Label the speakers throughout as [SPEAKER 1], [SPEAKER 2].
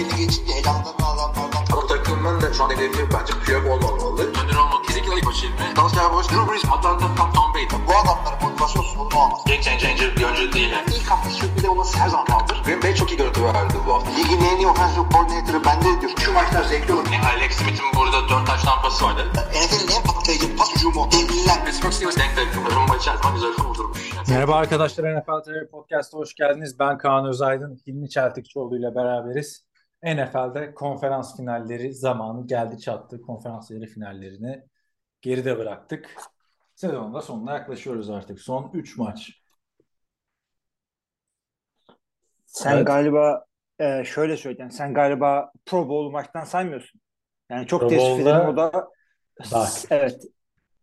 [SPEAKER 1] belli geçince heyecanlanan adamlardan.
[SPEAKER 2] Ama takımın da şu an hedefi bence Piyok olmamalı.
[SPEAKER 3] Önder olmak kesinlikle ilk maçı ilmi.
[SPEAKER 2] Dalsya Boş,
[SPEAKER 3] Drew Brees, Atlanta, Tom, Tom Brady.
[SPEAKER 1] Bu adamların motivasyon sorunu olmaz.
[SPEAKER 3] Game changer bir oyuncu değil. Yani.
[SPEAKER 1] İlk hafta sürpriz olması her zaman kaldır.
[SPEAKER 2] Green Bay çok iyi görüntü verdi bu hafta.
[SPEAKER 1] Ligin en iyi offensive coordinator'ı bende diyor. Şu maçlar zevkli olur.
[SPEAKER 3] Yani Alex Smith'in burada 4 taş tampası vardı.
[SPEAKER 1] NFL'in en patlayıcı pas hücumu. Devliler.
[SPEAKER 3] Pittsburgh Steelers denk denk. Rumba içerisinde güzel kurdurmuş.
[SPEAKER 4] Merhaba arkadaşlar NFL TV Podcast'a hoş geldiniz. Ben Kaan Özaydın, Hilmi Çeltikçioğlu ile beraberiz. NFL'de konferans finalleri zamanı geldi çattı. Konferans yarı finallerini geride bıraktık. Sezonun da sonuna yaklaşıyoruz artık. Son 3 maç.
[SPEAKER 5] Sen
[SPEAKER 4] Evet.
[SPEAKER 5] galiba e, şöyle söyleyeceğim. Sen galiba Pro Bowl maçtan saymıyorsun. Yani çok teessüf ederim o da
[SPEAKER 4] Bak.
[SPEAKER 5] evet.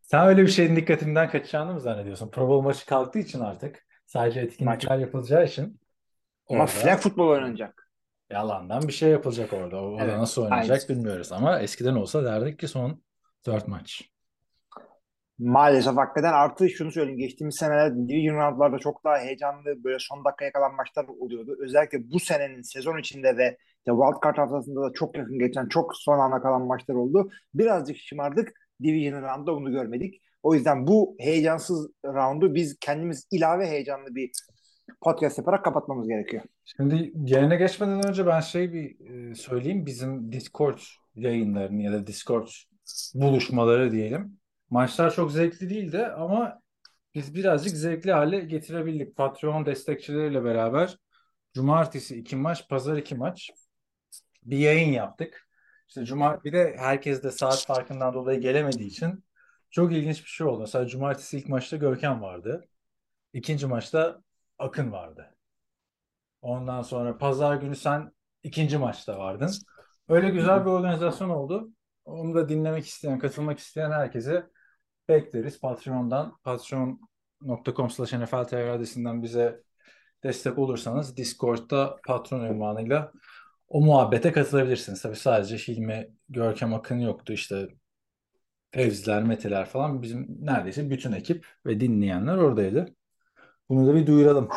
[SPEAKER 4] Sen öyle bir şeyin dikkatimden kaçacağını mı zannediyorsun? Pro Bowl maçı kalktığı için artık sadece etkinlikler yapılacağı için
[SPEAKER 5] Ama
[SPEAKER 4] orada
[SPEAKER 5] flag futbol oynanacak.
[SPEAKER 4] Yalandan bir şey yapılacak orada. O
[SPEAKER 5] Evet,
[SPEAKER 4] da nasıl oynayacak
[SPEAKER 5] aynen.
[SPEAKER 4] bilmiyoruz ama eskiden olsa derdik ki son 4 maç.
[SPEAKER 5] Maalesef hakikaten artı şunu söyleyeyim. Geçtiğimiz seneler division roundlarda çok daha heyecanlı böyle son dakikaya kalan maçlar oluyordu. Özellikle bu senenin sezon içinde ve işte wild card haftasında da çok yakın geçen çok son ana kalan maçlar oldu. Birazcık şımardık. Division roundda bunu görmedik. O yüzden bu heyecansız roundu biz kendimiz ilave heyecanlı bir podcast yaparak kapatmamız gerekiyor.
[SPEAKER 4] Şimdi yerine geçmeden önce ben şey bir e, söyleyeyim. Bizim Discord yayınlarını ya da Discord buluşmaları diyelim. Maçlar çok zevkli değildi ama biz birazcık zevkli hale getirebildik. Patreon destekçileriyle beraber cumartesi iki maç, pazar iki maç bir yayın yaptık. İşte cuma bir de herkes de saat farkından dolayı gelemediği için çok ilginç bir şey oldu. Mesela cumartesi ilk maçta Görkem vardı. İkinci maçta Akın vardı. Ondan sonra pazar günü sen ikinci maçta vardın. Öyle güzel bir organizasyon oldu. Onu da dinlemek isteyen, katılmak isteyen herkese bekleriz. Patreon'dan, patreon.com slash NFL adresinden bize destek olursanız Discord'da patron ünvanıyla o muhabbete katılabilirsiniz. Tabii sadece Hilmi, Görkem Akın yoktu. İşte Fevziler, Meteler falan bizim neredeyse bütün ekip ve dinleyenler oradaydı. Bunu da bir duyuralım.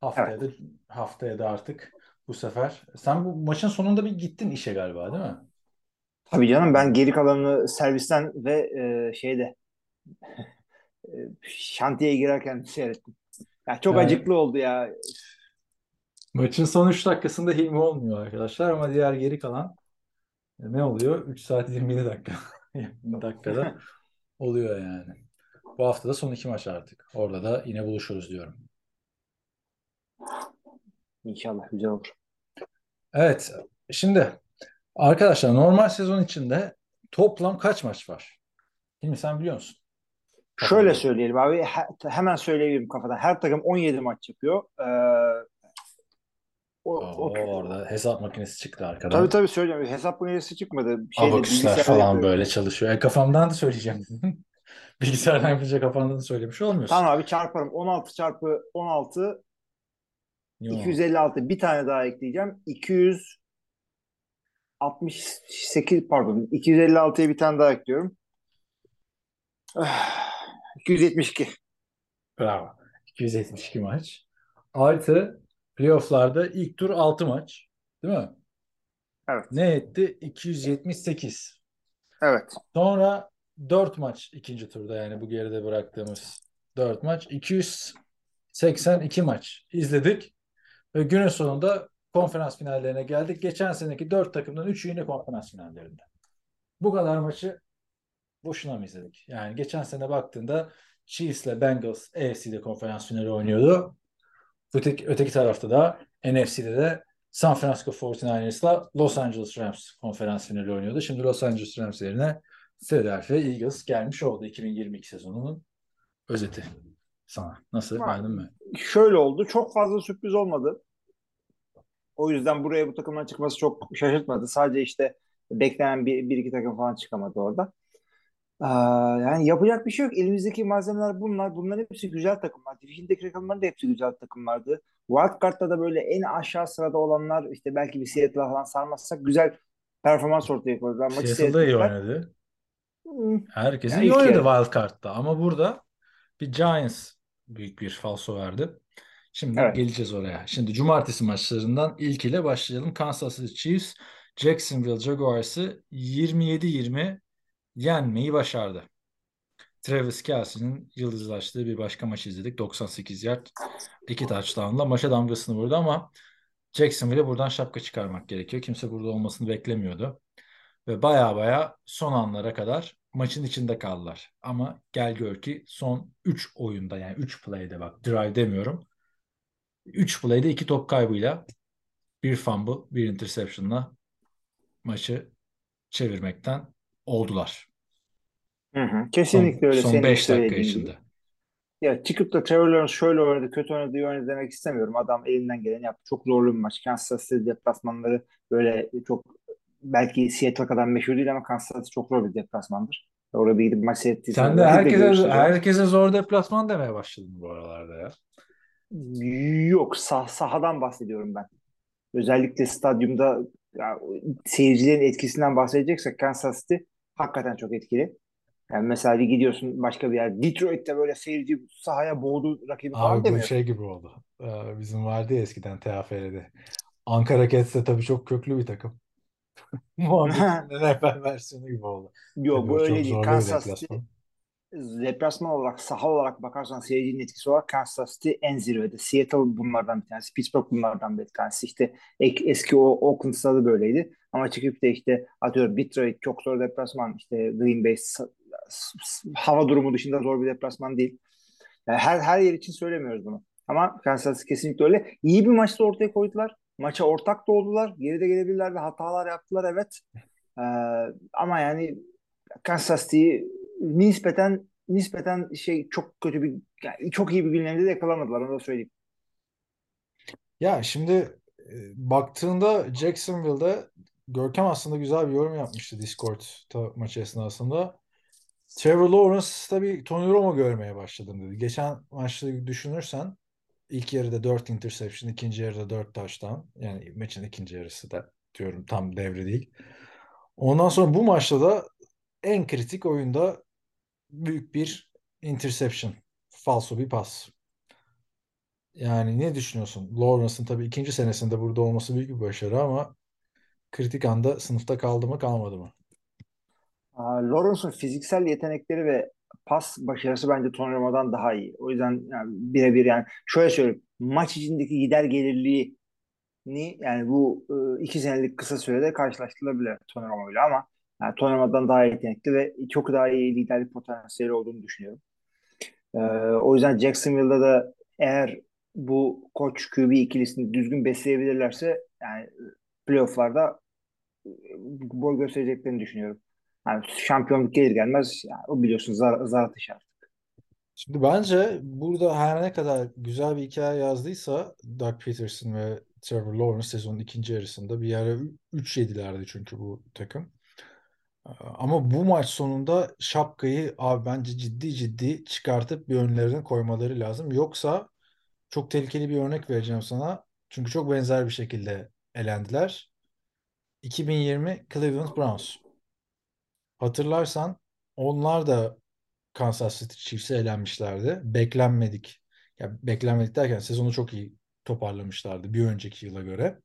[SPEAKER 4] Haftaya da haftaya da artık bu sefer. Sen bu maçın sonunda bir gittin işe galiba değil mi?
[SPEAKER 5] Tabii canım ben geri kalanını servisten ve e, şeyde e, şantiyeye girerken seyrettim. Ya çok
[SPEAKER 4] Yani-
[SPEAKER 5] acıklı oldu ya.
[SPEAKER 4] Maçın son 3 dakikasında Hilmi olmuyor arkadaşlar ama diğer geri kalan e, ne oluyor? 3 saat 27 dakika. 20 dakikada oluyor yani. Bu hafta da son iki maç artık. Orada da yine buluşuruz diyorum.
[SPEAKER 5] İnşallah güzel olur.
[SPEAKER 4] Evet. Şimdi arkadaşlar normal sezon içinde toplam kaç maç var? Hilmi sen biliyor musun?
[SPEAKER 5] Şöyle söyleyelim abi he- hemen söyleyebilirim kafadan. Her takım 17 maç yapıyor. Ee, o,
[SPEAKER 4] Oo,
[SPEAKER 5] o-
[SPEAKER 4] orada hesap makinesi çıktı arkadan.
[SPEAKER 5] tabii tabii söyleyeceğim. Hesap makinesi çıkmadı. Şeyde,
[SPEAKER 4] Abaküsler falan
[SPEAKER 5] yapıyorum.
[SPEAKER 4] böyle çalışıyor. E, kafamdan da söyleyeceğim. Bilgisayardan yapınca kafandan da söylemiş olmuyorsun.
[SPEAKER 5] Tamam abi çarparım. 16 çarpı 16
[SPEAKER 4] Yo.
[SPEAKER 5] 256 bir tane daha ekleyeceğim. 268 pardon 256'ya bir tane daha ekliyorum. Ah, 272.
[SPEAKER 4] Bravo. 272 maç. Artı playofflarda ilk tur 6 maç. Değil mi?
[SPEAKER 5] Evet.
[SPEAKER 4] Ne etti? 278.
[SPEAKER 5] Evet.
[SPEAKER 4] Sonra 4 maç ikinci turda yani bu geride bıraktığımız 4 maç. 282 maç izledik. Ve günün sonunda konferans finallerine geldik. Geçen seneki 4 takımdan 3'ü yine konferans finallerinde. Bu kadar maçı boşuna mı izledik? Yani geçen sene baktığında Chiefs'le Bengals AFC'de konferans finali oynuyordu. Öteki, öteki tarafta da NFC'de de San Francisco 49ers'la Los Angeles Rams konferans finali oynuyordu. Şimdi Los Angeles Rams yerine Philadelphia Eagles gelmiş oldu 2022 sezonunun özeti sana. Nasıl? Beğendin mi?
[SPEAKER 5] Şöyle oldu. Çok fazla sürpriz olmadı. O yüzden buraya bu takımdan çıkması çok şaşırtmadı. Sadece işte beklenen bir, bir iki takım falan çıkamadı orada. Aa, yani yapacak bir şey yok. Elimizdeki malzemeler bunlar. Bunların hepsi güzel takımlar. Division'daki takımların da hepsi güzel takımlardı. Wildcard'da da böyle en aşağı sırada olanlar işte belki bir Seattle'a falan sarmazsak güzel performans ortaya koydular. Maçı
[SPEAKER 4] Seattle'da iyi oynadı.
[SPEAKER 5] Hmm,
[SPEAKER 4] Herkes
[SPEAKER 5] Yani
[SPEAKER 4] iyi
[SPEAKER 5] ilk
[SPEAKER 4] oynadı. Wildcard'da ama burada bir Giants büyük bir falso verdi. Şimdi
[SPEAKER 5] Evet.
[SPEAKER 4] geleceğiz oraya. Şimdi cumartesi maçlarından ilkiyle başlayalım. Kansas City Chiefs Jacksonville Jaguars'ı 27-20 yenmeyi başardı. Travis Kelce'nin yıldızlaştığı bir başka maç izledik. 98 yard, iki touchdown'la maça damgasını vurdu ama Jacksonville'e buradan şapka çıkarmak gerekiyor. Kimse burada olmasını beklemiyordu. Ve baya baya son anlara kadar maçın içinde kaldılar. Ama gel gör ki son 3 oyunda yani 3 play'de bak drive demiyorum. 3 play'de 2 top kaybıyla bir fumble, bir interception'la maçı çevirmekten oldular.
[SPEAKER 5] Hı hı.
[SPEAKER 4] Son,
[SPEAKER 5] Kesinlikle öyle.
[SPEAKER 4] son
[SPEAKER 5] Senin
[SPEAKER 4] 5 dakika
[SPEAKER 5] gibi.
[SPEAKER 4] içinde.
[SPEAKER 5] Ya çıkıp da Trevor Lawrence şöyle oynadı, kötü oynadı, iyi oynadı demek istemiyorum. Adam elinden geleni yaptı. Çok zorlu bir maç. Kansas City deplasmanları böyle çok belki Seattle kadar meşhur değil ama Kansas City çok zor bir deplasmandır. Orada bir gidip maç seyrettiysen
[SPEAKER 4] Sen de herkese
[SPEAKER 5] görürsün.
[SPEAKER 4] herkese zor deplasman demeye başladın bu aralarda ya.
[SPEAKER 5] Yok, sah sahadan bahsediyorum ben. Özellikle stadyumda ya, seyircilerin etkisinden bahsedeceksek Kansas City hakikaten çok etkili. Yani mesela bir gidiyorsun başka bir yer. Detroit'te böyle seyirci sahaya boğdu rakibi falan
[SPEAKER 4] Abi bu
[SPEAKER 5] demiyorsun.
[SPEAKER 4] şey gibi oldu. Ee, Bizim vardı ya eskiden TFF'de. Ankara Cats de tabii çok köklü bir takım. Muhabbetin NFL versiyonu gibi oldu.
[SPEAKER 5] Yok
[SPEAKER 4] Tabii
[SPEAKER 5] bu öyle değil. Kansas City
[SPEAKER 4] deplasman.
[SPEAKER 5] olarak saha olarak bakarsan seyircinin etkisi olarak Kansas City en zirvede. Seattle bunlardan bir tanesi. Pittsburgh bunlardan bir tanesi. İşte eski o Oakland stadı böyleydi. Ama çıkıp da işte atıyorum Detroit çok zor deplasman. İşte Green Bay hava durumu dışında zor bir deplasman değil. Yani her her yer için söylemiyoruz bunu. Ama Kansas City kesinlikle öyle. İyi bir maçta ortaya koydular. Maça ortak da oldular. Geride gelebilirlerdi. Hatalar yaptılar evet. Ee, ama yani Kansas City nispeten nispeten şey çok kötü bir yani çok iyi bir günlerinde de yakalamadılar onu da söyleyeyim.
[SPEAKER 4] Ya şimdi e, baktığında Jacksonville'de Görkem aslında güzel bir yorum yapmıştı Discord maçı esnasında. Trevor Lawrence tabii Tony Romo görmeye başladım dedi. Geçen maçta düşünürsen ilk yarıda 4 interception, ikinci yarıda 4 touchdown. Yani maçın ikinci yarısı da diyorum tam devre değil. Ondan sonra bu maçta da en kritik oyunda büyük bir interception. Falso bir pas. Yani ne düşünüyorsun? Lawrence'ın tabii ikinci senesinde burada olması büyük bir başarı ama kritik anda sınıfta kaldı mı kalmadı mı?
[SPEAKER 5] Lawrence'ın fiziksel yetenekleri ve pas başarısı bence Tony Romo'dan daha iyi. O yüzden yani birebir yani şöyle söyleyeyim maç içindeki gider gelirliğini yani bu e, iki senelik kısa sürede karşılaştırılabilir Tony Romo ile ama yani Tony Romo'dan daha yetenekli ve çok daha iyi liderlik potansiyeli olduğunu düşünüyorum. Ee, o yüzden Jacksonville'da da eğer bu koç QB ikilisini düzgün besleyebilirlerse yani playoff'larda e, boy göstereceklerini düşünüyorum. Yani şampiyonluk gelir gelmez yani o biliyorsun zar, zar atışı artık.
[SPEAKER 4] Şimdi bence burada her ne kadar güzel bir hikaye yazdıysa Doug Peterson ve Trevor Lawrence sezonun ikinci yarısında bir yere 3 yedilerdi çünkü bu takım. Ama bu maç sonunda şapkayı abi bence ciddi ciddi çıkartıp bir önlerine koymaları lazım. Yoksa çok tehlikeli bir örnek vereceğim sana. Çünkü çok benzer bir şekilde elendiler. 2020 Cleveland Browns. Hatırlarsan onlar da Kansas City Chiefs'e elenmişlerdi. Beklenmedik. Ya beklenmedik derken sezonu çok iyi toparlamışlardı bir önceki yıla göre.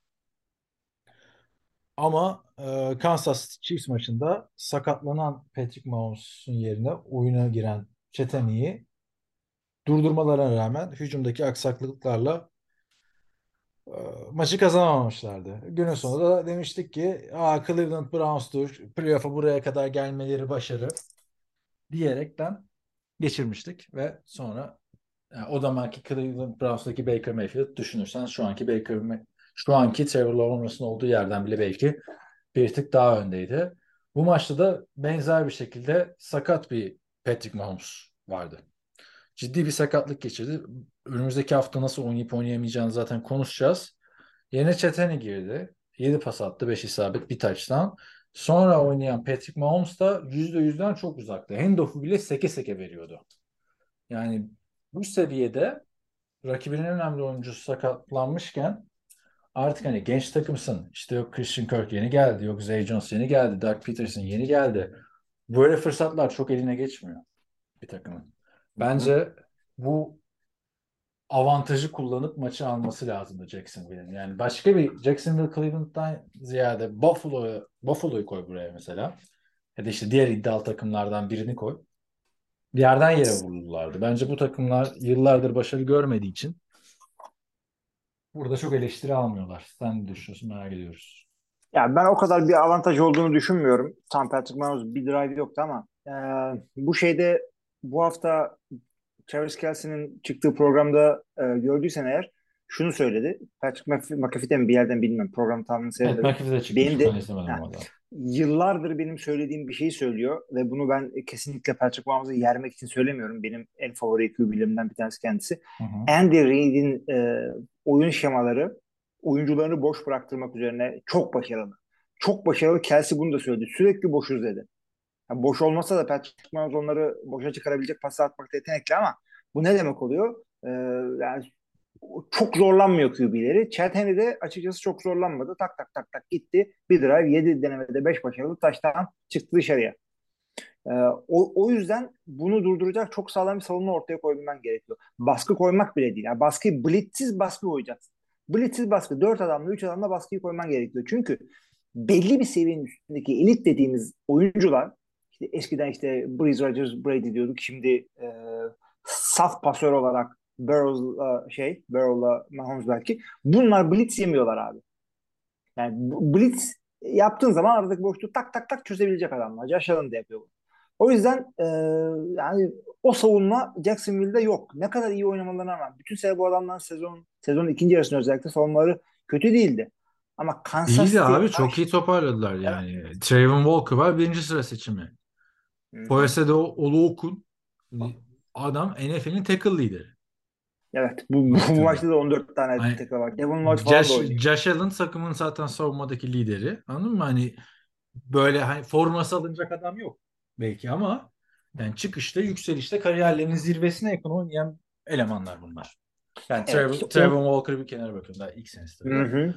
[SPEAKER 4] Ama e, Kansas City Chiefs maçında sakatlanan Patrick Mahomes'un yerine oyuna giren Çeteni'yi durdurmalarına rağmen hücumdaki aksaklıklarla maçı kazanamamışlardı. Günün sonunda da demiştik ki Aa, Cleveland Browns'tur, playoff'a buraya kadar gelmeleri başarı diyerekten geçirmiştik ve sonra yani o zamanki Cleveland Browns'daki Baker Mayfield düşünürsen şu anki Baker şu anki Trevor Lawrence'ın olduğu yerden bile belki bir tık daha öndeydi. Bu maçta da benzer bir şekilde sakat bir Patrick Mahomes vardı. Ciddi bir sakatlık geçirdi. Önümüzdeki hafta nasıl oynayıp oynayamayacağını zaten konuşacağız. Yine Çeteni girdi. 7 pas attı, 5 isabet, bir touchdown. Sonra oynayan Patrick Mahomes da %100'den çok uzakta. Handoff'u bile seke seke veriyordu. Yani bu seviyede rakibinin önemli oyuncusu sakatlanmışken artık hani genç takımsın. İşte yok Christian Kirk yeni geldi. Yok Zay Jones yeni geldi. Doug Peterson yeni geldi. Böyle fırsatlar çok eline geçmiyor bir takımın. Bence bu avantajı kullanıp maçı alması lazımdı Jacksonville'in. Yani başka bir Jacksonville Cleveland'dan ziyade Buffalo'yu Buffalo'yu koy buraya mesela. Ya da işte diğer iddialı takımlardan birini koy. Bir yerden yere vurulurlardı. Bence bu takımlar yıllardır başarı görmediği için burada çok eleştiri almıyorlar. Sen ne düşünüyorsun merak ediyoruz.
[SPEAKER 5] Ya ben o kadar bir avantaj olduğunu düşünmüyorum. Tam Patrick Mahomes bir drive yoktu ama e, bu şeyde bu hafta Travis Kelsey'nin çıktığı programda e, gördüysen eğer şunu söyledi. Patrick Mc- McAfee'den mi bir yerden bilmiyorum. Program tamamını
[SPEAKER 4] Evet,
[SPEAKER 5] seyredelim.
[SPEAKER 4] belki de çıkmış.
[SPEAKER 5] Benim de- Ha. Yıllardır benim söylediğim bir şeyi söylüyor ve bunu ben kesinlikle Patrick Mahomes'u yermek için söylemiyorum. Benim en favori QB'lerimden bir tanesi kendisi.
[SPEAKER 4] Hı hı.
[SPEAKER 5] Andy Reid'in e, oyun şemaları oyuncularını boş bıraktırmak üzerine çok başarılı. Çok başarılı. Kelsey bunu da söyledi. Sürekli boşuz dedi. Yani boş olmasa da Patrick Mahomes onları boşa çıkarabilecek pası atmakta yetenekli ama bu ne demek oluyor? Ee, yani çok zorlanmıyor QB'leri. Chad Henne de açıkçası çok zorlanmadı. Tak tak tak tak gitti. Bir drive 7 denemede 5 başarılı taştan çıktı dışarıya. Ee, o, o yüzden bunu durduracak çok sağlam bir savunma ortaya koyman gerekiyor. Baskı koymak bile değil. Yani baskı blitzsiz baskı koyacaksın. Blitzsiz baskı. 4 adamla 3 adamla baskıyı koyman gerekiyor. Çünkü belli bir seviyenin üstündeki elit dediğimiz oyuncular işte eskiden işte Breeze Rodgers, Brady diyorduk. Şimdi e, saf pasör olarak Burrow'la şey, Burrow'la Mahomes belki. Bunlar blitz yemiyorlar abi. Yani blitz yaptığın zaman aradaki boşluğu tak tak tak çözebilecek adamlar. Josh Allen de yapıyor bunu. O yüzden e, yani o savunma Jacksonville'de yok. Ne kadar iyi oynamalarına rağmen. Bütün sene bu adamların sezon sezonun ikinci yarısında özellikle savunmaları kötü değildi. Ama Kansas
[SPEAKER 4] İyi de
[SPEAKER 5] City
[SPEAKER 4] abi çok iyi toparladılar yani. Trayvon Walker var birinci sıra seçimi. Foyes'e Oluokun adam NFL'in tackle lideri.
[SPEAKER 5] Evet. Bu, bu, bu maçta da 14 tane
[SPEAKER 4] Aynen.
[SPEAKER 5] tekrar var. Devon Lloyd falan da
[SPEAKER 4] Josh,
[SPEAKER 5] oynuyor.
[SPEAKER 4] Josh Allen takımın zaten savunmadaki lideri. Anladın mı? Hani böyle hani forması alınacak adam yok belki ama yani çıkışta yükselişte kariyerlerinin zirvesine yakın oynayan elemanlar bunlar. Yani
[SPEAKER 5] Evet,
[SPEAKER 4] Trevor, Trevor Walker'ı bir kenara bırakıyorum daha ilk senesi.
[SPEAKER 5] Hı hı.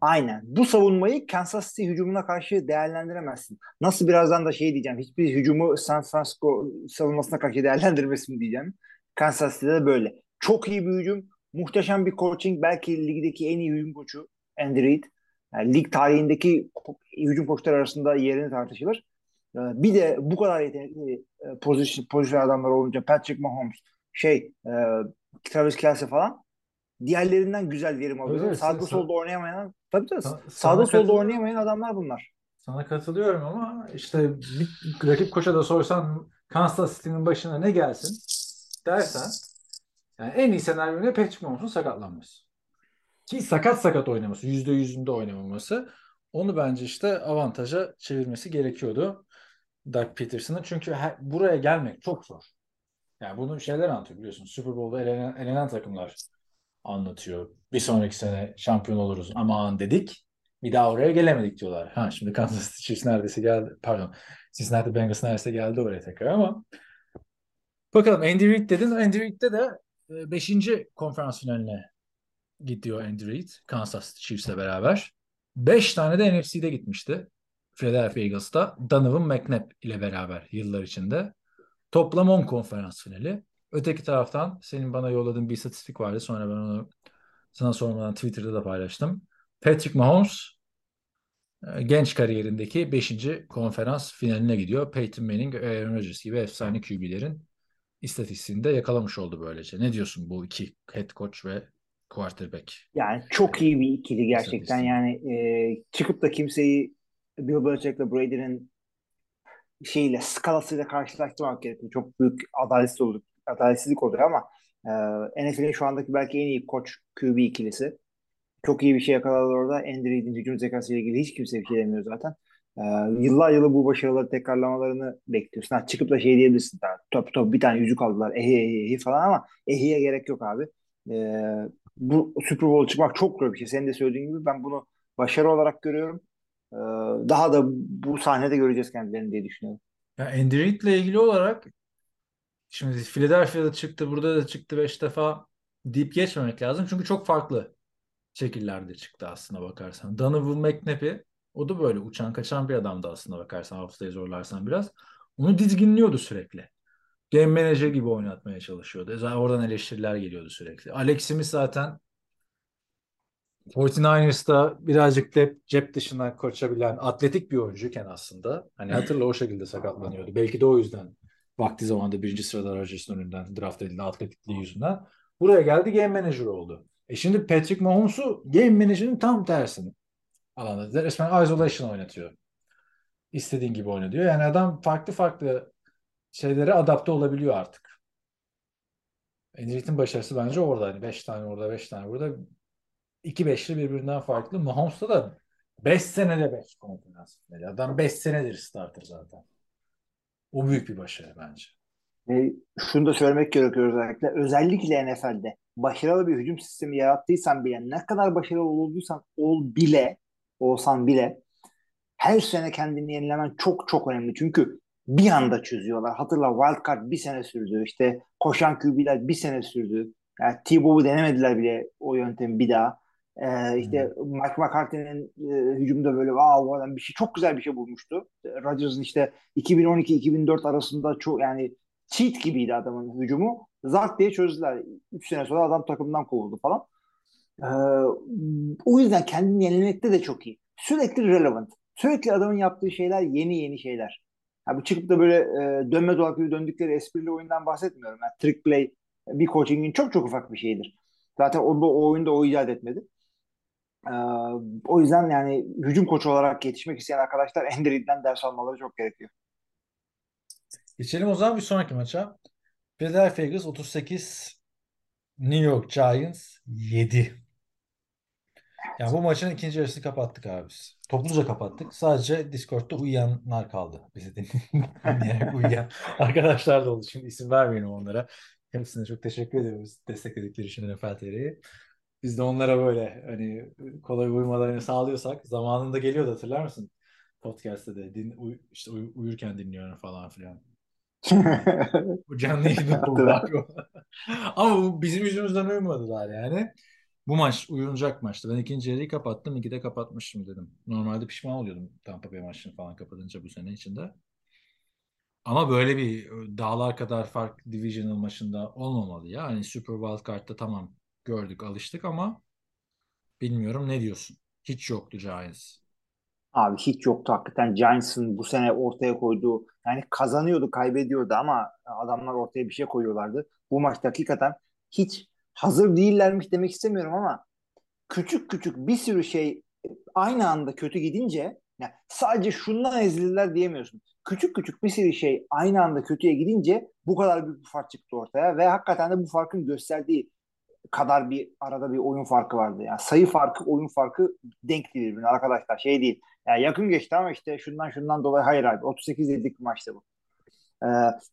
[SPEAKER 5] Aynen. Bu savunmayı Kansas City hücumuna karşı değerlendiremezsin. Nasıl birazdan da şey diyeceğim. Hiçbir hücumu San Francisco savunmasına karşı değerlendirmesin diyeceğim. Kansas City'de de böyle. Çok iyi bir hücum. Muhteşem bir coaching. Belki ligdeki en iyi hücum koçu Andy Reid. Yani lig tarihindeki hücum koçları arasında yerini tartışılır. Ee, Bir de bu kadar yetenekli e, pozisyon, pozisyon adamlar olunca Patrick Mahomes, şey, e, Travis Kelsey falan diğerlerinden güzel verim alıyor.
[SPEAKER 4] evet,
[SPEAKER 5] sağda
[SPEAKER 4] sa-
[SPEAKER 5] solda oynayamayan tabii tabii.
[SPEAKER 4] Sa-
[SPEAKER 5] sağda
[SPEAKER 4] sana
[SPEAKER 5] solda oynayamayan adamlar bunlar.
[SPEAKER 4] Sana katılıyorum ama işte bir rakip koça da sorsan Kansas City'nin başına ne gelsin dersen yani en iyi senaryo ne Patrick Mahomes'un sakatlanması. Ki sakat sakat oynaması, yüzde yüzünde oynamaması. Onu bence işte avantaja çevirmesi gerekiyordu Doug Peterson'ın. Çünkü her- buraya gelmek çok zor. Yani bunu şeyler anlatıyor biliyorsun. Super Bowl'da elenen, elenen takımlar anlatıyor. Bir sonraki sene şampiyon oluruz aman dedik. Bir daha oraya gelemedik diyorlar. Ha şimdi Kansas City Chiefs neredeyse geldi. Pardon. Cincinnati Bengals neredeyse geldi oraya tekrar ama bakalım Andy Reid dedin. Andy Reid'de de 5. konferans finaline gidiyor Andy Reid. Kansas City Chiefs'le beraber. 5 tane de NFC'de gitmişti. Philadelphia Eagles'ta Donovan McNabb ile beraber yıllar içinde. Toplam 10 konferans finali. Öteki taraftan senin bana yolladığın bir istatistik vardı. Sonra ben onu sana sormadan Twitter'da da paylaştım. Patrick Mahomes e, genç kariyerindeki 5. konferans finaline gidiyor. Peyton Manning, Aaron Rodgers gibi efsane QB'lerin istatistiğinde yakalamış oldu böylece. Ne diyorsun bu iki head coach ve quarterback?
[SPEAKER 5] Yani çok iyi bir ikili gerçekten. Yani e, çıkıp da kimseyi Bill Belichick'le Brady'nin şeyle skalasıyla karşılaştırmak gerekiyor. Çok büyük adaletsizlik olur, adaletsizlik oluyor ama e, NFL'in şu andaki belki en iyi koç QB ikilisi. Çok iyi bir şey yakaladılar orada. Andy Reid'in hücum zekası ile ilgili hiç kimse bir şey demiyor zaten. Ee, yıllar yılı bu başarıları tekrarlamalarını bekliyorsun. Ha, çıkıp da şey diyebilirsin. Ha, top top bir tane yüzük aldılar. Ehi ehi ehi falan ama ehiye gerek yok abi. Ee, bu Super Bowl çıkmak çok zor bir şey. Senin de söylediğin gibi ben bunu başarı olarak görüyorum. Ee, daha da bu sahnede göreceğiz kendilerini diye düşünüyorum.
[SPEAKER 4] Ya Andy Reid'le ilgili olarak şimdi Philadelphia'da çıktı, burada da çıktı 5 defa deyip geçmemek lazım. Çünkü çok farklı şekillerde çıktı aslına bakarsan. Donovan McNabb'i o da böyle uçan kaçan bir adamdı aslına bakarsan haftayı zorlarsan biraz. Onu dizginliyordu sürekli. game manager gibi oynatmaya çalışıyordu. Zaten oradan eleştiriler geliyordu sürekli. Alex Smith zaten 49ers'ta birazcık da cep dışından koşabilen atletik bir oyuncuyken aslında. Hani hatırla o şekilde sakatlanıyordu. Belki de o yüzden vakti zamanında birinci sırada Rodgers'ın önünden draft edildi atletikliği yüzünden. Buraya geldi game manager oldu. E şimdi Patrick Mahomes'u game manager'ın tam tersini alanda. Resmen isolation oynatıyor. İstediğin gibi oynatıyor. Yani adam farklı farklı şeylere adapte olabiliyor artık. Andrew'in başarısı bence orada. Hani 5 tane orada 5 tane burada. İki beşli birbirinden farklı. Mahomes'ta da 5 senede 5 konferans finali. Adam 5 senedir starter zaten. O büyük bir başarı bence.
[SPEAKER 5] E, şunu da söylemek gerekiyor özellikle. Özellikle NFL'de başarılı bir hücum sistemi yarattıysan bile ne kadar başarılı olduysan ol bile olsan bile her sene kendini yenilemen çok çok önemli. Çünkü bir anda çözüyorlar. Hatırla wildcard bir sene sürdü. İşte koşan QB'ler bir sene sürdü. Yani T-Bow'u denemediler bile o yöntemi bir daha. Ee, işte hmm. Mike McCarthy'nin e, hücumda böyle wow, adam bir şey çok güzel bir şey bulmuştu. Rodgers'ın işte 2012-2004 arasında çok yani cheat gibiydi adamın hücumu. Zart diye çözdüler. 3 sene sonra adam takımdan kovuldu falan. Ee, o yüzden kendini yenilemekte de çok iyi. Sürekli relevant. Sürekli adamın yaptığı şeyler yeni yeni şeyler. Ya bu çıkıp da böyle e, dönme dolap gibi döndükleri esprili oyundan bahsetmiyorum. Yani trick play bir coachingin çok çok ufak bir şeyidir. Zaten o, o oyunda o icat etmedi. Ee, o yüzden yani hücum koçu olarak yetişmek isteyen arkadaşlar Enderid'den ders almaları çok gerekiyor.
[SPEAKER 4] Geçelim o zaman bir sonraki maça. Philadelphia Eagles 38 New York Giants 7. Yani bu maçın ikinci yarısını kapattık abi biz. Topluca kapattık. Sadece Discord'da uyuyanlar kaldı. Bizi dinleyerek uyuyan arkadaşlar da oldu. Şimdi isim vermeyelim onlara. Hepsine çok teşekkür ediyoruz destekledikleri için NFL TR'yi. Biz de onlara böyle hani kolay uyumalarını sağlıyorsak zamanında geliyordu hatırlar mısın? Podcast'te de din, uy, işte uy, uyurken dinliyorum falan filan. bu canlı yayın Ama bu bizim yüzümüzden uyumadılar yani. Bu maç uyunacak maçtı. Ben ikinci yarıyı kapattım. İki de kapatmıştım dedim. Normalde pişman oluyordum Tampa Bay maçını falan kapatınca bu sene içinde. Ama böyle bir dağlar kadar fark divisional maçında olmamalı ya. Hani Super Wild Card'da tamam gördük, alıştık ama bilmiyorum ne diyorsun? Hiç yoktu Giants.
[SPEAKER 5] Abi hiç yoktu hakikaten Giants'ın bu sene ortaya koyduğu yani kazanıyordu kaybediyordu ama adamlar ortaya bir şey koyuyorlardı. Bu maçta hakikaten hiç hazır değillermiş demek istemiyorum ama küçük küçük bir sürü şey aynı anda kötü gidince yani sadece şundan ezildiler diyemiyorsun. Küçük küçük bir sürü şey aynı anda kötüye gidince bu kadar büyük bir fark çıktı ortaya ve hakikaten de bu farkın gösterdiği kadar bir arada bir oyun farkı vardı. Yani sayı farkı, oyun farkı denk değil birbirine arkadaşlar. Şey değil. Yani yakın geçti ama işte şundan şundan dolayı hayır abi. 38 yedik maçta bu. Ee,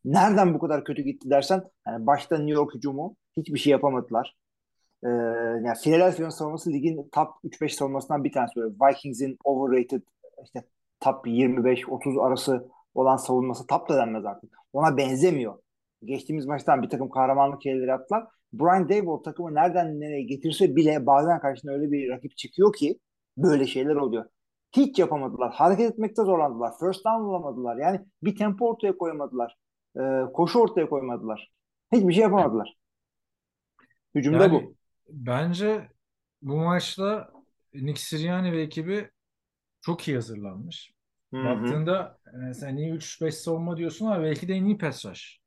[SPEAKER 5] nereden bu kadar kötü gitti dersen yani başta New York hücumu hiçbir şey yapamadılar. Ee, yani Philadelphia'nın savunması ligin top 3-5 savunmasından bir tanesi. Böyle Vikings'in overrated işte top 25-30 arası olan savunması top da denmez artık. Ona benzemiyor. Geçtiğimiz maçtan bir takım kahramanlık şeyleri attılar. Brian Daboll takımı nereden nereye getirse bile bazen karşına öyle bir rakip çıkıyor ki böyle şeyler oluyor. Hiç yapamadılar. Hareket etmekte zorlandılar. First down bulamadılar. Yani bir tempo ortaya koyamadılar. Ee, koşu ortaya koymadılar. Hiçbir şey yapamadılar. Hücumda yani, bu.
[SPEAKER 4] Bence bu maçta Nick Sirianni ve ekibi çok iyi hazırlanmış. Hı-hı. Baktığında e, sen iyi 3-5 savunma diyorsun ama belki de en iyi pass rush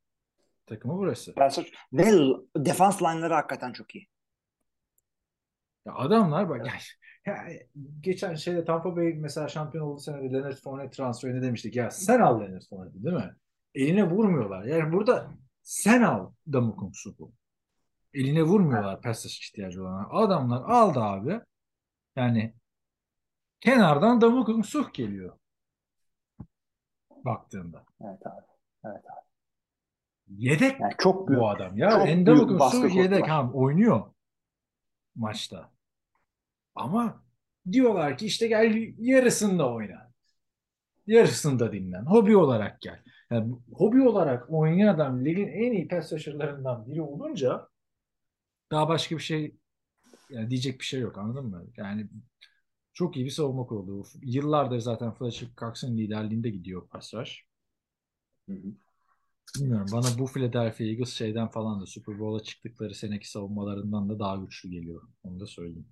[SPEAKER 4] takımı burası.
[SPEAKER 5] Pass Ve defans line'ları hakikaten çok iyi.
[SPEAKER 4] Ya adamlar bak ya, ya, geçen şeyde Tampa Bay mesela şampiyon oldu senede Leonard Fournette transferini demiştik. Ya sen al Leonard Fournette değil mi? Eline vurmuyorlar. Yani burada sen al Damukung Supu. Eline vurmuyorlar pass ihtiyacı olan. Adamlar aldı abi. Yani kenardan Damukung Suh geliyor. Baktığında.
[SPEAKER 5] Evet abi. Evet abi.
[SPEAKER 4] Yedek yani çok büyük, bu adam ya. Çok Endamuk'un su yedek ha, oynuyor maçta. Ama diyorlar ki işte gel yarısında oyna. Yarısında dinlen. Hobi olarak gel. Yani hobi olarak oynayan adam ligin en iyi pass rusher'larından biri olunca daha başka bir şey yani diyecek bir şey yok anladın mı? Yani çok iyi bir savunma kurulu. Yıllardır zaten Fletcher Cox'ın liderliğinde gidiyor pass rush. Hı hı. Bilmiyorum. Bana bu Philadelphia Eagles şeyden falan da Super Bowl'a çıktıkları seneki savunmalarından da daha güçlü geliyor. Onu da söyleyeyim.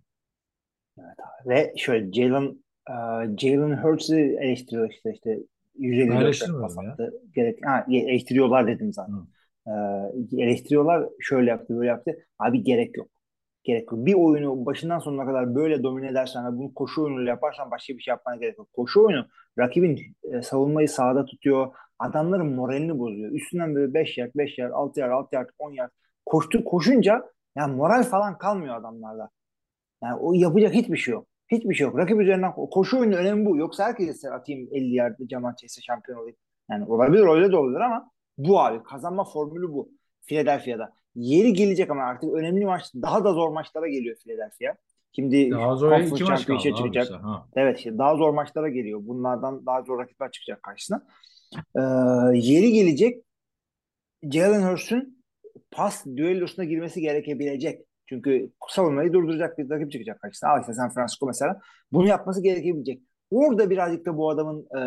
[SPEAKER 5] Ve şöyle Jalen e, Jalen Hurts'ı eleştiriyor işte işte 154
[SPEAKER 4] Eleştirmiyorum
[SPEAKER 5] pas
[SPEAKER 4] ya.
[SPEAKER 5] attı. Gerek, ha, eleştiriyorlar dedim zaten. E, eleştiriyorlar şöyle yaptı böyle yaptı. Abi gerek yok. Gerek yok. Bir oyunu başından sonuna kadar böyle domine edersen bunu koşu oyunuyla yaparsan başka bir şey yapmana gerek yok. Koşu oyunu rakibin e, savunmayı sağda tutuyor. Adamların moralini bozuyor. Üstünden böyle 5 yard, 5 yard, 6 yard, 6 yard, 10 yard koştu koşunca yani moral falan kalmıyor adamlarda. Yani o yapacak hiçbir şey yok. Hiçbir şey yok. Rakip üzerinden koşu oyunun önemi bu. Yoksa herkes atayım 50 yerde Jamal Chase şampiyon olayım. Yani olabilir öyle de olabilir ama bu abi kazanma formülü bu. Philadelphia'da. Yeri gelecek ama artık önemli maç daha da zor maçlara geliyor Philadelphia. Şimdi
[SPEAKER 4] Daha zor iki maç kaldı
[SPEAKER 5] Championship'e
[SPEAKER 4] abi
[SPEAKER 5] çıkacak.
[SPEAKER 4] işte.
[SPEAKER 5] Evet işte daha zor maçlara geliyor. Bunlardan daha zor rakipler çıkacak karşısına. Ee, yeri gelecek Jalen Hurst'un pas düellosuna girmesi gerekebilecek. Çünkü savunmayı durduracak bir rakip çıkacak karşısına. Al işte San Francisco mesela. Bunu yapması gerekebilecek. Orada birazcık da bu adamın e,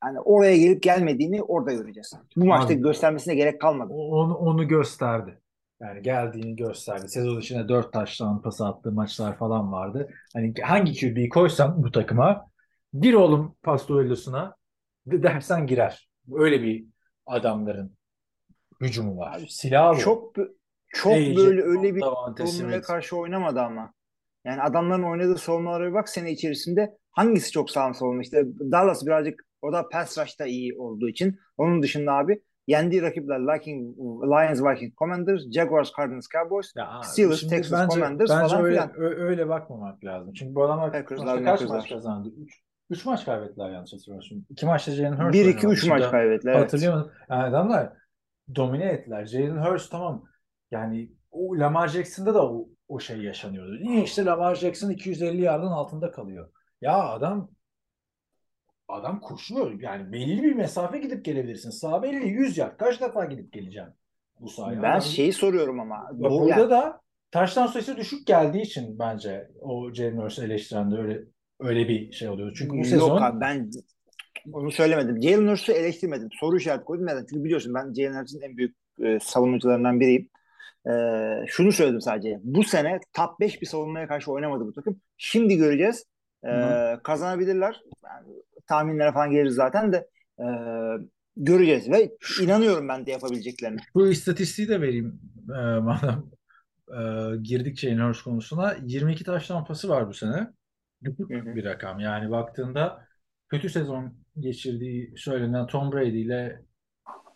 [SPEAKER 5] hani oraya gelip gelmediğini orada göreceğiz. Bu maçta
[SPEAKER 4] Abi-
[SPEAKER 5] göstermesine gerek kalmadı.
[SPEAKER 4] Onu, onu gösterdi. Yani geldiğini gösterdi. Sezon içinde 4 taştan pas attığı maçlar falan vardı. Hani hangi QB'yi koysan bu takıma gir oğlum pas duellosuna dersen girer. Öyle bir adamların hücumu var. Silahı bu.
[SPEAKER 5] Çok çok
[SPEAKER 4] AJ,
[SPEAKER 5] böyle öyle bir savunmaya karşı oynamadı ama. Yani adamların oynadığı savunmalara bak sene içerisinde hangisi çok sağlam savunma? İşte Dallas birazcık o da pass rush'ta iyi olduğu için. Onun dışında abi yendiği rakipler Liking, Lions, Vikings, Commanders, Jaguars, Cardinals, Cowboys,
[SPEAKER 4] Ya,
[SPEAKER 5] Steelers, Texas,
[SPEAKER 4] bence,
[SPEAKER 5] Commanders
[SPEAKER 4] bence
[SPEAKER 5] falan
[SPEAKER 4] öyle,
[SPEAKER 5] filan.
[SPEAKER 4] öyle bakmamak lazım. Çünkü bu adamlar
[SPEAKER 5] Packers'lar,
[SPEAKER 4] kaç maç kazandı? 3 3 maç kaybettiler yanlış hatırlamıyorsun. 2 maçta Jalen Hurts
[SPEAKER 5] 1 2
[SPEAKER 4] oynadı.
[SPEAKER 5] 3 maç kaybettiler. Evet.
[SPEAKER 4] Hatırlayamadım. Yani adamlar domine ettiler. Jalen Hurts tamam. Yani o Lamar Jackson'da da o, o şey yaşanıyordu. Niye işte Lamar Jackson 250 yardın altında kalıyor. Ya adam adam koşuyor. Yani belli bir mesafe gidip gelebilirsin. Sağ belli 100 yard. Kaç defa gidip geleceğim bu sahaya?
[SPEAKER 5] Ben
[SPEAKER 4] Adam-
[SPEAKER 5] şeyi soruyorum ama.
[SPEAKER 4] Bak
[SPEAKER 5] Bu,
[SPEAKER 4] burada
[SPEAKER 5] yani,
[SPEAKER 4] da taştan sayısı düşük geldiği için bence o Jalen Hurts'u eleştiren de öyle öyle bir şey oluyor. Çünkü bu
[SPEAKER 5] Yok
[SPEAKER 4] sezon
[SPEAKER 5] abi ben onu söylemedim. Jalen Hurts'u eleştirmedim. Soru işareti koydum. Neden? Çünkü biliyorsun ben Jalen Hurts'un en büyük e, savunucularından biriyim. E, şunu söyledim sadece. Bu sene top 5 bir savunmaya karşı oynamadı bu takım. Şimdi göreceğiz. E, kazanabilirler. Yani, tahminlere falan geliriz zaten de e, göreceğiz ve inanıyorum ben de yapabileceklerine.
[SPEAKER 4] bu istatistiği de vereyim e, madem e, girdik Jalen Hurts konusuna. 22 taştan pası var bu sene. Düşük
[SPEAKER 5] Hı hı.
[SPEAKER 4] bir rakam. Yani baktığında kötü sezon geçirdiği söylenen Tom Brady ile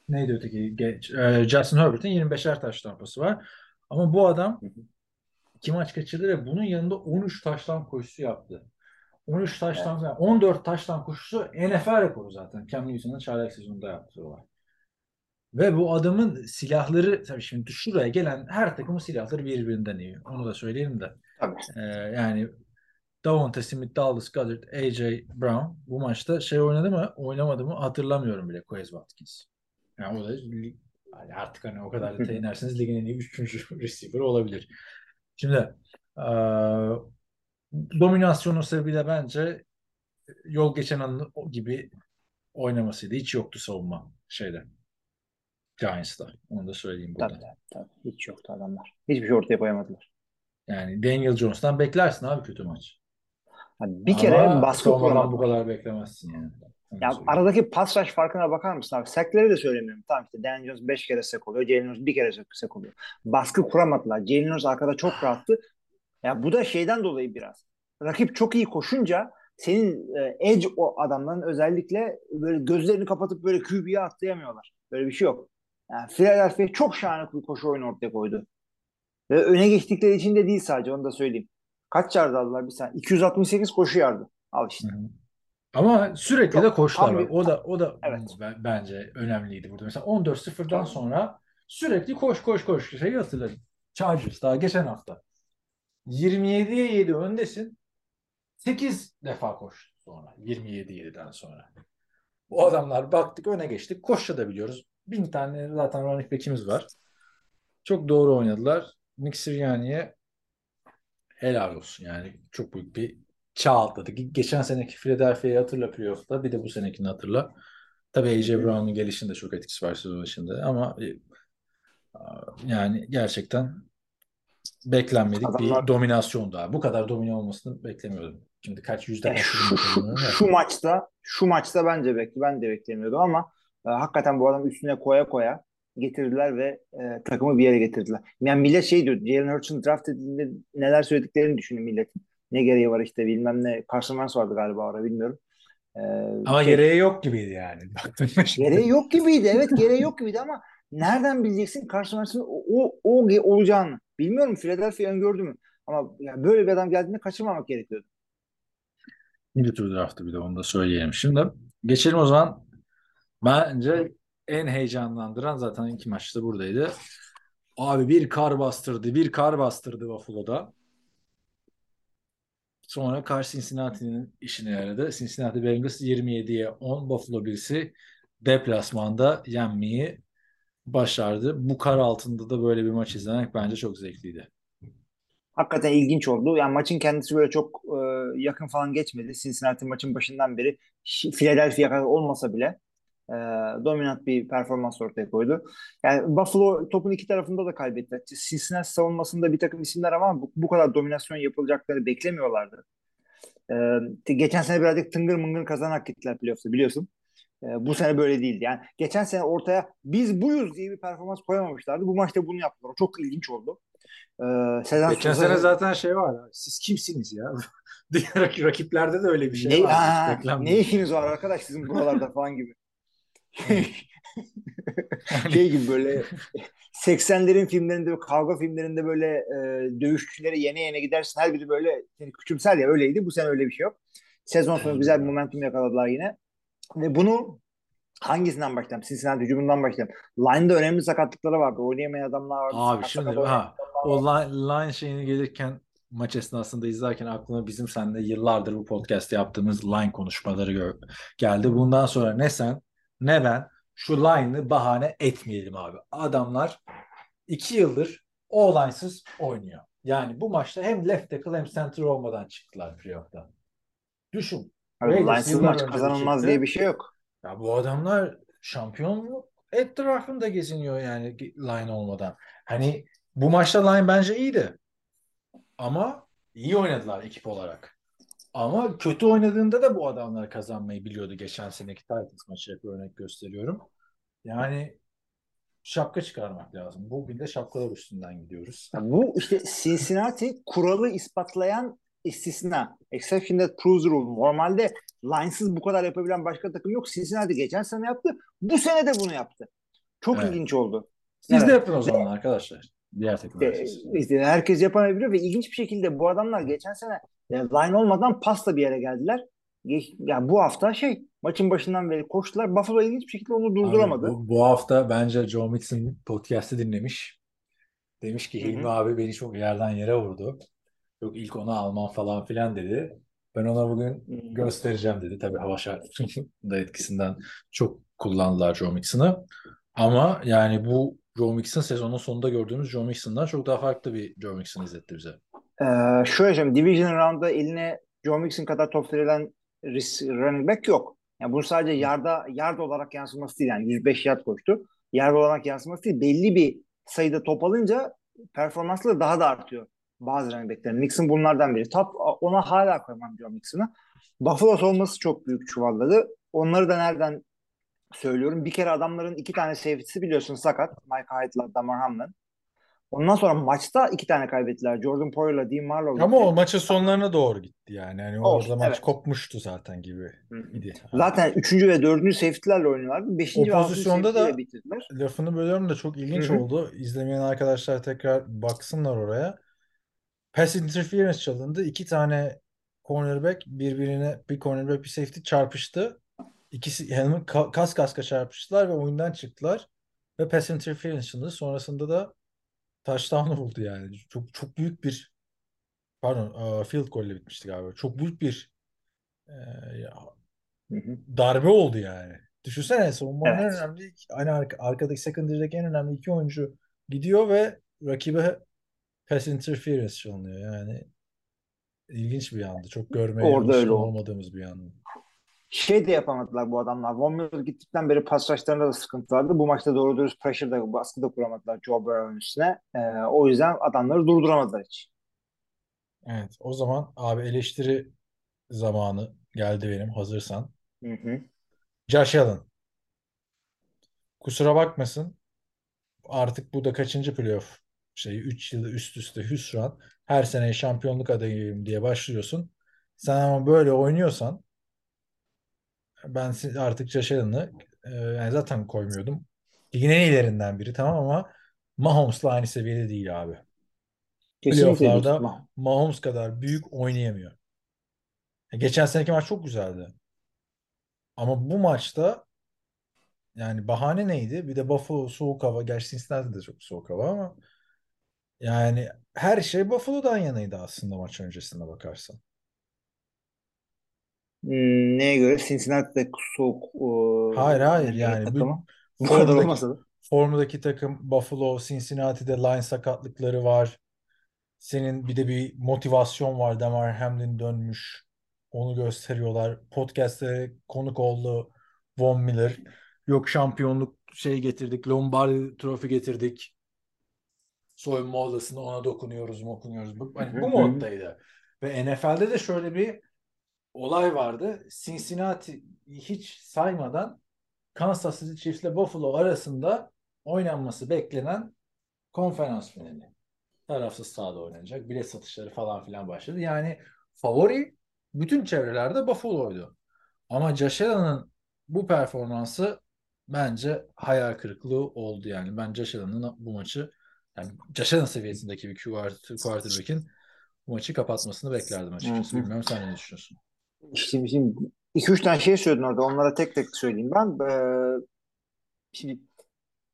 [SPEAKER 4] neydi öteki? Geç, e, Justin Herbert'in 25'er taş tampası var. Ama bu adam iki maç kaçırdı ve bunun yanında 13 taştan koşusu yaptı. 13 taştan, yani 14 taştan koşusu NFL rekoru zaten. Cam Newton'ın çaylak sezonunda yaptığı olay. Ve bu adamın silahları tabii şimdi şuraya gelen her takımın silahları birbirinden iyi. Onu da söyleyelim de.
[SPEAKER 5] Tabii.
[SPEAKER 4] Ee, yani Davante Smith, Dallas Goedert, AJ Brown bu maçta şey oynadı mı oynamadı mı hatırlamıyorum bile Quez Watkins. Yani o da yani artık hani o kadar da inerseniz ligin en iyi üçüncü receiver olabilir. Şimdi eee dominasyonu sebebiyle bence yol geçen o gibi oynamasıydı. Hiç yoktu savunma şeyde. Giants'ta. Onu da söyleyeyim burada.
[SPEAKER 5] Tabii, tabii. Hiç yoktu adamlar. Hiçbir şey ortaya koyamadılar.
[SPEAKER 4] Yani Daniel Jones'tan beklersin abi kötü maç.
[SPEAKER 5] Yani bir kere
[SPEAKER 4] Ama
[SPEAKER 5] baskı
[SPEAKER 4] savunmadan
[SPEAKER 5] kuramadılar.
[SPEAKER 4] bu kadar beklemezsin yani.
[SPEAKER 5] Ya
[SPEAKER 4] söyleyeyim.
[SPEAKER 5] aradaki pas rush farkına bakar mısın abi? Sackleri de söylemiyorum. Tamam işte Dan Jones 5 kere sack oluyor. Jalen Hurts bir kere sack oluyor. Baskı kuramadılar. Jalen Hurts arkada çok rahattı. Ya bu da şeyden dolayı biraz. Rakip çok iyi koşunca senin e, edge o adamların özellikle böyle gözlerini kapatıp böyle QB'ye atlayamıyorlar. Böyle bir şey yok. Yani Philadelphia çok şahane bir koşu oyunu ortaya koydu. Ve öne geçtikleri için de değil sadece onu da söyleyeyim. Kaç yard aldılar bir saniye? 268 koşu yardı. Al işte.
[SPEAKER 4] Hı hı. Ama sürekli
[SPEAKER 5] Çok-
[SPEAKER 4] de koştular.
[SPEAKER 5] bir-
[SPEAKER 4] O da o da
[SPEAKER 5] Evet.
[SPEAKER 4] b- bence önemliydi burada. Mesela 14-0'dan
[SPEAKER 5] Tabii.
[SPEAKER 4] sonra sürekli koş koş koş şeyi hatırladım. Chargers daha geçen hafta. 27'ye 7 öndesin. 8 defa koş sonra. 27-7'den sonra. Bu adamlar baktık öne geçtik. Koşabiliyoruz. Bin tane zaten running back'imiz var. Çok doğru oynadılar. Nick Sirianni'ye helal olsun yani. Çok büyük bir çağ atladı. Ge- Geçen seneki Philadelphia'yı hatırla playoff'ta. Bir de bu senekini hatırla. Tabii AJ Brown'un gelişinde çok etkisi var sezon içinde ama e, yani gerçekten beklenmedik
[SPEAKER 5] Adamlar-
[SPEAKER 4] bir dominasyon daha. Bu kadar domine olmasını beklemiyordum. Şimdi kaç yüzde
[SPEAKER 5] Yani şu, şu, şu maçta şu maçta bence bekli ben de beklemiyordum ama e, hakikaten bu adam üstüne koya koya getirdiler ve e, takımı bir yere getirdiler. Yani millet şey diyor Jalen Hurts'un draft edildiğinde neler söylediklerini düşünün milletin. Ne gereği var işte bilmem ne. Carson Wentz vardı galiba orada bilmiyorum. E,
[SPEAKER 4] Ama
[SPEAKER 5] şey-
[SPEAKER 4] gereği yok gibiydi yani.
[SPEAKER 5] Gereği yok gibiydi. Evet gereği yok gibiydi ama nereden bileceksin Carson Wentz'in o, o, o olacağını? Bilmiyorum Philadelphia öngördü mü? Ama ya böyle bir adam geldiğinde kaçırmamak gerekiyordu.
[SPEAKER 4] İkinci tur draftı bir de onu da söyleyelim. Şimdi geçelim o zaman. Bence en heyecanlandıran zaten iki maçta buradaydı. Abi bir kar bastırdı. Bir kar bastırdı Buffalo'da. Sonra karşı Cincinnati'nin işine yaradı. Cincinnati Bengals 27'ye 10 Buffalo Bills'i deplasmanda yenmeyi başardı. Bu kar altında da böyle bir maç izlemek bence çok zevkliydi.
[SPEAKER 5] Hakikaten ilginç oldu. Yani maçın kendisi böyle çok e, yakın falan geçmedi. Cincinnati maçın başından beri Philadelphia kadar olmasa bile e, dominant bir performans ortaya koydu. Yani Buffalo topun iki tarafında da kaybetti. Cincinnati savunmasında bir takım isimler ama bu, bu kadar dominasyon yapılacakları beklemiyorlardı. E, geçen sene birazcık tıngır mıngır kazanak gittiler playoff'ta biliyorsun. E, bu sene böyle değildi. Yani geçen sene ortaya biz buyuz diye bir performans koyamamışlardı. Bu maçta bunu yaptılar. O çok ilginç oldu. E, Sezen
[SPEAKER 4] Geçen
[SPEAKER 5] Souza-
[SPEAKER 4] sene zaten şey var. ya, Siz kimsiniz ya? Diğer rakiplerde de öyle bir şey
[SPEAKER 5] ne,
[SPEAKER 4] var.
[SPEAKER 5] ha, ne işiniz var arkadaş sizin buralarda falan gibi. Şey gibi böyle 80'lerin filmlerinde kavga filmlerinde böyle e, dövüşçüleri yene yene gidersin her biri böyle seni küçümser ya öyleydi. Bu sene öyle bir şey yok. Sezon sonu güzel bir momentum yakaladılar yine. Ve bunu hangisinden başlayalım? Cincinnati hücumundan başlayalım. Line'da önemli sakatlıkları vardı. Oynayamayan adamlar vardı.
[SPEAKER 4] Abi
[SPEAKER 5] Sakat
[SPEAKER 4] şimdi ha o line, line şeyini gelirken maç esnasında izlerken aklıma bizim seninle yıllardır bu podcast yaptığımız line konuşmaları geldi. Bundan sonra ne sen ne ben şu line'ı bahane etmeyelim abi. Adamlar iki yıldır o-line'sız oynuyor. Yani bu maçta hem left tackle hem center olmadan çıktılar playoff'ta. Düşün.
[SPEAKER 5] Abi, line'sız maç kazanılmaz diye bir şey yok.
[SPEAKER 4] Ya bu adamlar şampiyonluk etrafında geziniyor yani line olmadan. Hani bu maçta line bence iyiydi. Ama iyi oynadılar ekip olarak. Ama kötü oynadığında da bu adamlar kazanmayı biliyordu. Geçen seneki Titans maçı hep örnek gösteriyorum. Yani şapka çıkarmak lazım. Bugün de şapkalar üstünden gidiyoruz.
[SPEAKER 5] Ya bu işte Cincinnati kuralı ispatlayan istisna. Exception that proves rule. Normalde line'sız bu kadar yapabilen başka takım yok. Cincinnati geçen sene yaptı. Bu sene de bunu yaptı. Çok
[SPEAKER 4] Evet.
[SPEAKER 5] ilginç oldu.
[SPEAKER 4] Siz
[SPEAKER 5] Evet.
[SPEAKER 4] de yapın o zaman arkadaşlar. Diğer takımlar.
[SPEAKER 5] İşte, herkes yapamayabiliyor ve ilginç bir şekilde bu adamlar geçen sene e, line olmadan pasla bir yere geldiler. Geç, yani bu hafta şey maçın başından beri koştular. Buffalo ilginç bir şekilde onu durduramadı.
[SPEAKER 4] Abi bu, bu hafta bence Joe Mixon podcast'ı dinlemiş. Demiş ki. Hilmi abi beni çok yerden yere vurdu. Yok ilk onu almam falan filan dedi. Ben ona bugün göstereceğim dedi. Tabii hava şartlarının da etkisinden çok kullandılar Joe Mixon'ı. Ama yani bu Joe Mixon sezonun sonunda gördüğümüz Joe Mixon'dan çok daha farklı bir Joe Mixon izletti bize.
[SPEAKER 5] Ee, şöyle söyleyeyim. Division round'da eline Joe Mixon kadar top verilen running back yok. Yani bu sadece yarda yard olarak yansıması değil. Yani 105 yard koştu. Yard olarak yansıması değil. Belli bir sayıda top alınca performansları daha da artıyor bazı running backlerin. Mixon bunlardan biri. Top ona hala koymam Joe Mixon'ı. Buffalo savunması çok büyük çuvalladı. Onları da nereden söylüyorum? Bir kere adamların iki tane safety'si biliyorsun sakat. Mike Hyde'la Damar Hamlin. Ondan sonra maçta iki tane kaybettiler. Jordan Poyer'la Dean Marlowe
[SPEAKER 4] Ama
[SPEAKER 5] gitti.
[SPEAKER 4] o maçın sonlarına doğru gitti yani. Hani
[SPEAKER 5] Olsun,
[SPEAKER 4] orada maç
[SPEAKER 5] evet.
[SPEAKER 4] kopmuştu zaten gibi. İdi.
[SPEAKER 5] Zaten üçüncü ve dördüncü safety'lerle oynuyorlardı. Beşinci
[SPEAKER 4] O pozisyonda da-
[SPEAKER 5] bitirdiler.
[SPEAKER 4] Lafını bölüyorum da çok ilginç
[SPEAKER 5] Hı hı.
[SPEAKER 4] oldu. İzlemeyen arkadaşlar tekrar baksınlar oraya. Pass interference çalındı. İki tane cornerback birbirine bir cornerback bir safety çarpıştı. İkisi yani ka- kas kaska çarpıştılar ve oyundan çıktılar. Ve pass interference çalındı. Sonrasında da touchdown'u buldu yani. Çok çok büyük bir pardon e, field goal ile bitmişti galiba. Çok büyük bir e, ya,
[SPEAKER 5] Hı hı.
[SPEAKER 4] darbe oldu yani. Düşünsene savunmanın en
[SPEAKER 5] Evet.
[SPEAKER 4] önemli hani arka, arkadaki secondary'deki en önemli iki oyuncu gidiyor ve rakibe pass interference çalınıyor yani. ilginç bir yandı. Çok görmeye
[SPEAKER 5] Orada öyle oldu.
[SPEAKER 4] olmadığımız bir yandı.
[SPEAKER 5] Şey de yapamadılar bu adamlar. Von Miller gittikten beri pas rushlarında da sıkıntı vardı. Bu maçta doğru dürüst pressure'da baskı da kuramadılar Joe Burrow'un üstüne. Ee, o yüzden adamları durduramadılar hiç.
[SPEAKER 4] Evet, o zaman abi eleştiri zamanı geldi benim hazırsan.
[SPEAKER 5] Hı hı.
[SPEAKER 4] Josh Allen. Kusura bakmasın. Artık bu da kaçıncı playoff şeyi 3 yıl üst üste hüsran. Her sene şampiyonluk adayıyım diye başlıyorsun. Sen ama böyle oynuyorsan ben artık Josh Allen'ı e, yani zaten koymuyordum. Ligin en iyilerinden biri tamam ama Mahomes'la aynı seviyede değil abi. Playoff'larda. Mahomes kadar büyük oynayamıyor. Geçen seneki maç çok güzeldi. Ama bu maçta yani bahane neydi? Bir de Buffalo soğuk hava. Gerçi Cincinnati de çok soğuk hava ama yani her şey Buffalo'dan yanaydı aslında maç öncesine bakarsan.
[SPEAKER 5] Hmm, neye göre? Cincinnati'de soğuk e,
[SPEAKER 4] Hayır hayır
[SPEAKER 5] yani
[SPEAKER 4] bu
[SPEAKER 5] takımı. Bu kadar
[SPEAKER 4] formdaki,
[SPEAKER 5] olmasa da.
[SPEAKER 4] formdaki takım Buffalo, Cincinnati'de line sakatlıkları var. Senin bir de bir motivasyon var. Damar Hamlin dönmüş. Onu gösteriyorlar. Podcast'te konuk oldu Von Miller. Yok şampiyonluk şey getirdik. Lombardi Trophy getirdik. Soyunma odasında ona dokunuyoruz, okunuyoruz. Bu, hani bu moddaydı. Ve NFL'de de şöyle bir olay vardı. Cincinnati hiç saymadan Kansas City Chiefs ile Buffalo arasında oynanması beklenen konferans finali. Tarafsız sahada oynanacak. Bilet satışları falan filan başladı. Yani favori bütün çevrelerde Buffalo'ydu. Ama Josh Allen'ın bu performansı bence hayal kırıklığı oldu yani. Ben Josh Allen'ın bu maçı yani Josh Allen seviyesindeki bir quarter- quarterback'in bu maçı kapatmasını beklerdim açıkçası. Bilmiyorum sen ne düşünüyorsun?
[SPEAKER 5] Şimdi, şimdi iki üç tane şey söyledin orada. Onlara tek tek söyleyeyim ben. Ee, şimdi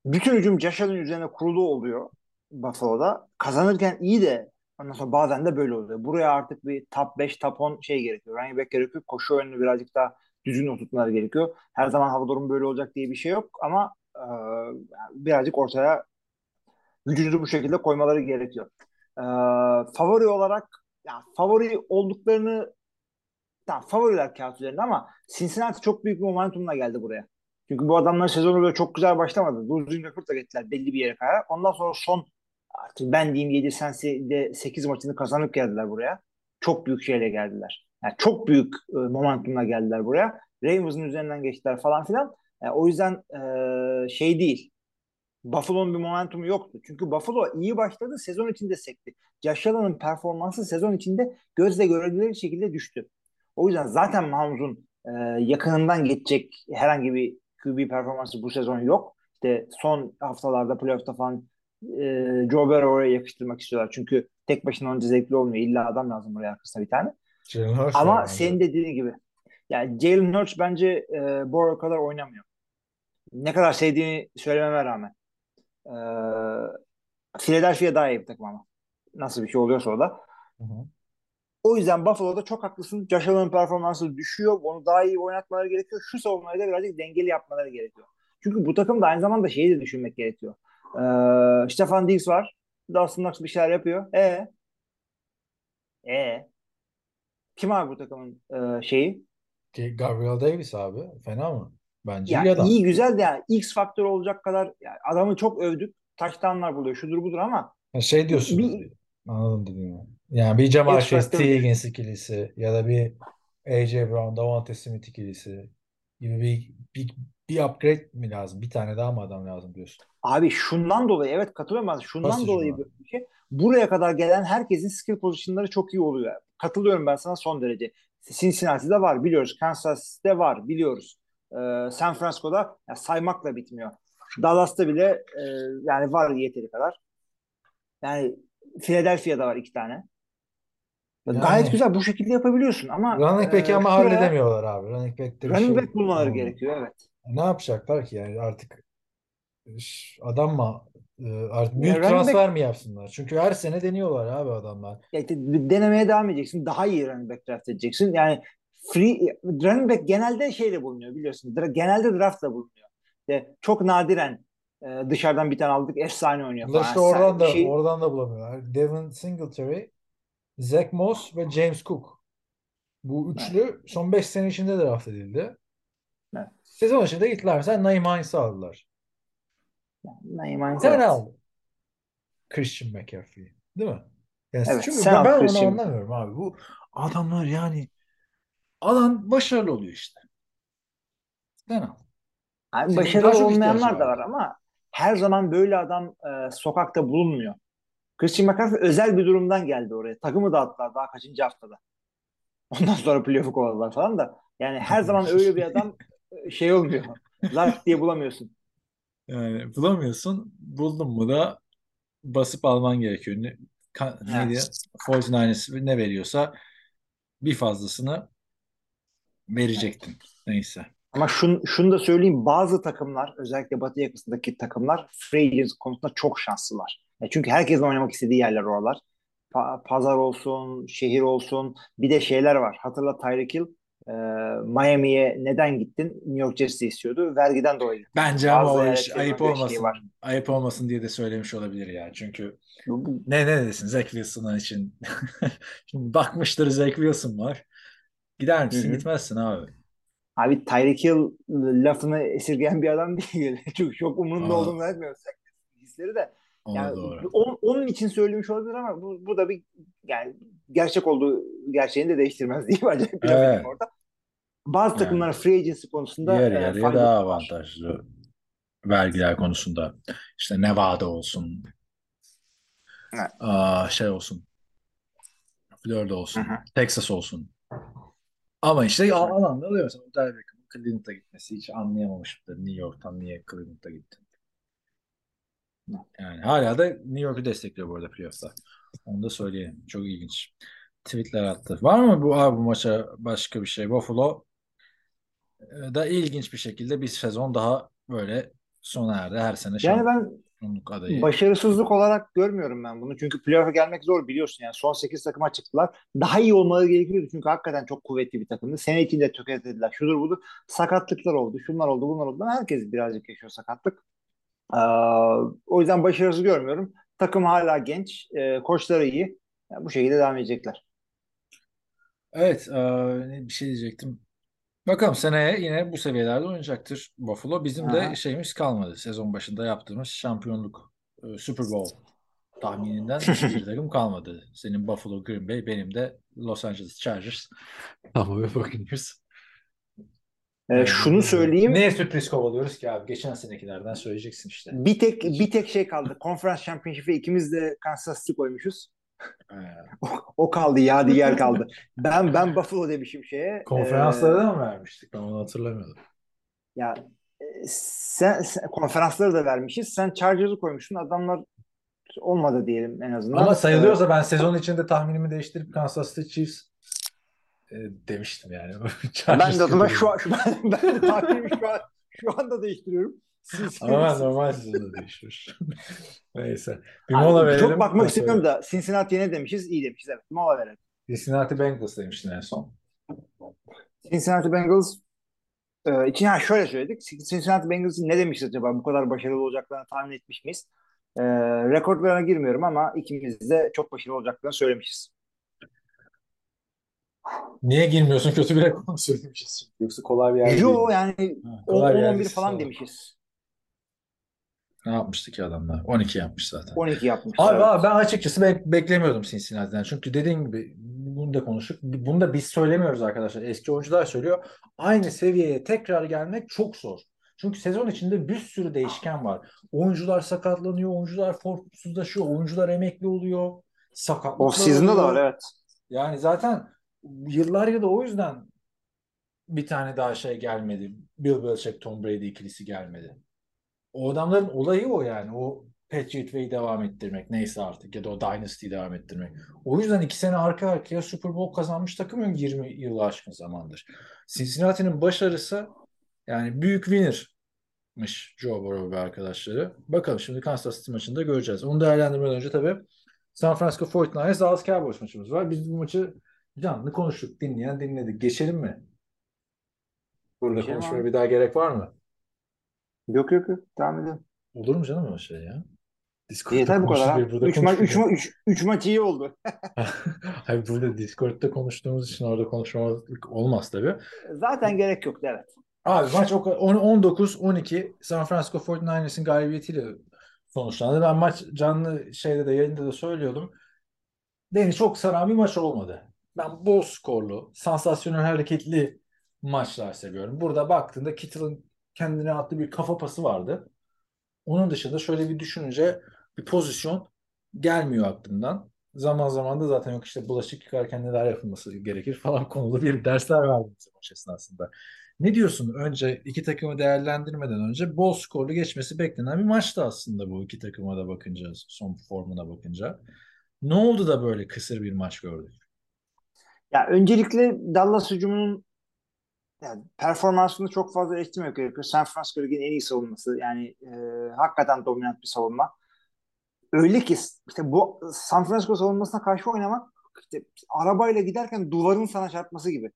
[SPEAKER 5] bütün hücum Allen üzerine kurulu oluyor Buffalo'da. Kazanırken iyi de ondan sonra bazen de böyle oluyor. Buraya artık bir top 5, top 10 şey gerekiyor. Running back gerekiyor. Koşu oyununu birazcık daha düzgün oturtmaları gerekiyor. Her zaman hava durumu böyle olacak diye bir şey yok ama e, birazcık ortaya gücünüzü bu şekilde koymaları gerekiyor. E, favori olarak ya favori olduklarını tamam favoriler kağıt üzerinde ama Cincinnati çok büyük bir momentumla geldi buraya. Çünkü bu adamlar sezonu böyle çok güzel başlamadı. Losing record'a gittiler belli bir yere kadar. Ondan sonra son artık ben diyeyim 7 sensi 8 maçını kazanıp geldiler buraya. Çok büyük şeyle geldiler. Yani çok büyük e, momentumla geldiler buraya. Ravens'ın üzerinden geçtiler falan filan. E, o yüzden e, şey değil. Buffalo'nun bir momentumu yoktu. Çünkü Buffalo iyi başladı, sezon içinde sekti. Josh performansı sezon içinde gözle görülebilir şekilde düştü. O yüzden zaten Mahmut'un e, yakınından geçecek herhangi bir QB performansı bu sezon yok. İşte son haftalarda playoff'ta falan e, Joe Burrow oraya yakıştırmak istiyorlar. Çünkü tek başına önce zevkli olmuyor. İlla adam lazım buraya arkasına bir tane. Ama
[SPEAKER 4] bence.
[SPEAKER 5] senin dediğin gibi yani Jalen Hurts bence e, Burrow kadar oynamıyor. Ne kadar sevdiğini söylememe rağmen. E, Philadelphia daha iyi bir takım ama. Nasıl bir şey oluyorsa o da.
[SPEAKER 4] Hı hı.
[SPEAKER 5] O yüzden Buffalo'da çok haklısın. Josh Allen'ın performansı düşüyor. Onu daha iyi oynatmaları gerekiyor. Şu savunmayı da birazcık dengeli yapmaları gerekiyor. Çünkü bu takım da aynı zamanda şeyi de düşünmek gerekiyor. Ee, Stefan Diggs var. Dawson Knox bir şeyler yapıyor. E e kim abi bu takımın e, şeyi?
[SPEAKER 4] Gabriel Davis abi. Fena mı? Bence iyi
[SPEAKER 5] Yani
[SPEAKER 4] adam.
[SPEAKER 5] iyi güzel de yani X faktör olacak kadar yani adamı çok övdük. Touchdownlar buluyor. Şudur budur ama
[SPEAKER 4] Ha, şey diyorsun.
[SPEAKER 5] Bir-
[SPEAKER 4] Anladım dediğimi. Yani bir Jamal
[SPEAKER 5] X
[SPEAKER 4] Chase, T.
[SPEAKER 5] faktör-
[SPEAKER 4] Higgins ikilisi ya da bir A.J. Brown, Davante Smith ikilisi gibi bir, bir, bir upgrade mi lazım? Bir tane daha mı adam lazım diyorsun?
[SPEAKER 5] Abi şundan dolayı evet katılıyorum ben. Şundan
[SPEAKER 4] Pas
[SPEAKER 5] dolayı
[SPEAKER 4] hücumu.
[SPEAKER 5] böyle bir şey. Buraya kadar gelen herkesin skill pozisyonları çok iyi oluyor. Katılıyorum ben sana son derece. Cincinnati'de var biliyoruz. Kansas'te var biliyoruz. Ee, San Francisco'da ya saymakla bitmiyor. Dallas'ta bile e, yani var yeteri kadar. Yani Philadelphia'da var iki tane.
[SPEAKER 4] Yani-
[SPEAKER 5] Gayet güzel bu şekilde yapabiliyorsun ama
[SPEAKER 4] Running back'i
[SPEAKER 5] e,
[SPEAKER 4] ama halledemiyorlar abi. Running back'te bir
[SPEAKER 5] Running
[SPEAKER 4] şey
[SPEAKER 5] back bulmaları
[SPEAKER 4] olmadı.
[SPEAKER 5] gerekiyor evet.
[SPEAKER 4] Ne yapacaklar ki yani artık adam mı e, artık büyük
[SPEAKER 5] running
[SPEAKER 4] transfer mi yapsınlar? Çünkü her sene deniyorlar abi adamlar.
[SPEAKER 5] Ya işte denemeye devam edeceksin. Daha iyi running back draft edeceksin. Yani free running back genelde şeyle bulunuyor biliyorsun. Genelde draftla bulunuyor. İşte çok nadiren e, dışarıdan bir tane aldık efsane oynuyor
[SPEAKER 4] Bunlar işte oradan da
[SPEAKER 5] Şey-
[SPEAKER 4] oradan da bulamıyorlar. Devin Singletary, Zach Moss ve James Cook. Bu üçlü son 5 sene içinde draft edildi.
[SPEAKER 5] Evet.
[SPEAKER 4] Sezon başında gittiler mesela Naim Hines'ı aldılar.
[SPEAKER 5] Naim Hines,
[SPEAKER 4] Sen
[SPEAKER 5] evet.
[SPEAKER 4] aldın. Christian McCaffrey'i. Değil mi? Yani
[SPEAKER 5] Evet,
[SPEAKER 4] çünkü ben,
[SPEAKER 5] al
[SPEAKER 4] ben onu anlamıyorum abi. Bu adamlar yani alan başarılı oluyor işte. Sen al.
[SPEAKER 5] Abi başarılı olmayanlar da
[SPEAKER 4] var
[SPEAKER 5] ama her zaman böyle adam e, sokakta bulunmuyor. Christian McCaffrey özel bir durumdan geldi oraya. Takımı dağıttılar daha kaçıncı haftada. Ondan sonra playoff'u kovaladılar falan da. Yani her zaman öyle bir adam e, şey olmuyor. Lak diye bulamıyorsun.
[SPEAKER 4] Yani bulamıyorsun. Buldun mu da basıp alman gerekiyor. Ne, ka,
[SPEAKER 5] Evet.
[SPEAKER 4] neydi? 49ers ne veriyorsa bir fazlasını verecektin. Neyse.
[SPEAKER 5] Ama şun, şunu da söyleyeyim bazı takımlar özellikle batı yakasındaki takımlar free agents konusunda çok şanslılar. Ya çünkü herkesin oynamak istediği yerler oralar. Pa- pazar olsun, şehir olsun. Bir de şeyler var. Hatırla Tyreek Hill e, Miami'ye neden gittin? New York Jets'i istiyordu. Vergiden dolayı.
[SPEAKER 4] Bence ama o iş ayıp olmasın.
[SPEAKER 5] var.
[SPEAKER 4] Ayıp olmasın diye de söylemiş olabilir ya. Çünkü ne ne desin Zach Wilson için. Şimdi bakmıştır Zach Wilson var. Gider misin?
[SPEAKER 5] Hı hı.
[SPEAKER 4] Gitmezsin abi.
[SPEAKER 5] Abi Tyreek Hill lafını esirgeyen bir adam değil. Çünkü çok umurunda olduğunu zannetmiyorum. Hisleri de. Yani
[SPEAKER 4] doğru.
[SPEAKER 5] on- onun için söylemiş olabilir ama bu, bu da bir yani gerçek olduğu gerçeğini de değiştirmez bir laf
[SPEAKER 4] Evet.
[SPEAKER 5] orada. Bazı
[SPEAKER 4] Yani.
[SPEAKER 5] takımlar free agency konusunda
[SPEAKER 4] Yarı
[SPEAKER 5] e,
[SPEAKER 4] yarıya
[SPEAKER 5] faydası
[SPEAKER 4] daha
[SPEAKER 5] var.
[SPEAKER 4] avantajlı vergiler konusunda. İşte Nevada olsun.
[SPEAKER 5] Evet.
[SPEAKER 4] Aa, şey olsun. Florida olsun.
[SPEAKER 5] Hı hı.
[SPEAKER 4] Texas olsun. Ama işte al- alanda Odell Beckham'ın Cleveland'a gitmesi hiç anlayamamıştır. New York'tan niye Cleveland'a gitti. Yani hala da New York'u destekliyor bu arada playoff'ta. Onu da söyleyelim. Çok ilginç. Tweetler attı. Var mı bu abi bu maça başka bir şey? Buffalo e, da ilginç bir şekilde bir sezon daha böyle sona erdi. Her sene
[SPEAKER 5] Yani ben
[SPEAKER 4] adayı.
[SPEAKER 5] başarısızlık olarak görmüyorum ben bunu. Çünkü playoff'a gelmek zor biliyorsun yani. Son 8 takıma çıktılar. Daha iyi olmaları gerekiyordu çünkü hakikaten çok kuvvetli bir takımdı. Sene içinde tökezlediler. Şudur budur. Sakatlıklar oldu. Şunlar oldu bunlar oldu. Herkes birazcık yaşıyor sakatlık. Ee, o yüzden başarısız görmüyorum. Takım hala genç. E, koçları iyi. Yani bu şekilde devam edecekler.
[SPEAKER 4] Evet, e, bir şey diyecektim. Bakalım seneye yine bu seviyelerde oynayacaktır Buffalo. Bizim de
[SPEAKER 5] Aha.
[SPEAKER 4] şeyimiz kalmadı. Sezon başında yaptığımız şampiyonluk e, Super Bowl tahmininden hiçbir takım kalmadı. Senin Buffalo, Green Bay, benim de Los Angeles Chargers. Tamam ve Buccaneers.
[SPEAKER 5] Ee, şunu söyleyeyim.
[SPEAKER 4] Neye sürpriz kovalıyoruz ki abi? Geçen senekilerden söyleyeceksin işte.
[SPEAKER 5] Bir tek bir tek şey kaldı. Konferans Championship'e ikimiz de Kansas City koymuşuz.
[SPEAKER 4] Ee,
[SPEAKER 5] O, o kaldı ya diğer kaldı. Ben ben Buffalo demişim şeye.
[SPEAKER 4] konferanslara
[SPEAKER 5] Ee,
[SPEAKER 4] da mı vermiştik? Ben onu hatırlamıyordum.
[SPEAKER 5] ya e, sen, sen- konferansları da vermişiz. Sen Chargers'ı koymuşsun. Adamlar olmadı diyelim en azından.
[SPEAKER 4] Ama
[SPEAKER 5] Ee,
[SPEAKER 4] sayılıyorsa ben sezon içinde tahminimi değiştirip Kansas City Chiefs e, demiştim yani.
[SPEAKER 5] ben de o zaman şu an şu, ben, ben de takvimi şu an şu anda değiştiriyorum.
[SPEAKER 4] Ama normal sezonda değiştir. Neyse. Bir
[SPEAKER 5] Abi,
[SPEAKER 4] mola verelim.
[SPEAKER 5] Çok bakmak istemiyorum da Cincinnati'ye ne demişiz? İyi demişiz. Evet. Mola verelim.
[SPEAKER 4] Cincinnati Bengals demiştin en son.
[SPEAKER 5] Cincinnati Bengals e, için ha şöyle söyledik. Cincinnati Bengals'ın ne demişiz acaba? Bu kadar başarılı olacaklarını tahmin etmiş miyiz? E, rekorlarına girmiyorum ama ikimiz de çok başarılı olacaklarını söylemişiz.
[SPEAKER 4] Niye girmiyorsun? Kötü bir reklam söylemişiz. Yoksa kolay bir yer değil.
[SPEAKER 5] Yo yani
[SPEAKER 4] Ha, kolay bir yer
[SPEAKER 5] 10-11
[SPEAKER 4] değil.
[SPEAKER 5] falan
[SPEAKER 4] Sağ
[SPEAKER 5] demişiz.
[SPEAKER 4] Ne yapmıştı ki adamlar? 12 yapmış zaten.
[SPEAKER 5] 12 yapmışlar.
[SPEAKER 4] Abi,
[SPEAKER 5] evet.
[SPEAKER 4] abi ben açıkçası bek- beklemiyordum Cincinnati'den. Çünkü dediğin gibi bunu da konuştuk. Bunu da biz söylemiyoruz arkadaşlar. Eski oyuncular söylüyor. Aynı seviyeye tekrar gelmek çok zor. Çünkü sezon içinde bir sürü değişken var. Oyuncular sakatlanıyor, oyuncular formsuzlaşıyor, oyuncular emekli oluyor. Sakatlıklar
[SPEAKER 5] Off-season'da da
[SPEAKER 4] oluyor.
[SPEAKER 5] var evet.
[SPEAKER 4] Yani zaten yıllar yılı o yüzden bir tane daha şey gelmedi. Bill Belichick, Tom Brady ikilisi gelmedi. O adamların olayı o yani. O Patriot Way'i devam ettirmek neyse artık ya da o Dynasty'yi devam ettirmek. O yüzden iki sene arka arkaya Super Bowl kazanmış takım yok 20 yılı aşkın zamandır. Cincinnati'nin başarısı yani büyük winner'mış Joe Burrow ve arkadaşları. Bakalım şimdi Kansas City maçında göreceğiz. Onu değerlendirmeden önce tabii San Francisco 49ers Dallas Cowboys maçımız var. Biz bu maçı canlı konuştuk. Dinleyen dinledik. Geçelim mi? Burada
[SPEAKER 5] Geçelim
[SPEAKER 4] konuşmaya
[SPEAKER 5] abi.
[SPEAKER 4] bir daha gerek var mı?
[SPEAKER 5] Yok yok yok. Devam edelim.
[SPEAKER 4] Olur mu canım o şey ya? Discord'da
[SPEAKER 5] Yeter bu kadar.
[SPEAKER 4] burada
[SPEAKER 5] Üç, ma üç, ma üç, üç maç iyi oldu.
[SPEAKER 4] Hayır burada Discord'da konuştuğumuz için orada konuşmamak olmaz tabii.
[SPEAKER 5] Zaten gerek yoktu evet.
[SPEAKER 4] Abi maç o kadar- on- 19-12 San Francisco 49ers'in galibiyetiyle sonuçlandı. Ben maç canlı şeyde de yayında da söylüyordum. Beni çok saran bir maç olmadı. Ben bol skorlu, sansasyonel hareketli maçlar seviyorum. Burada baktığında Kittle'ın kendine attığı bir kafa pası vardı. Onun dışında şöyle bir düşününce bir pozisyon gelmiyor aklımdan. Zaman zaman da zaten yok işte bulaşık yıkarken neler yapılması gerekir falan konulu bir dersler verdim bize maç esnasında. Ne diyorsun? Önce iki takımı değerlendirmeden önce bol skorlu geçmesi beklenen bir maçtı aslında bu iki takıma da bakınca, son formuna bakınca. Ne oldu da böyle kısır bir maç gördük?
[SPEAKER 5] Ya öncelikle Dallas hücumunun yani performansını çok fazla eleştirmemek gerekiyor. San Francisco Lig'in en iyi savunması. Yani e, hakikaten dominant bir savunma. Öyle ki işte bu San Francisco savunmasına karşı oynamak işte arabayla giderken duvarın sana çarpması gibi.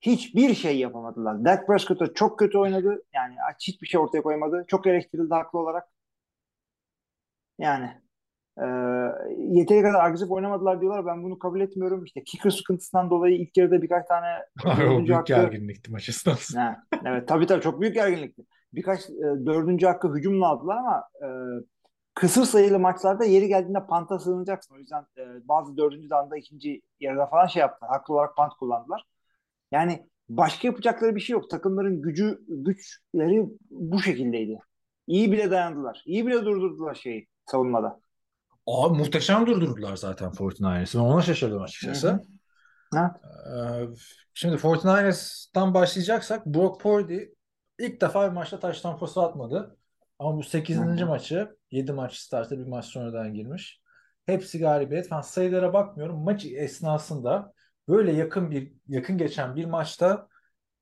[SPEAKER 5] Hiçbir şey yapamadılar. Dak Prescott çok kötü oynadı. Yani hiçbir şey ortaya koymadı. Çok eleştirildi haklı olarak. Yani e, yeteri kadar agresif oynamadılar diyorlar. Ben bunu kabul etmiyorum. İşte kicker sıkıntısından dolayı ilk yarıda birkaç tane
[SPEAKER 4] o büyük
[SPEAKER 5] hakkı
[SPEAKER 4] gerginlikti maç esnasında.
[SPEAKER 5] Ha, evet tabii tabii çok büyük gerginlikti. Birkaç e, dördüncü hakkı hücumla aldılar ama e, kısır sayılı maçlarda yeri geldiğinde panta sığınacaksın. O yüzden e, bazı dördüncü danda ikinci yarıda falan şey yaptılar. Haklı olarak pant kullandılar. Yani başka yapacakları bir şey yok. Takımların gücü güçleri bu şekildeydi. İyi bile dayandılar. İyi bile durdurdular şeyi savunmada.
[SPEAKER 4] Abi muhteşem durdurdular zaten 49ers'ı. Ben ona şaşırdım açıkçası.
[SPEAKER 5] Hı?
[SPEAKER 4] Ee, Şimdi 49ers'tan başlayacaksak Brock Purdy ilk defa bir maçta taş tampası atmadı. Ama bu 8.
[SPEAKER 5] Hı hı.
[SPEAKER 4] maçı 7 maç startı bir maç sonradan girmiş. Hepsi galibiyet. Ben sayılara bakmıyorum. Maç esnasında böyle yakın bir yakın geçen bir maçta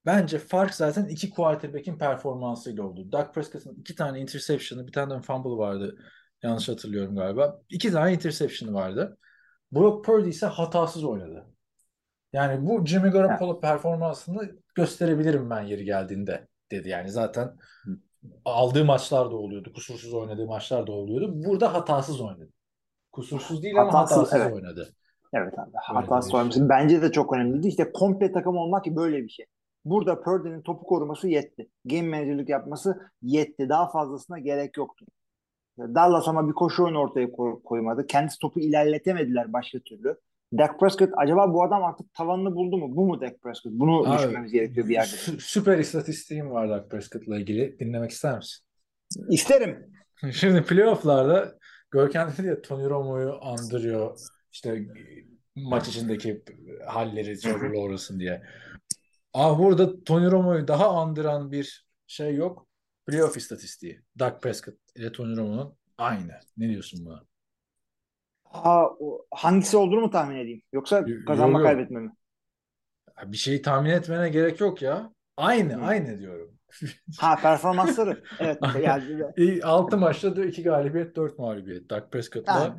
[SPEAKER 4] bence fark zaten iki quarterback'in performansıyla oldu. Dak Prescott'ın iki tane interception'ı, bir tane de fumble vardı. Yanlış hatırlıyorum galiba. İki tane interception'ı vardı. Brock Purdy ise hatasız oynadı. Yani bu Jimmy Garoppolo performansını gösterebilirim ben yeri geldiğinde dedi. Yani zaten aldığı maçlar da oluyordu. Kusursuz oynadığı maçlar da oluyordu. Burada hatasız oynadı. Kusursuz değil ama
[SPEAKER 5] Hatasız, evet.
[SPEAKER 4] oynadı.
[SPEAKER 5] Evet abi. Hatasız
[SPEAKER 4] bir
[SPEAKER 5] oynaması bence de çok önemliydi. İşte komple takım olmak böyle bir şey. Burada Purdy'nin topu koruması yetti. Game manager'lık yapması yetti. Daha fazlasına gerek yoktu. Dallas ama bir koşu oyunu ortaya koy- koymadı. Kendisi topu ilerletemediler başka türlü. Dak Prescott acaba bu adam artık tavanını buldu mu? Bu mu Dak Prescott? Bunu
[SPEAKER 4] Abi,
[SPEAKER 5] düşünmemiz gerekiyor bir yerde.
[SPEAKER 4] sü- süper istatistiğim var Dak Prescott'la ilgili. Dinlemek ister misin?
[SPEAKER 5] İsterim.
[SPEAKER 4] Şimdi playoff'larda Görkem dedi ya Tony Romo'yu andırıyor. İşte maç içindeki halleri Trevor Lawrence'ın diye. Abi burada Tony Romo'yu daha andıran bir şey yok. Playoff istatistiği. Dak Prescott ile Tony Romo'nun aynı. Ne diyorsun buna?
[SPEAKER 5] Ha, hangisi olduğunu mu tahmin edeyim? Yoksa
[SPEAKER 4] Yo-
[SPEAKER 5] kazanma
[SPEAKER 4] yo, yo.
[SPEAKER 5] kaybetme mi?
[SPEAKER 4] Bir şeyi tahmin etmene gerek yok ya. Aynı,
[SPEAKER 5] Hı.
[SPEAKER 4] aynı diyorum.
[SPEAKER 5] Ha performansları. Evet. Yani,
[SPEAKER 4] 6 maçta da 2 galibiyet, 4 mağlubiyet. Dak Prescott'la
[SPEAKER 5] Ha,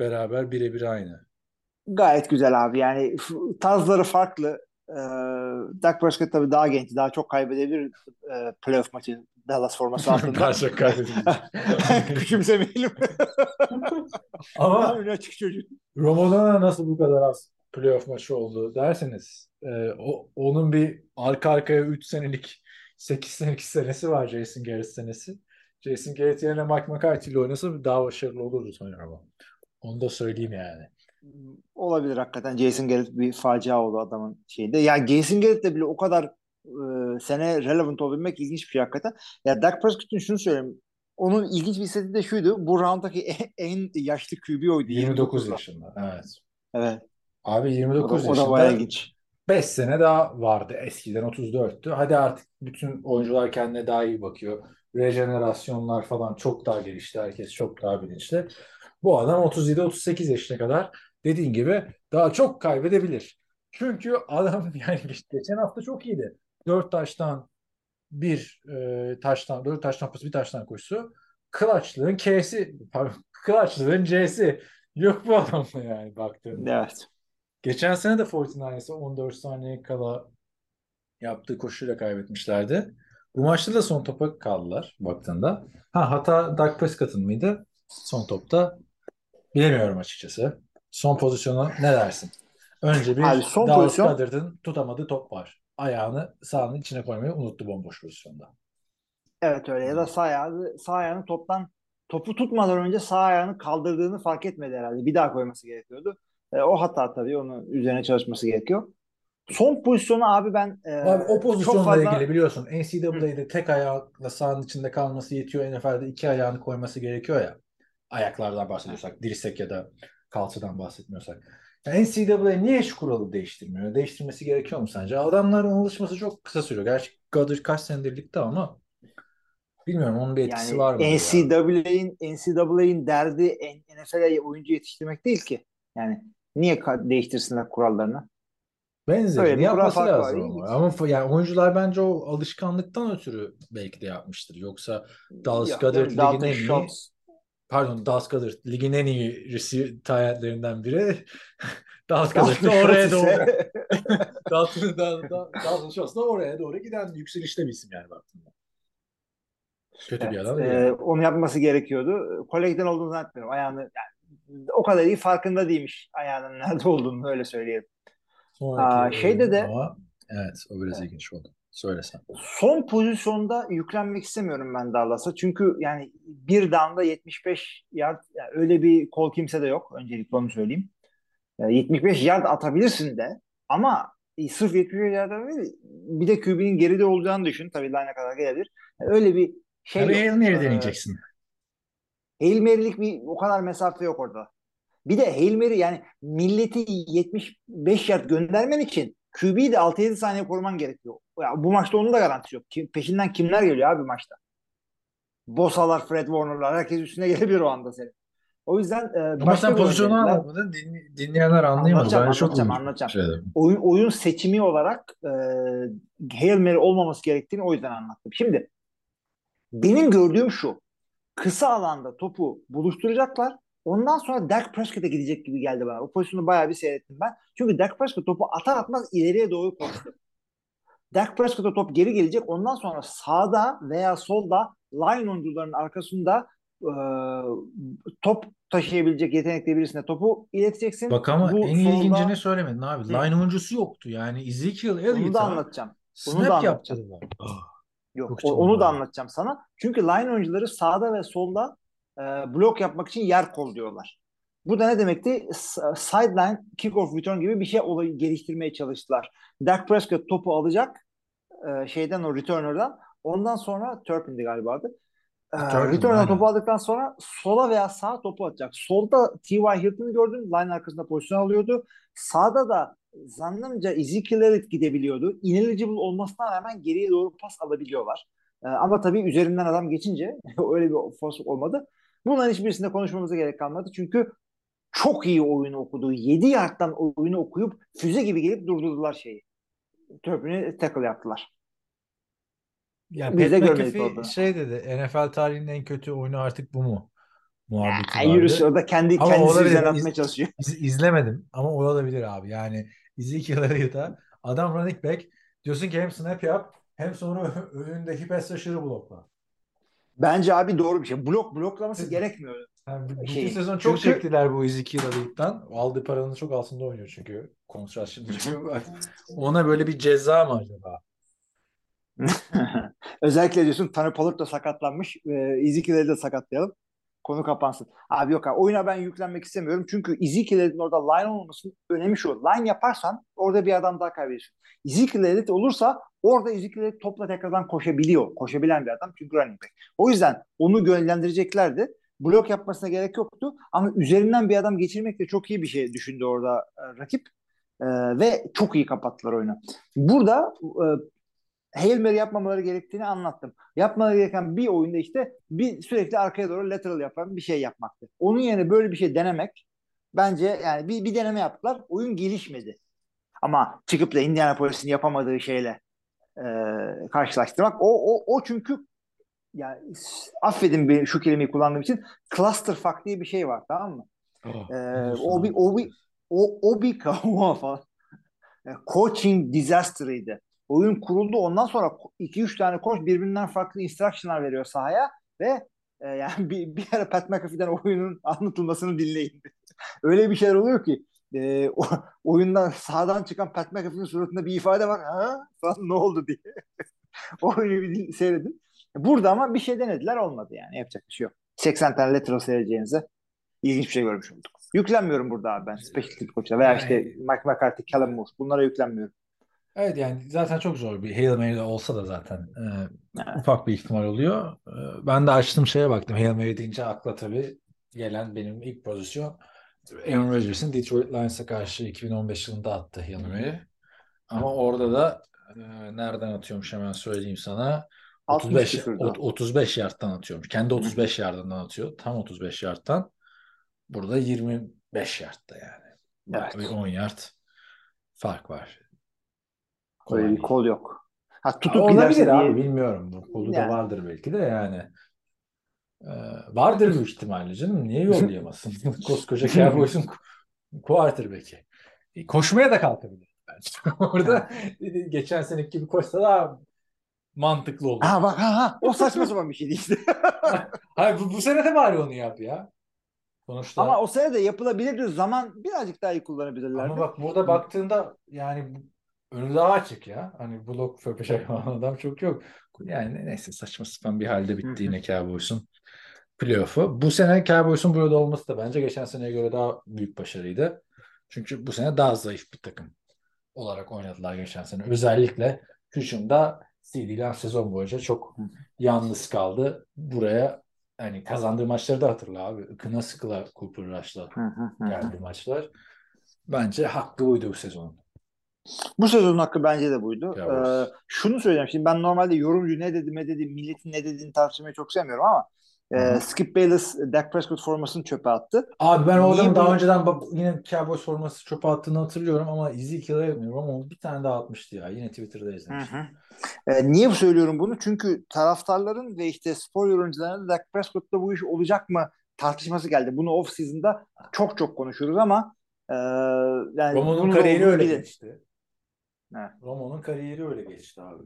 [SPEAKER 4] beraber birebir aynı.
[SPEAKER 5] gayet güzel abi. Yani tarzları farklı. Ee, Dak Prescott tabii daha genç. Daha çok kaybedebilir e, playoff maçı Dallas forması altında.
[SPEAKER 4] Çok kaybedilmiş.
[SPEAKER 5] Küçümsemeyelim.
[SPEAKER 4] Ama
[SPEAKER 5] açık çocuk.
[SPEAKER 4] Romo'da nasıl bu kadar az playoff maçı oldu derseniz e, o, onun bir arka arkaya 3 senelik 8 senelik senesi var Jason Garrett senesi. Jason Garrett yerine Mike McCarthy ile oynasa daha başarılı olurdu Tony Romo. Onu da söyleyeyim yani.
[SPEAKER 5] Olabilir hakikaten. Jason Garrett bir facia oldu adamın şeyinde. Ya Jason Garrett'le bile o kadar e, sene relevant olabilmek ilginç bir şey hakikaten. Ya Dak Prescott'un şunu söyleyeyim. Onun ilginç bir istatistiği de şuydu. Bu rounddaki en, en yaşlı QB oydu.
[SPEAKER 4] 29
[SPEAKER 5] 29'da.
[SPEAKER 4] yaşında. Evet.
[SPEAKER 5] Evet.
[SPEAKER 4] Abi
[SPEAKER 5] O da,
[SPEAKER 4] 29
[SPEAKER 5] o da bayağı ilginç.
[SPEAKER 4] 5 sene daha vardı. Eskiden 34'tü. Hadi artık bütün oyuncular kendine daha iyi bakıyor. Rejenerasyonlar falan çok daha gelişti. Herkes çok daha bilinçli. Bu adam 37-38 yaşına kadar dediğin gibi daha çok kaybedebilir. Çünkü adam yani geçen hafta çok iyiydi. 4 taştan bir e, taştan, 4 taştan pası bir taştan koşusu. Kılaçlığın K'si, pardon, Kılaçlığın C'si. Yok bu adamla yani baktığında.
[SPEAKER 5] Evet.
[SPEAKER 4] Geçen sene de 49ers'ı 14 saniye kala yaptığı koşuyla kaybetmişlerdi. Bu maçta da son topa kaldılar baktığında. Ha hata Dak Prescott'ın mıydı? son topta bilemiyorum açıkçası. Son pozisyona ne dersin? Önce bir
[SPEAKER 5] Abi son
[SPEAKER 4] Dallas
[SPEAKER 5] pozisyon-
[SPEAKER 4] Goedert'ın tutamadığı top var. Ayağını sahanın içine koymayı unuttu bomboş pozisyonda.
[SPEAKER 5] Evet öyle ya da sağ ayağı, sağ ayağını toptan topu tutmadan önce sağ ayağını kaldırdığını fark etmedi herhalde. Bir daha koyması gerekiyordu. E, o hata tabii onun üzerine çalışması gerekiyor. Son pozisyonu abi ben e,
[SPEAKER 4] Abi o pozisyonla
[SPEAKER 5] fazla
[SPEAKER 4] ilgili biliyorsun NCAA'de tek ayakla sahanın içinde kalması yetiyor. NFL'de iki ayağını koyması gerekiyor ya. Ayaklardan bahsediyorsak, dirsek ya da kalçadan bahsetmiyorsak. Ya NCAA niye şu kuralı değiştirmiyor? Değiştirmesi gerekiyor mu sence? Adamların alışması çok kısa sürüyor. Gerçi Goddard kaç senedir ligde ama bilmiyorum onun bir etkisi
[SPEAKER 5] yani
[SPEAKER 4] var mı? ya?
[SPEAKER 5] NCAA'in NCAA'in derdi NFL'e oyuncu yetiştirmek değil ki. Yani niye değiştirsinler kurallarını?
[SPEAKER 4] Benzerini
[SPEAKER 5] Öyle
[SPEAKER 4] yapması
[SPEAKER 5] var,
[SPEAKER 4] lazım
[SPEAKER 5] iyi.
[SPEAKER 4] ama. Yani oyuncular bence o alışkanlıktan ötürü belki de yapmıştır. Yoksa Dallas
[SPEAKER 5] Yok,
[SPEAKER 4] Goedert
[SPEAKER 5] yani
[SPEAKER 4] ligin
[SPEAKER 5] Dalton
[SPEAKER 4] en iyi
[SPEAKER 5] Schultz.
[SPEAKER 4] Pardon Dallas Goedert ligin en iyi tayendlerinden biri. Dallas da oraya doğru. Dalton, Dalton, Dalton Schultz da oraya doğru giden yükselişte bir isim yani baktığında. Kötü bir
[SPEAKER 5] Evet,
[SPEAKER 4] adam değil.
[SPEAKER 5] e,
[SPEAKER 4] yani.
[SPEAKER 5] onu yapması gerekiyordu. Kolejden olduğunu zannetmiyorum. Ayağını yani, o kadar iyi farkında değilmiş ayağının nerede olduğunu öyle söyleyelim.
[SPEAKER 4] Sonraki
[SPEAKER 5] Aa, şeyde de-
[SPEAKER 4] ama evet o biraz ilginç oldu. Söylesen.
[SPEAKER 5] Son pozisyonda yüklenmek istemiyorum ben Dallas'a. Çünkü yani bir down'da 75 yard yani öyle bir kol kimse de yok. Öncelikle onu söyleyeyim. Yani 75 yard atabilirsin de ama e, sırf 75 yard değil, bir de QB'nin geride olacağını düşün. Tabii line'e kadar gelebilir. Yani öyle bir şey
[SPEAKER 4] Tabii. Hail Mary
[SPEAKER 5] Ee,
[SPEAKER 4] deneyeceksin.
[SPEAKER 5] Hail Mary'lik bir o kadar mesafe yok orada. Bir de Hail Mary yani milleti 75 yard göndermen için QB'yi de 6-7 saniye koruman gerekiyor. Ya bu maçta onun da garantisi yok. Kim, peşinden kimler geliyor abi maçta? Bosalar, Fred Warner'lar herkes üstüne gelebilir o anda senin. O yüzden e,
[SPEAKER 4] Ama
[SPEAKER 5] başka
[SPEAKER 4] sen pozisyonu anlamadın. Din, dinleyenler anlayamadı.
[SPEAKER 5] Anlatacağım,
[SPEAKER 4] çok
[SPEAKER 5] anlatacağım, anlatacağım.
[SPEAKER 4] şeydi.
[SPEAKER 5] oyun, oyun seçimi olarak e, Hail Mary olmaması gerektiğini o yüzden anlattım. Şimdi benim gördüğüm şu. Kısa alanda topu buluşturacaklar. Ondan sonra Dak Prescott'a gidecek gibi geldi bana. O pozisyonu bayağı bir seyrettim ben. Çünkü Dak Prescott topu atar atmaz ileriye doğru koştu. Dak Prescott'a top geri gelecek. Ondan sonra sağda veya solda line oyuncularının arkasında e, top taşıyabilecek yetenekli birisine topu ileteceksin.
[SPEAKER 4] Bak ama
[SPEAKER 5] Bu
[SPEAKER 4] en
[SPEAKER 5] solda-
[SPEAKER 4] ilgincini söylemedin abi. Line oyuncusu yoktu. Yani Ezekiel
[SPEAKER 5] Onu da
[SPEAKER 4] Elliott'a
[SPEAKER 5] anlatacağım. Bunu da
[SPEAKER 4] snap
[SPEAKER 5] anlatacağım. Yok, o- onu da anlatacağım sana. Çünkü line oyuncuları sağda ve solda e, blok yapmak için yer kolluyorlar. Bu da ne demekti? Sideline kick-off return gibi bir şey olayı geliştirmeye çalıştılar. Dak Prescott topu alacak e, şeyden o returner'dan. Ondan sonra Turpin'di galiba adı. E, returner'dan topu aldıktan sonra sola veya sağa topu atacak. Solda T.Y. Hilton'u gördüm. Line arkasında pozisyon alıyordu. Sağda da zannımca Ezekiel Elliott gidebiliyordu. Ineligible olmasına rağmen geriye doğru pas alabiliyorlar. Ee, ama tabii üzerinden adam geçince öyle bir force olmadı. Bunların hiçbirisinde konuşmamıza gerek kalmadı. Çünkü çok iyi oyunu okudu. 7 yardtan oyunu okuyup füze gibi gelip durdurdular şeyi. Turpin'i tackle yaptılar.
[SPEAKER 4] Yani
[SPEAKER 5] Biz de
[SPEAKER 4] Pat
[SPEAKER 5] görmedik orada.
[SPEAKER 4] şey dedi. NFL tarihinin en kötü oyunu artık bu mu? Muhabbeti
[SPEAKER 5] yürüyüş
[SPEAKER 4] vardı.
[SPEAKER 5] orada kendi
[SPEAKER 4] Ama
[SPEAKER 5] kendisi
[SPEAKER 4] olabilir.
[SPEAKER 5] üzerine atmaya çalışıyor.
[SPEAKER 4] İz- izlemedim ama olabilir abi. Yani Ezekiel Elliott'a adam running back diyorsun ki hem snap yap hem sonra önündeki pass rusher'ı blokla.
[SPEAKER 5] Bence abi doğru bir şey. Blok bloklaması gerekmiyor.
[SPEAKER 4] Yani bütün
[SPEAKER 5] Şey,
[SPEAKER 4] sezon çok
[SPEAKER 5] çünkü-
[SPEAKER 4] çektiler bu Ezekiel Elliott'tan. Aldığı paranın çok altında oynuyor çünkü. Kontrat şimdi. Ona böyle bir ceza mı acaba?
[SPEAKER 5] Özellikle diyorsun Tanı Pollard da sakatlanmış. E, Ezekiel'i de sakatlayalım. Konu kapansın. Abi yok abi. Oyuna ben yüklenmek istemiyorum. Çünkü Ezekiel'in orada line olmasının önemi şu. Line yaparsan orada bir adam daha kaybediyorsun. Ezekiel olursa orada Ezekiel topla tekrardan koşabiliyor. Koşabilen bir adam çünkü running back. O yüzden onu yönlendireceklerdi. Blok yapmasına gerek yoktu. Ama üzerinden bir adam geçirmek de çok iyi bir şey düşündü orada e, rakip. E, ve çok iyi kapattılar oyunu. Burada e, Hail Mary yapmamaları gerektiğini anlattım. Yapmaları gereken bir oyunda işte bir sürekli arkaya doğru lateral yapan bir şey yapmaktı. Onun yerine böyle bir şey denemek bence yani bir, bir deneme yaptılar. Oyun gelişmedi. Ama çıkıp da Indianapolis'in yapamadığı şeyle e, karşılaştırmak o, o, o çünkü yani affedin bir şu kelimeyi kullandığım için clusterfuck diye bir şey var tamam mı? Ee, o bir o bir o, o bir kavga falan. E, Coaching disaster'ıydı. Oyun kuruldu. Ondan sonra 2-3 tane koç birbirinden farklı instruction'lar veriyor sahaya ve e, yani bir, bir ara Pat McAfee'den oyunun anlatılmasını dinleyin. Öyle bir şeyler oluyor ki e, o, oyundan sağdan çıkan Pat McAfee'nin suratında bir ifade var. Ha? Falan ne oldu diye. o oyunu bir din- seyredin. Burada ama bir şey denediler olmadı yani. Yapacak bir şey yok. 80 tane lateral seyredeceğinize ilginç bir şey görmüş olduk. Yüklenmiyorum burada abi ben. Special team koçlara veya
[SPEAKER 4] Yani-
[SPEAKER 5] işte Mike McCarthy, Callum Moore. Bunlara yüklenmiyorum.
[SPEAKER 4] Evet yani zaten çok zor bir Hail Mary olsa da zaten e,
[SPEAKER 5] Evet.
[SPEAKER 4] ufak bir ihtimal oluyor. E, ben de açtım şeye baktım. Hail Mary deyince akla tabii gelen benim ilk pozisyon Aaron Rodgers'ın Detroit Lions'a karşı 2015 yılında attı Hail Mary. Ama orada da e, nereden atıyormuş hemen söyleyeyim sana.
[SPEAKER 5] 60
[SPEAKER 4] 35
[SPEAKER 5] küsürdü o.
[SPEAKER 4] ot- 35 yardtan atıyormuş. Kendi 35 yardından atıyor. Tam 35 yardtan. Burada 25 yardta yani.
[SPEAKER 5] Evet.
[SPEAKER 4] bir 10 yard fark var.
[SPEAKER 5] Öyle
[SPEAKER 4] Kolay
[SPEAKER 5] bir kol yok. Ha,
[SPEAKER 4] Ha,
[SPEAKER 5] tutup
[SPEAKER 4] Olabilir
[SPEAKER 5] giderse
[SPEAKER 4] abi bilmiyorum. Bu kolu da
[SPEAKER 5] Yani.
[SPEAKER 4] vardır belki de yani. Ee, vardır büyük ihtimalle canım. Niye yollayamasın? Koskoca Cowboys'un quarterback'i. E, Koşmaya da kalkabilir. bence. Orada geçen seneki gibi koşsa daha mantıklı olur.
[SPEAKER 5] Ha bak ha ha o saçma sapan bir şey değil işte.
[SPEAKER 4] Hayır, bu, bu sene de bari onu yap ya. Sonuçta.
[SPEAKER 5] Ama o sene de yapılabilirdi. Zaman birazcık daha iyi kullanabilirlerdi.
[SPEAKER 4] Ama bak burada baktığında yani önü daha açık ya. Hani blok föpeş adam çok yok. Yani neyse saçma sapan bir halde bitti yine Cowboys'un playoff'u. Bu sene Cowboys'un burada olması da bence geçen seneye göre daha büyük başarıydı. Çünkü bu sene daha zayıf bir takım olarak oynadılar geçen sene. Özellikle hücumda CD Lamb sezon boyunca çok yalnız kaldı. Buraya hani kazandığı maçları da hatırla abi. Ikına sıkıla Cooper Rush'la geldi maçlar. Bence haklı buydu bu sezon.
[SPEAKER 5] Bu sezonun hakkı bence de buydu. Ee, şunu söyleyeceğim. Şimdi ben normalde yorumcu ne dedi ne dedi milletin ne dediğini tartışmayı çok sevmiyorum ama e,
[SPEAKER 4] Hı hı.
[SPEAKER 5] Skip Bayless Dak Prescott formasını çöpe attı.
[SPEAKER 4] Abi ben o
[SPEAKER 5] Niye
[SPEAKER 4] adamın daha önceden yine Cowboys forması çöpe attığını hatırlıyorum ama Ezekiel'e yapmıyorum ama bir tane daha atmıştı ya. Yine Twitter'da
[SPEAKER 5] Hı
[SPEAKER 4] izlemiştim.
[SPEAKER 5] hı. E, niye söylüyorum bunu? Çünkü taraftarların ve işte spor yorumcularının Dak Prescott'ta bu iş olacak mı tartışması geldi. Bunu off season'da çok çok konuşuruz ama e, yani da
[SPEAKER 4] kariyeri öyle
[SPEAKER 5] bilin.
[SPEAKER 4] geçti.
[SPEAKER 5] Evet.
[SPEAKER 4] Romo'nun kariyeri öyle geçti abi.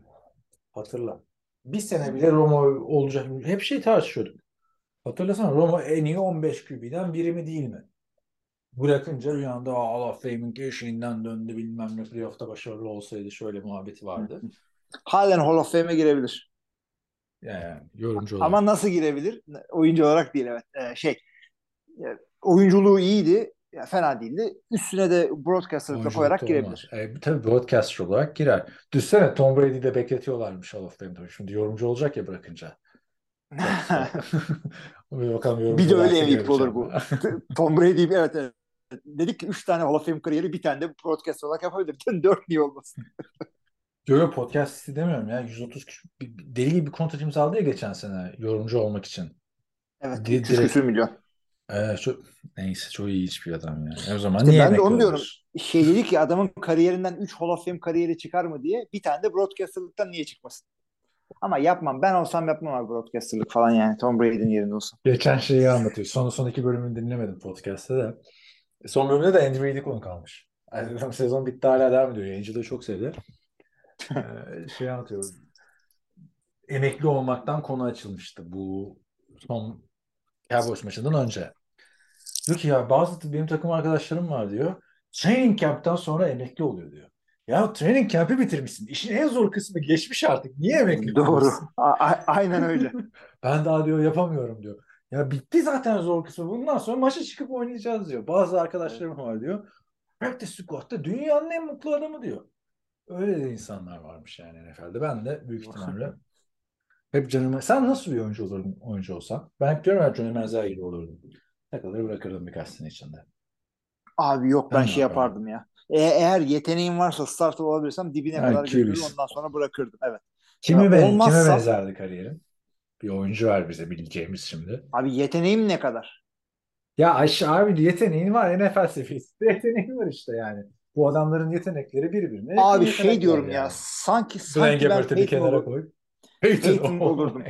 [SPEAKER 4] Hatırla. Bir sene bile Romo olacak. Hep şey tartışıyorduk. Hatırlasana Romo en iyi 15 QB'den biri mi değil mi? Bırakınca rüyanda "Aa, Hall of Fame'in eşiğinden döndü bilmem ne playoff'ta başarılı olsaydı şöyle muhabbeti vardı.
[SPEAKER 5] Halen Hall of Fame'e girebilir.
[SPEAKER 4] Yani yorumcu olarak.
[SPEAKER 5] Ama nasıl girebilir? Oyuncu olarak değil evet. Ee, şey oyunculuğu iyiydi. Ya, fena değildi. Üstüne de
[SPEAKER 4] Oyunculuk
[SPEAKER 5] koyarak
[SPEAKER 4] da
[SPEAKER 5] girebilir.
[SPEAKER 4] olmaz. E, tabii broadcaster olarak girer. Düşünsene Tom Brady'yi de bekletiyorlarmış Hall of Fame'de. Şimdi yorumcu olacak ya bırakınca. Bir bakalım
[SPEAKER 5] bir de öyle
[SPEAKER 4] girmiş
[SPEAKER 5] olur bu. Tom Brady evet, evet. Dedik ki 3 tane Hall of Fame kariyeri bir tane de broadcaster olarak yapabilir. 4 niye olmasın?
[SPEAKER 4] Yo yo podcast demiyorum ya. 130 küsur- bir- bir- deli gibi bir kontrat imzaladı ya geçen sene yorumcu olmak için.
[SPEAKER 5] Evet.
[SPEAKER 4] Di-
[SPEAKER 5] 300
[SPEAKER 4] direkt-
[SPEAKER 5] milyon.
[SPEAKER 4] Ee, çok, neyse çok ilginç bir adam ya. E o zaman
[SPEAKER 5] İşte
[SPEAKER 4] niye
[SPEAKER 5] ben de onu diyorum. Şey dedik ki adamın kariyerinden 3 Hall of Fame kariyeri çıkar mı diye bir tane de broadcasterlıktan niye çıkmasın? Ama yapmam. Ben olsam yapmam abi broadcasterlık falan yani. Tom Brady'nin yerinde olsam.
[SPEAKER 4] Geçen şeyi anlatıyor. Son, son iki bölümünü dinlemedim podcast'ta da. Son bölümde de Andy Reid'i konu kalmış. Yani sezon bitti hala devam ediyor. Yayıncılığı çok sevdi. Ee, şey anlatıyor. Emekli olmaktan konu açılmıştı bu son Cowboys maçından önce. Diyor ki ya bazı benim takım arkadaşlarım var diyor. Training camp'ten sonra emekli oluyor diyor. Ya training camp'i bitirmişsin. İşin en zor kısmı geçmiş artık. Niye emekli
[SPEAKER 5] Doğru. A- aynen öyle.
[SPEAKER 4] Ben daha diyor yapamıyorum diyor. Ya bitti zaten zor kısmı. Bundan sonra maça çıkıp oynayacağız diyor. Bazı arkadaşlarım var diyor. Practice squad'da dünyanın en mutlu adamı diyor. Öyle de insanlar varmış yani NFL'de. Ben de büyük ihtimalle hep canıma... Sen nasıl bir oyuncu olurdun oyuncu olsan? Ben hep diyorum ya Johnny Manziel gibi olurdum. Takılır bırakırdım birkaç sene içinde.
[SPEAKER 5] Abi yok ben
[SPEAKER 4] Ben
[SPEAKER 5] şey yapardım ya. E- eğer yeteneğim varsa starter olabilirsem dibine
[SPEAKER 4] Yani
[SPEAKER 5] kadar götürür ondan sonra bırakırdım. Evet.
[SPEAKER 4] Kimi,
[SPEAKER 5] Ya
[SPEAKER 4] ben,
[SPEAKER 5] olmazsa-
[SPEAKER 4] kime benzerdi kariyerin? Bir oyuncu var bize bileceğimiz şimdi.
[SPEAKER 5] Abi yeteneğim ne kadar?
[SPEAKER 4] Ya Ayşe abi yeteneğin var NFL seviyesinde yeteneğin var işte yani. Bu adamların yetenekleri birbirine.
[SPEAKER 5] Abi
[SPEAKER 4] yetenekler
[SPEAKER 5] şey diyorum ya
[SPEAKER 4] yani.
[SPEAKER 5] sanki
[SPEAKER 4] Blaine
[SPEAKER 5] sanki ben
[SPEAKER 4] Gabbert'ı bir
[SPEAKER 5] Peyton
[SPEAKER 4] kenara
[SPEAKER 5] olur-
[SPEAKER 4] koy.
[SPEAKER 5] Peyton olurdum.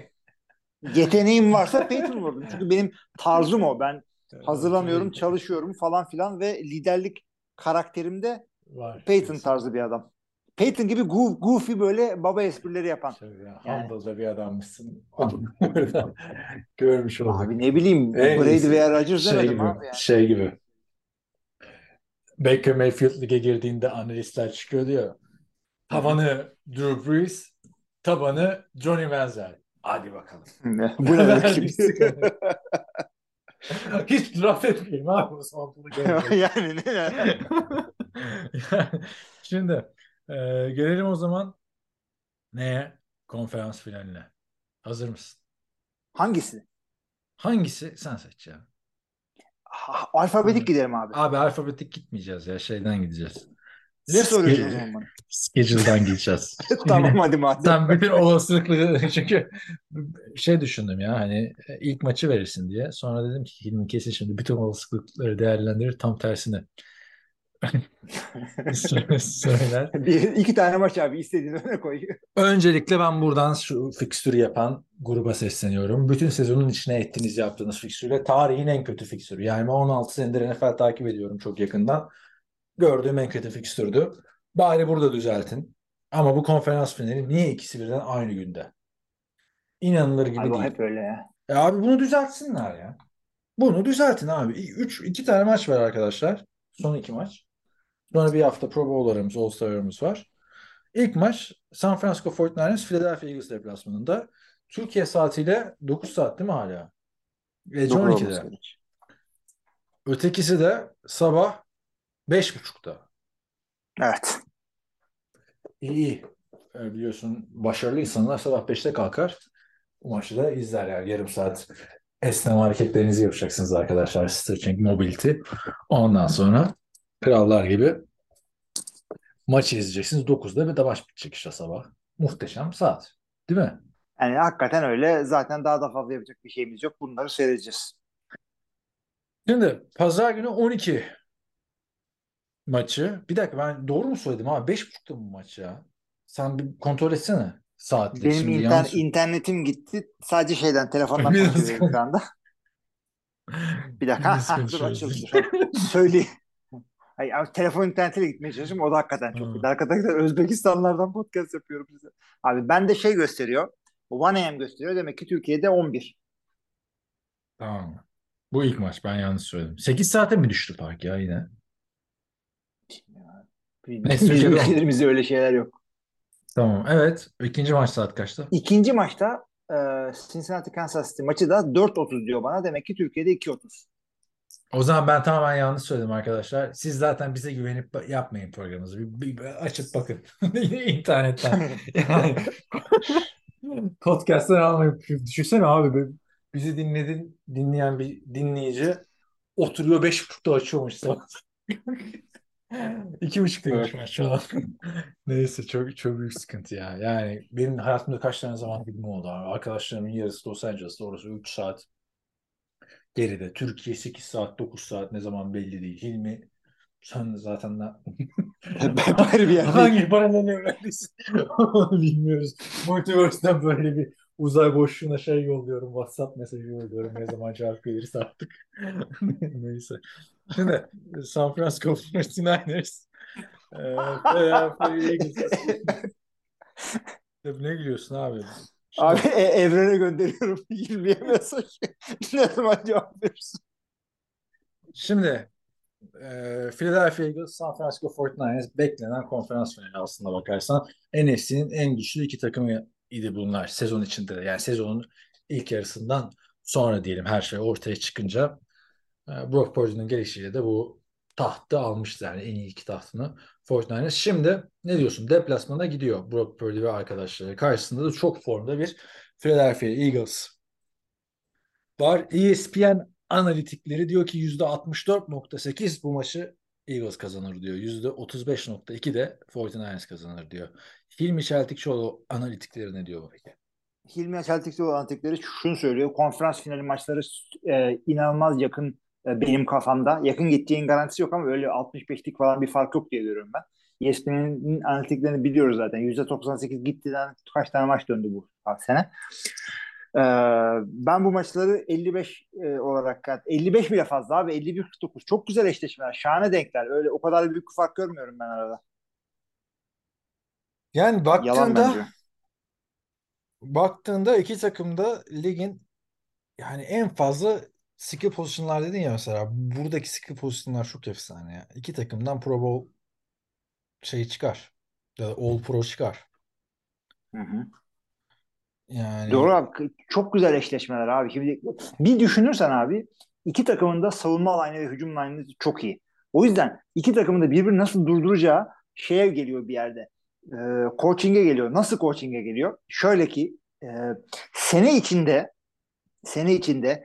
[SPEAKER 5] Yeteneğim varsa Peyton olurdum. Çünkü benim tarzım o. Ben hazırlanıyorum, çalışıyorum falan filan ve liderlik karakterimde
[SPEAKER 4] Var.
[SPEAKER 5] Peyton tarzı bir adam. Peyton gibi goof, goofy böyle baba esprileri yapan.
[SPEAKER 4] Şöyle ya,
[SPEAKER 5] Yani.
[SPEAKER 4] Humble'da bir adammışsın. Görmüş olduk.
[SPEAKER 5] Abi ne bileyim
[SPEAKER 4] En
[SPEAKER 5] Brady veya Rodgers
[SPEAKER 4] şey
[SPEAKER 5] demedim
[SPEAKER 4] gibi,
[SPEAKER 5] abi yani.
[SPEAKER 4] şey gibi. Baker Mayfield lige girdiğinde analistler çıkıyordu ya. Tavanı Drew Brees, tabanı Johnny Manziel. Hadi bakalım.
[SPEAKER 5] Bu ne demek.
[SPEAKER 4] Hiç draft etmeyeyim abi o görecek.
[SPEAKER 5] yani ne?
[SPEAKER 4] Yani Şimdi e, gelelim o zaman neye? Konferans finaline. Hazır mısın?
[SPEAKER 5] Hangisi?
[SPEAKER 4] Hangisi? Sen seç ya.
[SPEAKER 5] Ha, Alfabetik gidelim abi.
[SPEAKER 4] Abi alfabetik gitmeyeceğiz ya. Şeyden gideceğiz.
[SPEAKER 5] Ne soruyorsun o zaman bana?
[SPEAKER 4] Schedule'dan gideceğiz.
[SPEAKER 5] tamam hadi madem.
[SPEAKER 4] Sen bütün olasılıkları çünkü şey düşündüm ya hani ilk maçı verirsin diye. Sonra dedim ki Hilmi kesin şimdi bütün olasılıkları değerlendirir tam tersine. Söyler.
[SPEAKER 5] Bir, iki tane maç abi istediğin öne koy.
[SPEAKER 4] Öncelikle ben buradan şu fikstürü yapan gruba sesleniyorum. Bütün sezonun içine ettiğiniz yaptığınız fikstürle tarihin en kötü fikstürü. Yani ben 16 senedir NFL takip ediyorum çok yakından. Gördüğüm en kötü fikstürdü. Bari burada düzeltin. Ama bu konferans finali niye ikisi birden aynı günde? İnanılır gibi
[SPEAKER 5] Abi
[SPEAKER 4] değil.
[SPEAKER 5] hep öyle ya.
[SPEAKER 4] E abi bunu düzeltsinler ya. Bunu düzeltin abi. Üç, iki tane maç var arkadaşlar. Son iki maç. Sonra bir hafta Pro Bowl'larımız, All-Star'larımız var. İlk maç San Francisco 49ers Philadelphia Eagles deplasmanında. Türkiye saatiyle 9 saat değil mi hala? Gece
[SPEAKER 5] Dokuz
[SPEAKER 4] 12'de.
[SPEAKER 5] olması gerek.
[SPEAKER 4] Ötekisi de sabah 5.30'da.
[SPEAKER 5] Evet.
[SPEAKER 4] İyi iyi. E, biliyorsun başarılı insanlar sabah 5'te kalkar. Bu maçı da izler yani yarım saat esneme hareketlerinizi yapacaksınız arkadaşlar. Stretching, mobility. Ondan sonra krallar gibi maçı izleyeceksiniz. 9'da bir de maç bitecek işte sabah. Muhteşem saat. Değil mi?
[SPEAKER 5] Yani hakikaten öyle. Zaten daha da fazla yapacak bir şeyimiz yok. Bunları seyredeceğiz.
[SPEAKER 4] Şimdi pazar günü 12 maçı. Bir dakika ben doğru mu söyledim abi? 5.30'da mı maç ya? Sen bir kontrol etsene saatleri.
[SPEAKER 5] Benim
[SPEAKER 4] Şimdi
[SPEAKER 5] inter-
[SPEAKER 4] yanlış-
[SPEAKER 5] internetim gitti. Sadece şeyden telefondan ediyorum şu anda. Bir dakika. Dur açıldı. Söyleyeyim. Hayır, ama telefon internetiyle gitmeye çalışıyorum. O da hakikaten çok kötü. Arkadaşlar Özbekistanlardan podcast yapıyorum size. Abi ben de şey gösteriyor. 1 AM gösteriyor. Demek ki Türkiye'de 11.
[SPEAKER 4] Tamam. Bu ilk maç ben yanlış söyledim. 8 saate mi düştü fark ya yine? On.
[SPEAKER 5] ülkelerimizde öyle şeyler yok.
[SPEAKER 4] Tamam. Evet. İkinci maç saat kaçta?
[SPEAKER 5] İkinci maçta e, Cincinnati Kansas City maçı da 4.30 diyor bana. Demek ki Türkiye'de 2.30.
[SPEAKER 4] O zaman ben tamamen yanlış söyledim arkadaşlar. Siz zaten bize güvenip yapmayın programınızı. Bir, bir- bir açıp bakın. İnternetten. Yani podcast'tan almayın. Düşünsene abi bizi dinledin, dinleyen bir dinleyici oturuyor beş buçukta açıyormuş sabah. İki buçuktaymış maç şu an. Neyse çok çok büyük sıkıntı ya. Yani benim hayatımda kaç tane zaman gibi oldu abi. Arkadaşlarımın yarısı Los Angeles'ta orası 3 saat geride. Türkiye 8 saat 9 saat ne zaman belli değil. Hilmi sen zaten ne...
[SPEAKER 5] Bari bir yerde.
[SPEAKER 4] Hangi paralel evrendesin? Onu bilmiyoruz. Multiverse'den böyle bir uzay boşluğuna şey yolluyorum. WhatsApp mesajı yolluyorum. Ne zaman cevap gelirse artık. Neyse. Şimdi San Francisco 49ers e, Philadelphia Eagles. ne gülüyorsun abi? Şimdi-
[SPEAKER 5] Abi e- evrene gönderiyorum 20'ye mesaj. ne zaman cevap verirsin?
[SPEAKER 4] Şimdi e, Philadelphia Eagles, San Francisco 49ers beklenen konferans finali aslında bakarsan. NFC'nin en güçlü iki takımı idi bunlar sezon içinde de. Yani sezonun ilk yarısından sonra diyelim her şey ortaya çıkınca Brock Purdy'nin gelişiyle de bu tahtı almıştı yani en iyi iki tahtını 49ers. Şimdi ne diyorsun? Deplasmana gidiyor Brock Purdy ve arkadaşları. Karşısında da çok formda bir Philadelphia Eagles var. ESPN analitikleri diyor ki %64.8 bu maçı Eagles kazanır diyor. %35.2 de 49ers kazanır diyor. Hilmi Çeltikçioğlu analitikleri ne diyor peki?
[SPEAKER 5] Hilmi Çeltik'te olan antikleri şunu söylüyor. Konferans finali maçları e, inanılmaz yakın benim kafamda. Yakın gittiğin garantisi yok ama öyle 65'lik falan bir fark yok diye görüyorum ben. ESPN'in analitiklerini biliyoruz zaten. %98 gittiden kaç tane maç döndü bu sene. Ee, ben bu maçları 55 e, olarak 55 bile fazla abi 51-49 çok güzel eşleşmeler şahane denkler öyle o kadar büyük bir fark görmüyorum ben arada.
[SPEAKER 6] Yani
[SPEAKER 5] Yalan
[SPEAKER 6] baktığında
[SPEAKER 5] bence.
[SPEAKER 6] baktığında iki takım da ligin yani en fazla skill pozisyonlar dedin ya mesela buradaki skill pozisyonlar çok efsane ya. İki takımdan Pro Bowl şey çıkar. Ya da All Pro çıkar.
[SPEAKER 5] Hı hı.
[SPEAKER 6] Yani
[SPEAKER 5] Doğru abi. Çok güzel eşleşmeler abi. Şimdi bir düşünürsen abi iki takımın da savunma line'ı ve hücum line'ı çok iyi. O yüzden iki takımın da birbirini nasıl durduracağı şeye geliyor bir yerde. E, coaching'e geliyor. Nasıl coaching'e geliyor? Şöyle ki e, sene içinde sene içinde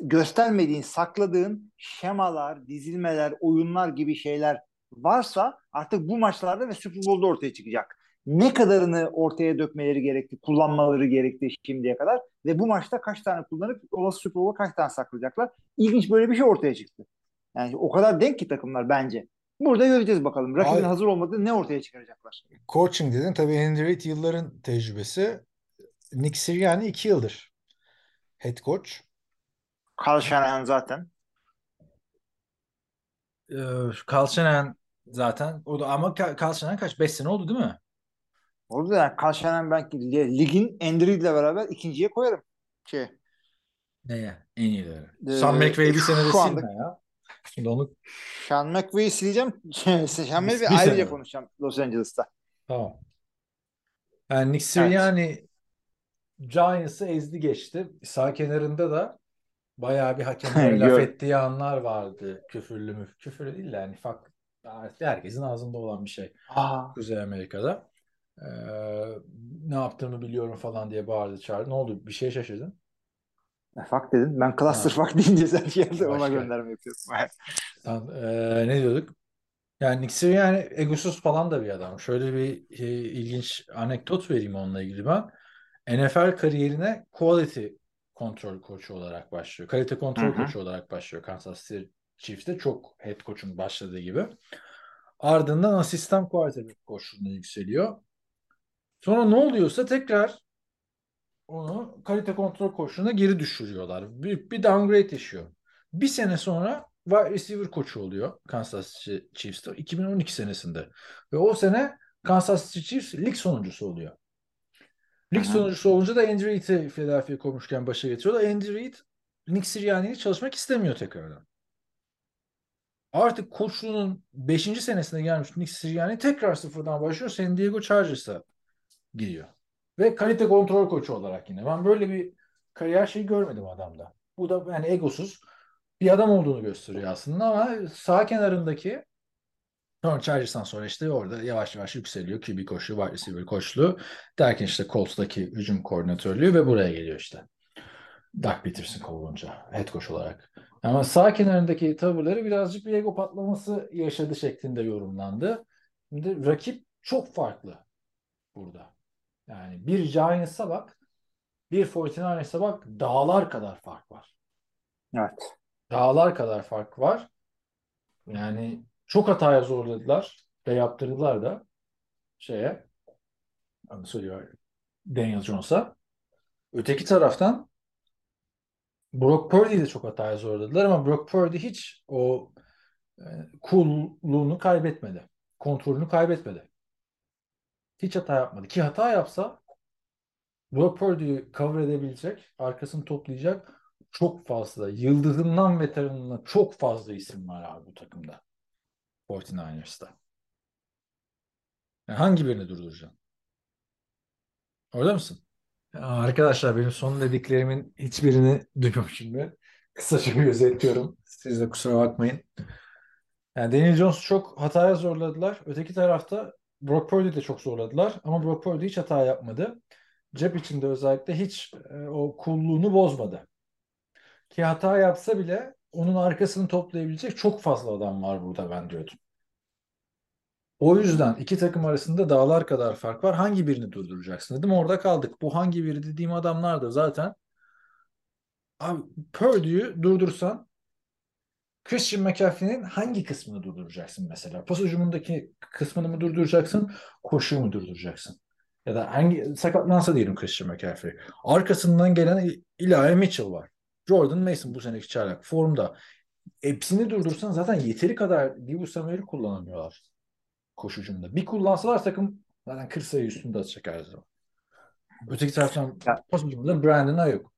[SPEAKER 5] göstermediğin, sakladığın şemalar, dizilmeler, oyunlar gibi şeyler varsa artık bu maçlarda ve Super Bowl'da ortaya çıkacak. Ne kadarını ortaya dökmeleri gerekti, kullanmaları gerekti şimdiye kadar ve bu maçta kaç tane kullanıp olası Super Bowl'a kaç tane saklayacaklar? İlginç böyle bir şey ortaya çıktı. Yani o kadar denk ki takımlar bence. Burada göreceğiz bakalım. Rakibin
[SPEAKER 6] Abi-
[SPEAKER 5] hazır olmadığı ne ortaya çıkaracaklar.
[SPEAKER 6] coaching dedin tabii Andy Reid yılların tecrübesi. Nick Sirianni iki yıldır head coach.
[SPEAKER 5] Carl Shanahan zaten.
[SPEAKER 4] Ee, Carl Shanahan zaten o da ama Carl Shanahan kaç? 5 sene oldu değil mi?
[SPEAKER 5] Orada yani Carl Shanahan ben ligin Andy Reid'le beraber ikinciye koyarım. Şey,
[SPEAKER 4] Neye? En iyileri.
[SPEAKER 5] Ee,
[SPEAKER 4] Sean McVay'i bir
[SPEAKER 5] şu
[SPEAKER 4] senede
[SPEAKER 5] anda-
[SPEAKER 4] silme ya. Şimdi onu
[SPEAKER 5] Sean McVay'i sileceğim. Sean McVay
[SPEAKER 4] Bir
[SPEAKER 5] ayrıca
[SPEAKER 4] sene.
[SPEAKER 5] konuşacağım Los Angeles'ta.
[SPEAKER 4] tamam. Yani Nick Sirianni Giants'ı ezdi geçti. Sağ kenarında da bayağı bir hakemlere laf ettiği anlar vardı. Küfürlü mü? Küfür değil de yani fak herkesin ağzında olan bir şey.
[SPEAKER 5] Aa,
[SPEAKER 4] Kuzey Amerika'da. Ee, ne yaptığımı biliyorum falan diye bağırdı çağırdı. Ne oldu? Bir şey şaşırdın.
[SPEAKER 5] fuck dedin. Ben cluster
[SPEAKER 4] Ha.
[SPEAKER 5] fuck deyince sen geldi ona gönderme yapıyorsun.
[SPEAKER 4] Sen, ee, ne diyorduk? Yani Nick Sirianni egosuz falan da bir adam. Şöyle bir e, ilginç anekdot vereyim onunla ilgili ben. NFL kariyerine quality kontrol koçu olarak başlıyor. Kalite kontrol
[SPEAKER 5] Hı hı.
[SPEAKER 4] koçu olarak başlıyor Kansas City Chiefs'te. Çok head coach'un başladığı gibi. Ardından asistan quarterback koçluğuna yükseliyor. Sonra ne oluyorsa tekrar onu kalite kontrol koçluğuna geri düşürüyorlar. Bir, bir downgrade yaşıyor. Bir sene sonra wide receiver koçu oluyor Kansas City Chiefs'te 2012 senesinde. Ve o sene Kansas City Chiefs lig sonuncusu oluyor. Lig sonuncusu olunca da Andy Reid'i Philadelphia kovmuşken başa getiriyorlar. Andy Reid Nick Sirianni'yle çalışmak istemiyor tekrardan. Artık koçluğunun 5. senesine gelmiş Nick Sirianni tekrar sıfırdan başlıyor. San Diego Chargers'a giriyor. Ve kalite kontrol koçu olarak yine. Ben böyle bir kariyer şeyi görmedim adamda. Bu da yani egosuz bir adam olduğunu gösteriyor aslında ama sağ kenarındaki sonra Chargers'tan sonra işte orada yavaş yavaş yükseliyor. QB koşuyor, wide receiver koçluğu. Derken işte Colts'taki hücum koordinatörlüğü ve buraya geliyor işte. Doug Peterson kovulunca head coach olarak. Ama sağ kenarındaki tavırları birazcık bir ego patlaması yaşadı şeklinde yorumlandı. Şimdi rakip çok farklı burada. Yani bir Giants'a bak, bir 49ers'a bak dağlar kadar fark var.
[SPEAKER 5] Evet.
[SPEAKER 4] Dağlar kadar fark var. Yani çok hataya zorladılar ve yaptırdılar da şeye söylüyor Daniel Jones'a. Öteki taraftan Brock Purdy'yi de çok hataya zorladılar ama Brock Purdy hiç o e, cool'luğunu kaybetmedi. Kontrolünü kaybetmedi. Hiç hata yapmadı. Ki hata yapsa Brock Purdy'yi cover edebilecek, arkasını toplayacak çok fazla, yıldızından veteranına çok fazla isim var abi bu takımda. 49ers'ta. Yani hangi birini durduracaksın? Orada mısın? Arkadaşlar benim son dediklerimin hiçbirini duymamışım ben. Kısaca bir özetliyorum. Siz de kusura bakmayın. Yani Daniel Jones çok hataya zorladılar. Öteki tarafta Brock Purdy de çok zorladılar. Ama Brock Purdy hiç hata yapmadı. Cep içinde özellikle hiç e, o coolluğunu bozmadı. Ki hata yapsa bile onun arkasını toplayabilecek çok fazla adam var burada ben diyordum. O yüzden iki takım arasında dağlar kadar fark var. Hangi birini durduracaksın dedim. Orada kaldık. Bu hangi biri dediğim adamlar da zaten abi Purdy'yi durdursan Christian McCaffrey'nin hangi kısmını durduracaksın mesela? Pas hücumundaki kısmını mı durduracaksın? Koşuyu mu durduracaksın? Ya da hangi sakatlansa diyelim Christian McCaffrey. Arkasından gelen Eli Mitchell var. Jordan Mason bu seneki çaylak formda. Hepsini durdursan zaten yeteri kadar Dibu Samuel'i kullanamıyorlar koşucumda. Bir kullansalar takım Zaten 40 sayı üstünde atacak her zaman. Öteki taraftan
[SPEAKER 5] Ya.
[SPEAKER 4] possible'da Brandon Ayuk.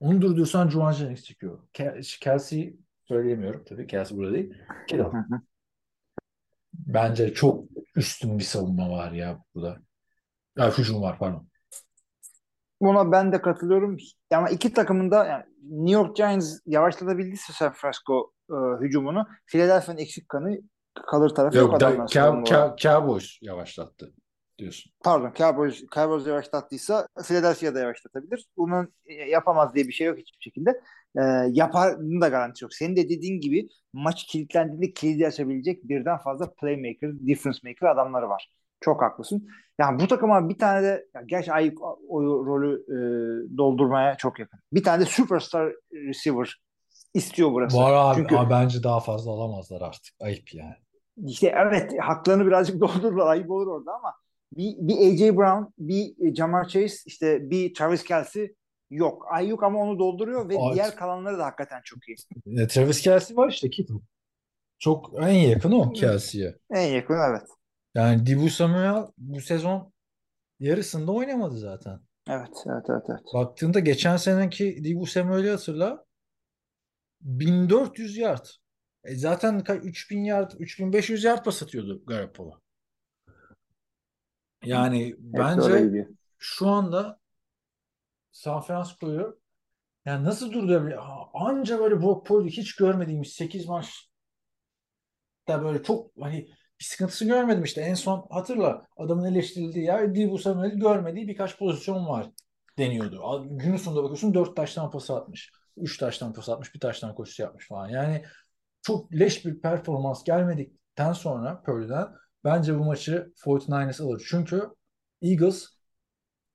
[SPEAKER 4] Onu durdursan Juwan Jennings çıkıyor. Ke- Kelsey söyleyemiyorum tabii. Kelsey burada değil. Kittle. Bence çok üstün bir savunma var ya burada. Ya hücum var pardon.
[SPEAKER 5] Buna ben de katılıyorum. Ama iki takımın da yani New York Giants yavaşlatabildiyse San Francisco e, hücumunu Philadelphia'nın eksik kanı kalır tarafı yok,
[SPEAKER 4] Yok, da,
[SPEAKER 5] olarak.
[SPEAKER 4] Cow- Cowboys yavaşlattı diyorsun.
[SPEAKER 5] Pardon Cowboys, Cowboys yavaşlattıysa Philadelphia da yavaşlatabilir. Bunun e, yapamaz diye bir şey yok hiçbir şekilde. E, yaparının da garantisi yok. Senin de dediğin gibi maç kilitlendiğinde kilidi açabilecek birden fazla playmaker, difference maker adamları var. Çok haklısın. Yani bu takıma bir tane de ya gerçi Ayık o rolü e, doldurmaya çok yakın. Bir tane de superstar receiver istiyor burası.
[SPEAKER 4] Var abi,
[SPEAKER 5] Çünkü
[SPEAKER 4] abi bence daha fazla alamazlar artık. Ayıp yani.
[SPEAKER 5] işte evet haklarını birazcık doldururlar. Ayıp olur orada ama bir, bir AJ Brown, bir Jamar Chase, işte bir Travis Kelsey yok. Ayuk ama onu dolduruyor ve
[SPEAKER 4] Ay-
[SPEAKER 5] diğer kalanları da hakikaten çok iyi.
[SPEAKER 4] E, Travis Kelsey var işte Kittle. Çok en yakın o Kelsey'ye.
[SPEAKER 5] En yakın evet.
[SPEAKER 4] Yani Dibu Samuel bu sezon yarısında oynamadı zaten.
[SPEAKER 5] Evet, evet, evet, evet.
[SPEAKER 4] Baktığında geçen seneki Dibu Samuel'i hatırla. 1400 yard. E zaten ka- 3000 yard, 3500 yard pas atıyordu Garoppolo. Yani
[SPEAKER 5] Hepsi
[SPEAKER 4] bence şu anda San Francisco'yu yani nasıl durdurabilir? Anca böyle Brock Purdy hiç görmediğimiz 8 maç da böyle çok hani bir sıkıntısı görmedim işte. En son hatırla adamın eleştirildiği yer Dibu Samuel'i görmediği birkaç pozisyon var deniyordu. Günün sonunda bakıyorsun 4 taştan pas atmış. 3 taştan pas atmış. Bir taştan koşusu yapmış falan. Yani çok leş bir performans gelmedikten sonra Purdy'den bence bu maçı 49ers alır. Çünkü Eagles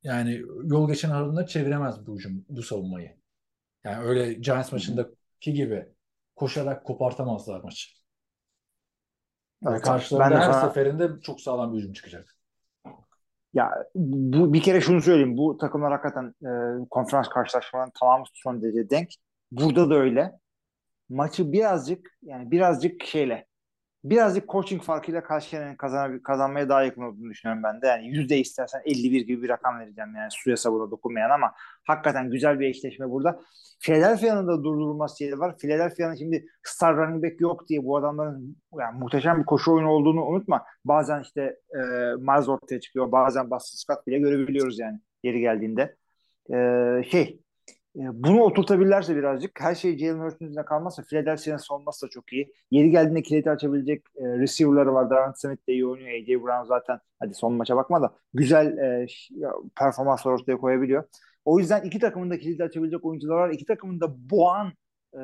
[SPEAKER 4] yani yol geçen ardından çeviremez bu hücum, bu savunmayı. Yani öyle Giants maçındaki gibi koşarak kopartamazlar maçı.
[SPEAKER 5] Evet,
[SPEAKER 4] karşılarında
[SPEAKER 5] ben de
[SPEAKER 4] her
[SPEAKER 5] sana-
[SPEAKER 4] seferinde çok sağlam bir hücum çıkacak.
[SPEAKER 5] Ya bu bir kere şunu söyleyeyim. Bu takımlar hakikaten e, konferans karşılaşmalarının tamamı son derece denk. Burada da öyle. Maçı birazcık yani birazcık şeyle birazcık coaching farkıyla karşı kazan kazanmaya daha yakın olduğunu düşünüyorum ben de. Yani yüzde istersen 51 gibi bir rakam vereceğim yani suya sabuna dokunmayan ama hakikaten güzel bir eşleşme burada. Philadelphia'nın da durdurulması yeri var. Philadelphia'nın şimdi star running back yok diye bu adamların yani muhteşem bir koşu oyunu olduğunu unutma. Bazen işte e, Miles ortaya çıkıyor. Bazen Boston Scott bile görebiliyoruz yani yeri geldiğinde. E, şey bunu oturtabilirlerse birazcık her şey Jalen Hurts'un üzerine kalmazsa Philadelphia'nın savunması da çok iyi. Yeri geldiğinde kilidi açabilecek e, receiver'ları var. Darren Smith de iyi oynuyor. AJ Brown zaten hadi son maça bakma da güzel e, performanslar ortaya koyabiliyor. O yüzden iki takımın da kilidi açabilecek oyuncular var. İki takımın da boğan e,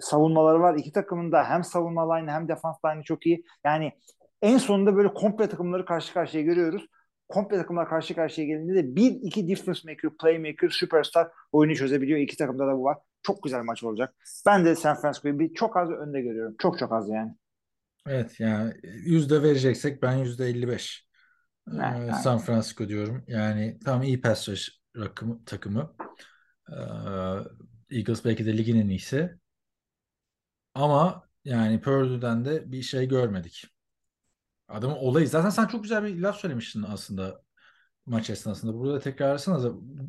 [SPEAKER 5] savunmaları var. İki takımın da hem savunma line hem defans line'ı çok iyi. Yani en sonunda böyle komple takımları karşı karşıya görüyoruz. Komple takımlar karşı karşıya gelince de bir iki difference maker, playmaker, superstar oyunu çözebiliyor. İki takımda da bu var. Çok güzel maç olacak. Ben de San Francisco'yu bir çok az önde görüyorum. Çok çok az yani.
[SPEAKER 4] Evet yani yüzde vereceksek ben yüzde 55
[SPEAKER 5] Evet,
[SPEAKER 4] Ee,
[SPEAKER 5] evet.
[SPEAKER 4] San Francisco diyorum. Yani tam iyi pass rakımı, takımı. Ee, Eagles belki de ligin en iyisi. Ama yani Purdue'den de bir şey görmedik. Adamın olayı. Zaten sen çok güzel bir laf söylemiştin aslında maç esnasında. Burada da tekrarlasanız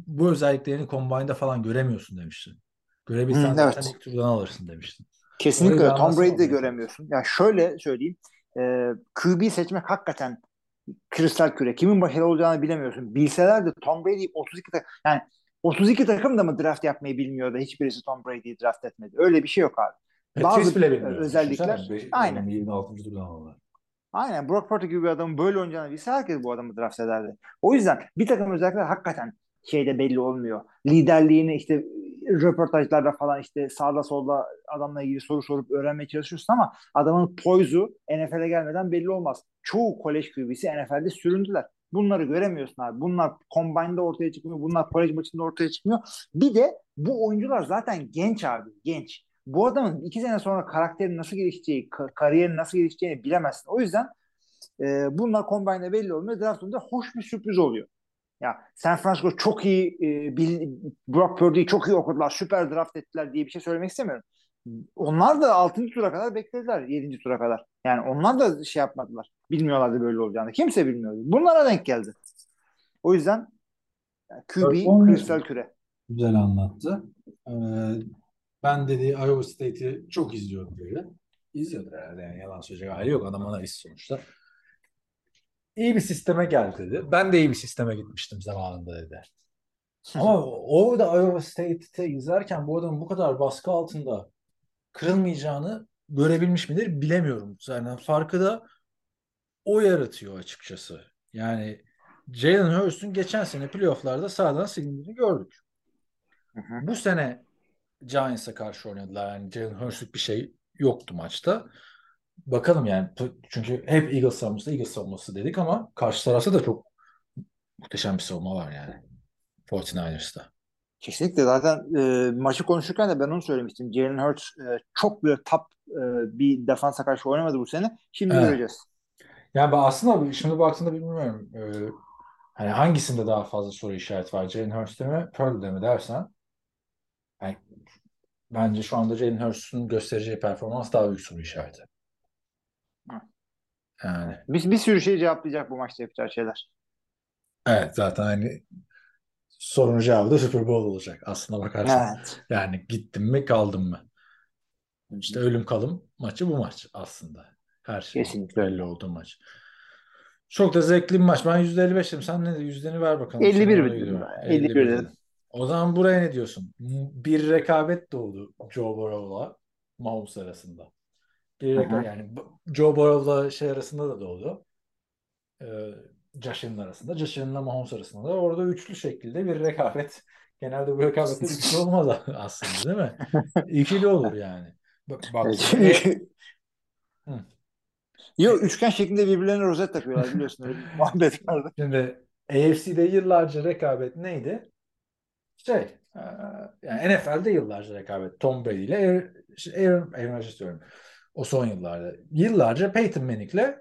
[SPEAKER 4] bu özelliklerini Combine'da falan göremiyorsun demiştin. Görebilsen zaten
[SPEAKER 5] evet.
[SPEAKER 4] ilk turdan alırsın demiştin.
[SPEAKER 5] Kesinlikle öyle. Tom Brady'de göremiyorsun. Ya şöyle söyleyeyim. E, QB seçmek hakikaten kristal küre. Kimin başarılı olacağını bilemiyorsun. Bilseler de Tom Brady 32 takım yani 32 takım da mı draft yapmayı bilmiyor da hiçbirisi Tom Brady'yi draft etmedi. Öyle bir şey yok abi.
[SPEAKER 4] Patriots
[SPEAKER 5] Bazı
[SPEAKER 4] bile bilmiyor.
[SPEAKER 5] özellikler-
[SPEAKER 4] beş-
[SPEAKER 5] Aynen.
[SPEAKER 4] 26. turdan aldılar.
[SPEAKER 5] Aynen Brock Purdy gibi bir adamın böyle oynayacağını bilse herkes bu adamı draft ederdi. O yüzden bir takım özellikler hakikaten şeyde belli olmuyor. Liderliğini işte röportajlarda falan işte sağda solda adamla ilgili soru sorup öğrenmeye çalışıyorsun ama adamın poyzu NFL'e gelmeden belli olmaz. Çoğu kolej QB'si NFL'de süründüler. Bunları göremiyorsun abi. Bunlar combine'da ortaya çıkmıyor. Bunlar kolej maçında ortaya çıkmıyor. Bir de bu oyuncular zaten genç abi. Genç. Bu adamın iki sene sonra karakterin nasıl gelişeceği, ka- kariyerin nasıl gelişeceğini bilemezsin. O yüzden e, bunlar combine'de belli olmuyor. Draftında hoş bir sürpriz oluyor. Ya San Francisco çok iyi e, bil, Brock Purdy'yi çok iyi okudular. Süper draft ettiler diye bir şey söylemek istemiyorum. onlar da 6. tura kadar beklediler 7. tura kadar. Yani onlar da şey yapmadılar. Bilmiyorlardı böyle olacağını. Kimse bilmiyordu. Bunlara denk geldi. O yüzden QB kristal küre.
[SPEAKER 4] Güzel anlattı. Ee, ben dediği Iowa State'i çok izliyorum böyle. İzliyordur herhalde yani yalan söyleyecek hali yok. Adam analist sonuçta. İyi bir sisteme geldi dedi. Ben de iyi bir sisteme gitmiştim zamanında dedi. Ama o da Iowa State'te izlerken bu adamın bu kadar baskı altında kırılmayacağını görebilmiş midir bilemiyorum. Yani farkı da o yaratıyor açıkçası. Yani Jalen Hurst'un geçen sene playofflarda sağdan silindiğini gördük.
[SPEAKER 5] Hı hı.
[SPEAKER 4] Bu sene Giants'a karşı oynadılar. Yani Jalen Hurst'luk bir şey yoktu maçta. Bakalım yani. Çünkü hep Eagles savunması, Eagles savunması dedik ama karşı tarafta da çok muhteşem bir savunma var yani. 49ers'ta.
[SPEAKER 5] Kesinlikle zaten e, maçı konuşurken de ben onu söylemiştim. Jalen Hurts e, çok böyle top e, bir defansa karşı oynamadı bu sene. Şimdi
[SPEAKER 4] Evet.
[SPEAKER 5] göreceğiz.
[SPEAKER 4] Yani ben aslında şimdi baktığında bilmiyorum. Ee, hani hangisinde daha fazla soru işareti var? Jalen Hurst'te mi, Purdue'de mi dersen yani bence şu anda Jalen Hurst'un göstereceği performans daha büyük soru işareti. Yani
[SPEAKER 5] Bir, bir sürü şey cevaplayacak bu maçta yapacağı şeyler.
[SPEAKER 4] evet zaten hani sorunun cevabı da Super Bowl olacak aslında bakarsan.
[SPEAKER 5] Evet.
[SPEAKER 4] Yani gittim mi kaldım mı? İşte ölüm kalım maçı bu maç aslında. Her şey
[SPEAKER 5] Kesinlikle.
[SPEAKER 4] belli olduğu maç. Çok da zevkli bir maç. Ben %55 dedim. Sen ne yüzdeni ver bakalım.
[SPEAKER 5] 51
[SPEAKER 4] Sen oraya
[SPEAKER 5] dedim
[SPEAKER 4] gidiyorum.
[SPEAKER 5] ben. 51 dedim.
[SPEAKER 4] O zaman buraya ne diyorsun? Bir rekabet doğdu Joe Burrow'la Mahomes arasında. Bir
[SPEAKER 5] Hı hı.
[SPEAKER 4] reka- yani Joe Burrow'la şey arasında da doğdu. Ee, Josh Allen arasında. Josh Allen'la Mahomes arasında da orada üçlü şekilde bir rekabet. Genelde bu rekabetler üçlü olmaz aslında değil mi? İkili olur yani. Bak, bak. Hı.
[SPEAKER 5] Yok üçgen şeklinde birbirlerine rozet takıyorlar biliyorsun öyle muhabbet vardı.
[SPEAKER 4] Şimdi AFC'de yıllarca rekabet neydi? Şey, e, yani NFL'de yıllarca rekabet Tom Brady ile Aaron, Aaron, Aaron Rodgers diyorum. O son yıllarda. Yıllarca Peyton Manning'le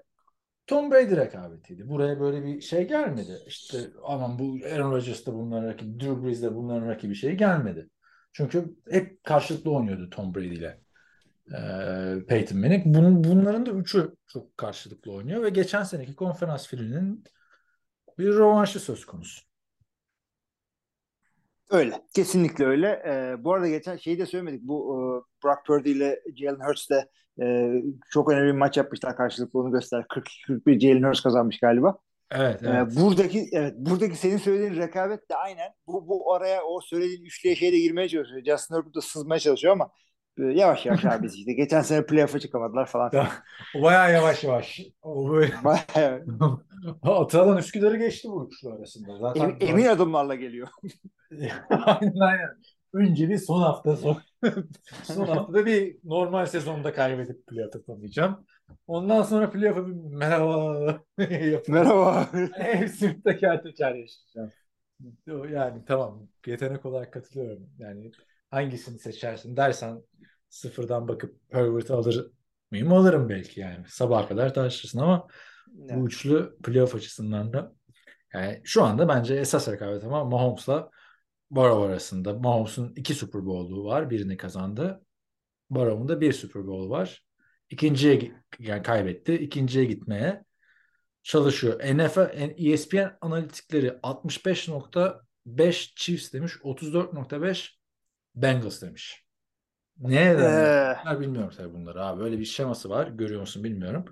[SPEAKER 4] Tom Brady rekabetiydi. Buraya böyle bir şey gelmedi. İşte aman bu Aaron Rodgers da bunların rakibi, Drew Brees de bunların rakibi şey gelmedi. Çünkü hep karşılıklı oynuyordu Tom Brady ile e, Peyton Manning. Bunun, bunların da üçü çok karşılıklı oynuyor ve geçen seneki konferans finalinin bir rövanşı söz konusu.
[SPEAKER 5] Öyle. Kesinlikle öyle. Ee, bu arada geçen şeyi de söylemedik. Bu e, Brock Purdy ile Jalen Hurts de e, çok önemli bir maç yapmışlar karşılıklı onu göster. 42-41 Jalen Hurts kazanmış galiba.
[SPEAKER 4] Evet,
[SPEAKER 5] Ee,
[SPEAKER 4] evet.
[SPEAKER 5] buradaki evet buradaki senin söylediğin rekabet de aynen bu, bu araya o söylediğin üçlüye şey de girmeye çalışıyor. Justin Herbert da sızmaya çalışıyor ama yavaş yavaş abi işte. Geçen sene playoff'a çıkamadılar falan.
[SPEAKER 4] O bayağı yavaş yavaş. O böyle
[SPEAKER 5] Bayağı
[SPEAKER 4] Atalan Üsküdar'ı geçti bu üçlü arasında. Zaten
[SPEAKER 5] emin, emin adımlarla geliyor.
[SPEAKER 4] aynen aynen. Önce bir son hafta son, son haftada bir normal sezonda kaybedip playoff yapamayacağım. Ondan sonra playoff'a bir merhaba
[SPEAKER 5] Merhaba.
[SPEAKER 4] hepsini teker teker yaşayacağım. Yani tamam yetenek olarak katılıyorum. Yani hangisini seçersin dersen sıfırdan bakıp Herbert'ı alır mıyım? Alırım belki yani. Sabaha kadar tartışırsın ama bu üçlü playoff açısından da yani şu anda bence esas rekabet ama Mahomes'la Burrow arasında. Mahomes'un iki Super Bowl'u var. Birini kazandı. Burrow'un da bir Super Bowl var. İkinciye yani kaybetti. İkinciye gitmeye çalışıyor. NFL, ESPN analitikleri 65.5 Chiefs demiş. 34.5 Bengals demiş. Ne
[SPEAKER 5] Ee,
[SPEAKER 4] bilmiyorum tabii bunları abi. Böyle bir şeması var. Görüyor musun bilmiyorum.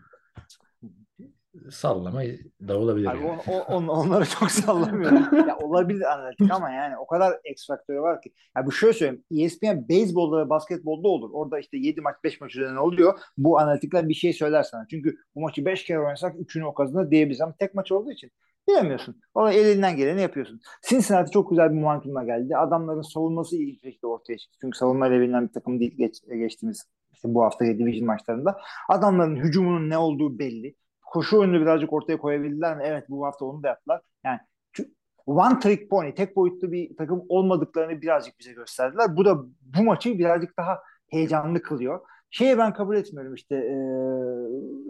[SPEAKER 4] Sallama da olabilir.
[SPEAKER 5] Abi
[SPEAKER 4] yani.
[SPEAKER 5] on- on- onları çok sallamıyorum. ya olabilir analitik ama yani o kadar X faktörü var ki. Ya bu şöyle söyleyeyim. ESPN beyzbolda ve basketbolda olur. Orada işte 7 maç 5 maç üzerine oluyor. Bu analitikler bir şey söyler sana. Çünkü bu maçı 5 kere oynasak 3'ünü o kazanır diyebiliriz ama tek maç olduğu için bilemiyorsun. Orada elinden geleni yapıyorsun. Cincinnati çok güzel bir momentumla geldi. Adamların savunması iyi bir şekilde ortaya çıktı. Çünkü savunmayla bilinen bir takım değil geç, geçtiğimiz işte bu hafta division maçlarında. Adamların hücumunun ne olduğu belli koşu oyunu birazcık ortaya koyabildiler mi? Evet bu hafta onu da yaptılar. Yani one trick pony, tek boyutlu bir takım olmadıklarını birazcık bize gösterdiler. Bu da bu maçı birazcık daha heyecanlı kılıyor. Şeye ben kabul etmiyorum işte e,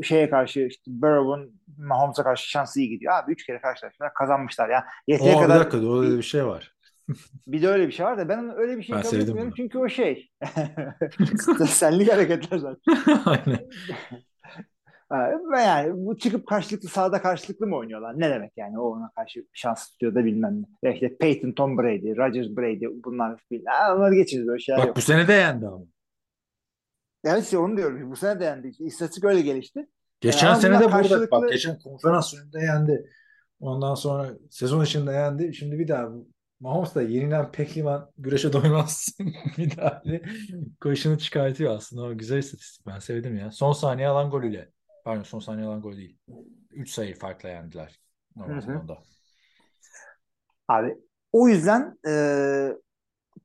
[SPEAKER 5] şeye karşı işte Burrow'un Mahomes'a karşı şansı iyi gidiyor. Abi üç kere karşılaştılar kazanmışlar ya. Yeteri
[SPEAKER 4] bir
[SPEAKER 5] kadar
[SPEAKER 4] dakika orada bir şey var.
[SPEAKER 5] Bir de öyle bir şey var da ben öyle bir şey
[SPEAKER 4] Ben
[SPEAKER 5] kabul etmiyorum
[SPEAKER 4] bunu.
[SPEAKER 5] çünkü o şey. Senlik hareketler zaten.
[SPEAKER 4] Aynen.
[SPEAKER 5] Yani bu çıkıp karşılıklı sahada karşılıklı mı oynuyorlar? Ne demek yani? O ona karşı şans tutuyor da bilmem ne. Ya işte Peyton, Tom Brady, Rodgers, Brady bunlar ha, onları geçiriz böyle şeyler
[SPEAKER 4] Bak
[SPEAKER 5] yok.
[SPEAKER 4] bu sene de yendi ama.
[SPEAKER 5] Evet işte onu diyorum. Bu sene de yendi. İstatistik öyle gelişti.
[SPEAKER 4] Geçen
[SPEAKER 5] ama
[SPEAKER 4] sene de burada
[SPEAKER 5] karşılıklı-
[SPEAKER 4] bak geçen konferans önünde yendi. Ondan sonra sezon içinde yendi. Şimdi bir daha Mahomes da yenilen pehlivan güreşe doymaz. bir daha koşunu çıkartıyor aslında. O güzel istatistik. Ben sevdim ya. Son saniye alan golüyle. Pardon son saniye alan gol değil. 3 sayı farkla yendiler. Normal.
[SPEAKER 5] Abi o yüzden e,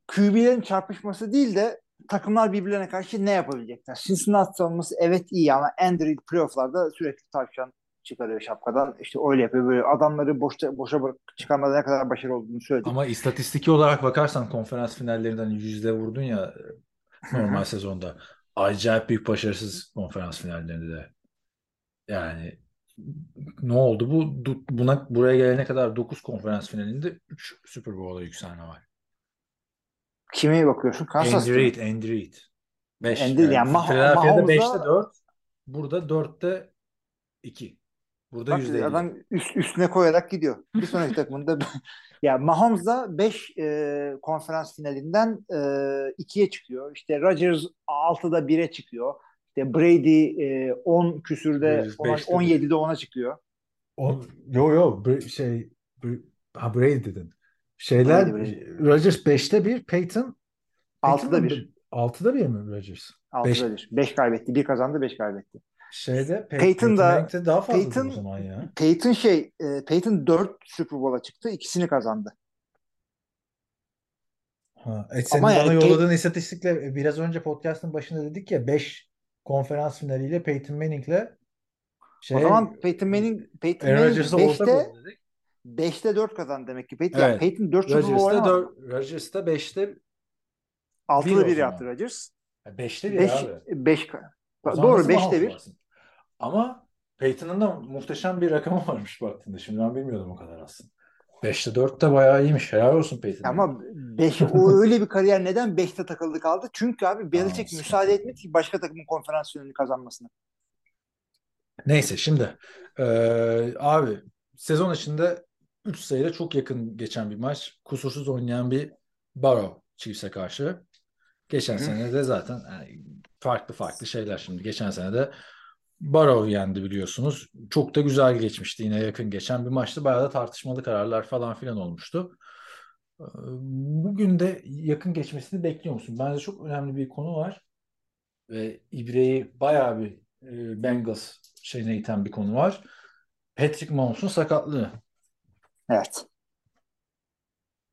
[SPEAKER 5] QB'lerin çarpışması değil de takımlar birbirlerine karşı ne yapabilecekler? Cincinnati savunması evet iyi ama Andy Reid playofflarda sürekli tavşan çıkarıyor şapkadan. İşte öyle yapıyor böyle adamları boşta, boşa bırak, çıkarmada ne kadar başarılı olduğunu söyledi.
[SPEAKER 4] Ama istatistiki olarak bakarsan konferans finallerinden yüzde vurdun ya normal sezonda. Acayip büyük başarısız konferans finallerinde de. Yani ne oldu bu? Buna buraya gelene kadar 9 konferans finalinde 3 Super Bowl'a yükselme var.
[SPEAKER 5] Kime bakıyorsun? Kansas
[SPEAKER 4] Andy. Reid, Andy Reid. 5.
[SPEAKER 5] Andy- yani Mah-
[SPEAKER 4] Philadelphia'da
[SPEAKER 5] Mahomes'la-
[SPEAKER 4] 5'te 4. Burada 4'te 2. Burada
[SPEAKER 5] Bak
[SPEAKER 4] %50.
[SPEAKER 5] adam üst, üstüne koyarak gidiyor. Bir sonraki takımında ya Mahomes da 5 konferans finalinden 2'ye çıkıyor. İşte Rodgers 6'da 1'e çıkıyor. İşte Brady e, 10 küsürde
[SPEAKER 4] Rodgers
[SPEAKER 5] ona-
[SPEAKER 4] beşte
[SPEAKER 5] 17'de 10'a çıkıyor.
[SPEAKER 4] O, yo yo şey ha Brady dedin. Şeyler Rodgers 5'te 1, Peyton
[SPEAKER 5] 6'da 1.
[SPEAKER 4] 6'da 1 mi Rodgers?
[SPEAKER 5] 6'da 1. 5 kaybetti. 1 kazandı 5 kaybetti.
[SPEAKER 4] Şeyde Pey-
[SPEAKER 5] Peyton da-
[SPEAKER 4] daha fazla
[SPEAKER 5] Peyton-
[SPEAKER 4] o zaman ya.
[SPEAKER 5] Peyton şey e, Peyton 4 Super Bowl'a çıktı. ikisini kazandı.
[SPEAKER 4] Ha, e, senin
[SPEAKER 5] Ama
[SPEAKER 4] bana
[SPEAKER 5] yani Pey-
[SPEAKER 4] yolladığın istatistikle e, biraz önce podcast'ın başında dedik ya 5 konferans finaliyle Peyton Manning'le şey
[SPEAKER 5] o zaman Peyton Manning Peyton
[SPEAKER 4] Aaron
[SPEAKER 5] Manning
[SPEAKER 4] Rodgers'a ortak
[SPEAKER 5] 5'te
[SPEAKER 4] oldu dedik.
[SPEAKER 5] 5'te 4 kazandı demek ki. Peyton,
[SPEAKER 4] Evet.
[SPEAKER 5] yani Peyton 4 Super Bowl oynamadı.
[SPEAKER 4] 4 Rodgers'ta 5'te bir
[SPEAKER 5] 6'da
[SPEAKER 4] o
[SPEAKER 5] 1
[SPEAKER 4] zaman.
[SPEAKER 5] yaptı Rodgers.
[SPEAKER 4] 5'te 1
[SPEAKER 5] 5
[SPEAKER 4] abi.
[SPEAKER 5] 5
[SPEAKER 4] O zaman
[SPEAKER 5] Doğru
[SPEAKER 4] nasıl
[SPEAKER 5] 5'te
[SPEAKER 4] Mahomes
[SPEAKER 5] 1.
[SPEAKER 4] varsın? Ama Peyton'ın da muhteşem bir rakamı varmış baktığında. Şimdi ben bilmiyordum o kadar aslında. 5'te 4 de bayağı iyiymiş. Helal olsun Peyton'a.
[SPEAKER 5] Ama 5 o öyle bir kariyer neden 5'te takıldı kaldı? Çünkü abi Belichick müsaade etmedi ki başka takımın konferans finalini kazanmasına.
[SPEAKER 4] Neyse şimdi eee, abi sezon içinde 3 sayıda çok yakın geçen bir maç. Kusursuz oynayan bir Barrow Chiefs'e karşı. Geçen
[SPEAKER 5] Hı.
[SPEAKER 4] sene de zaten yani farklı farklı şeyler şimdi. Geçen sene de Barrow yendi biliyorsunuz. Çok da güzel geçmişti. Yine yakın geçen bir maçtı. Bayağı da tartışmalı kararlar falan filan olmuştu. Eee, Bugün de yakın geçmesini bekliyor musun? Bence çok önemli bir konu var. Ve İbre'yi bayağı bir e, Bengals şeyine iten bir konu var. Patrick Mahomes'un sakatlığı.
[SPEAKER 5] Evet.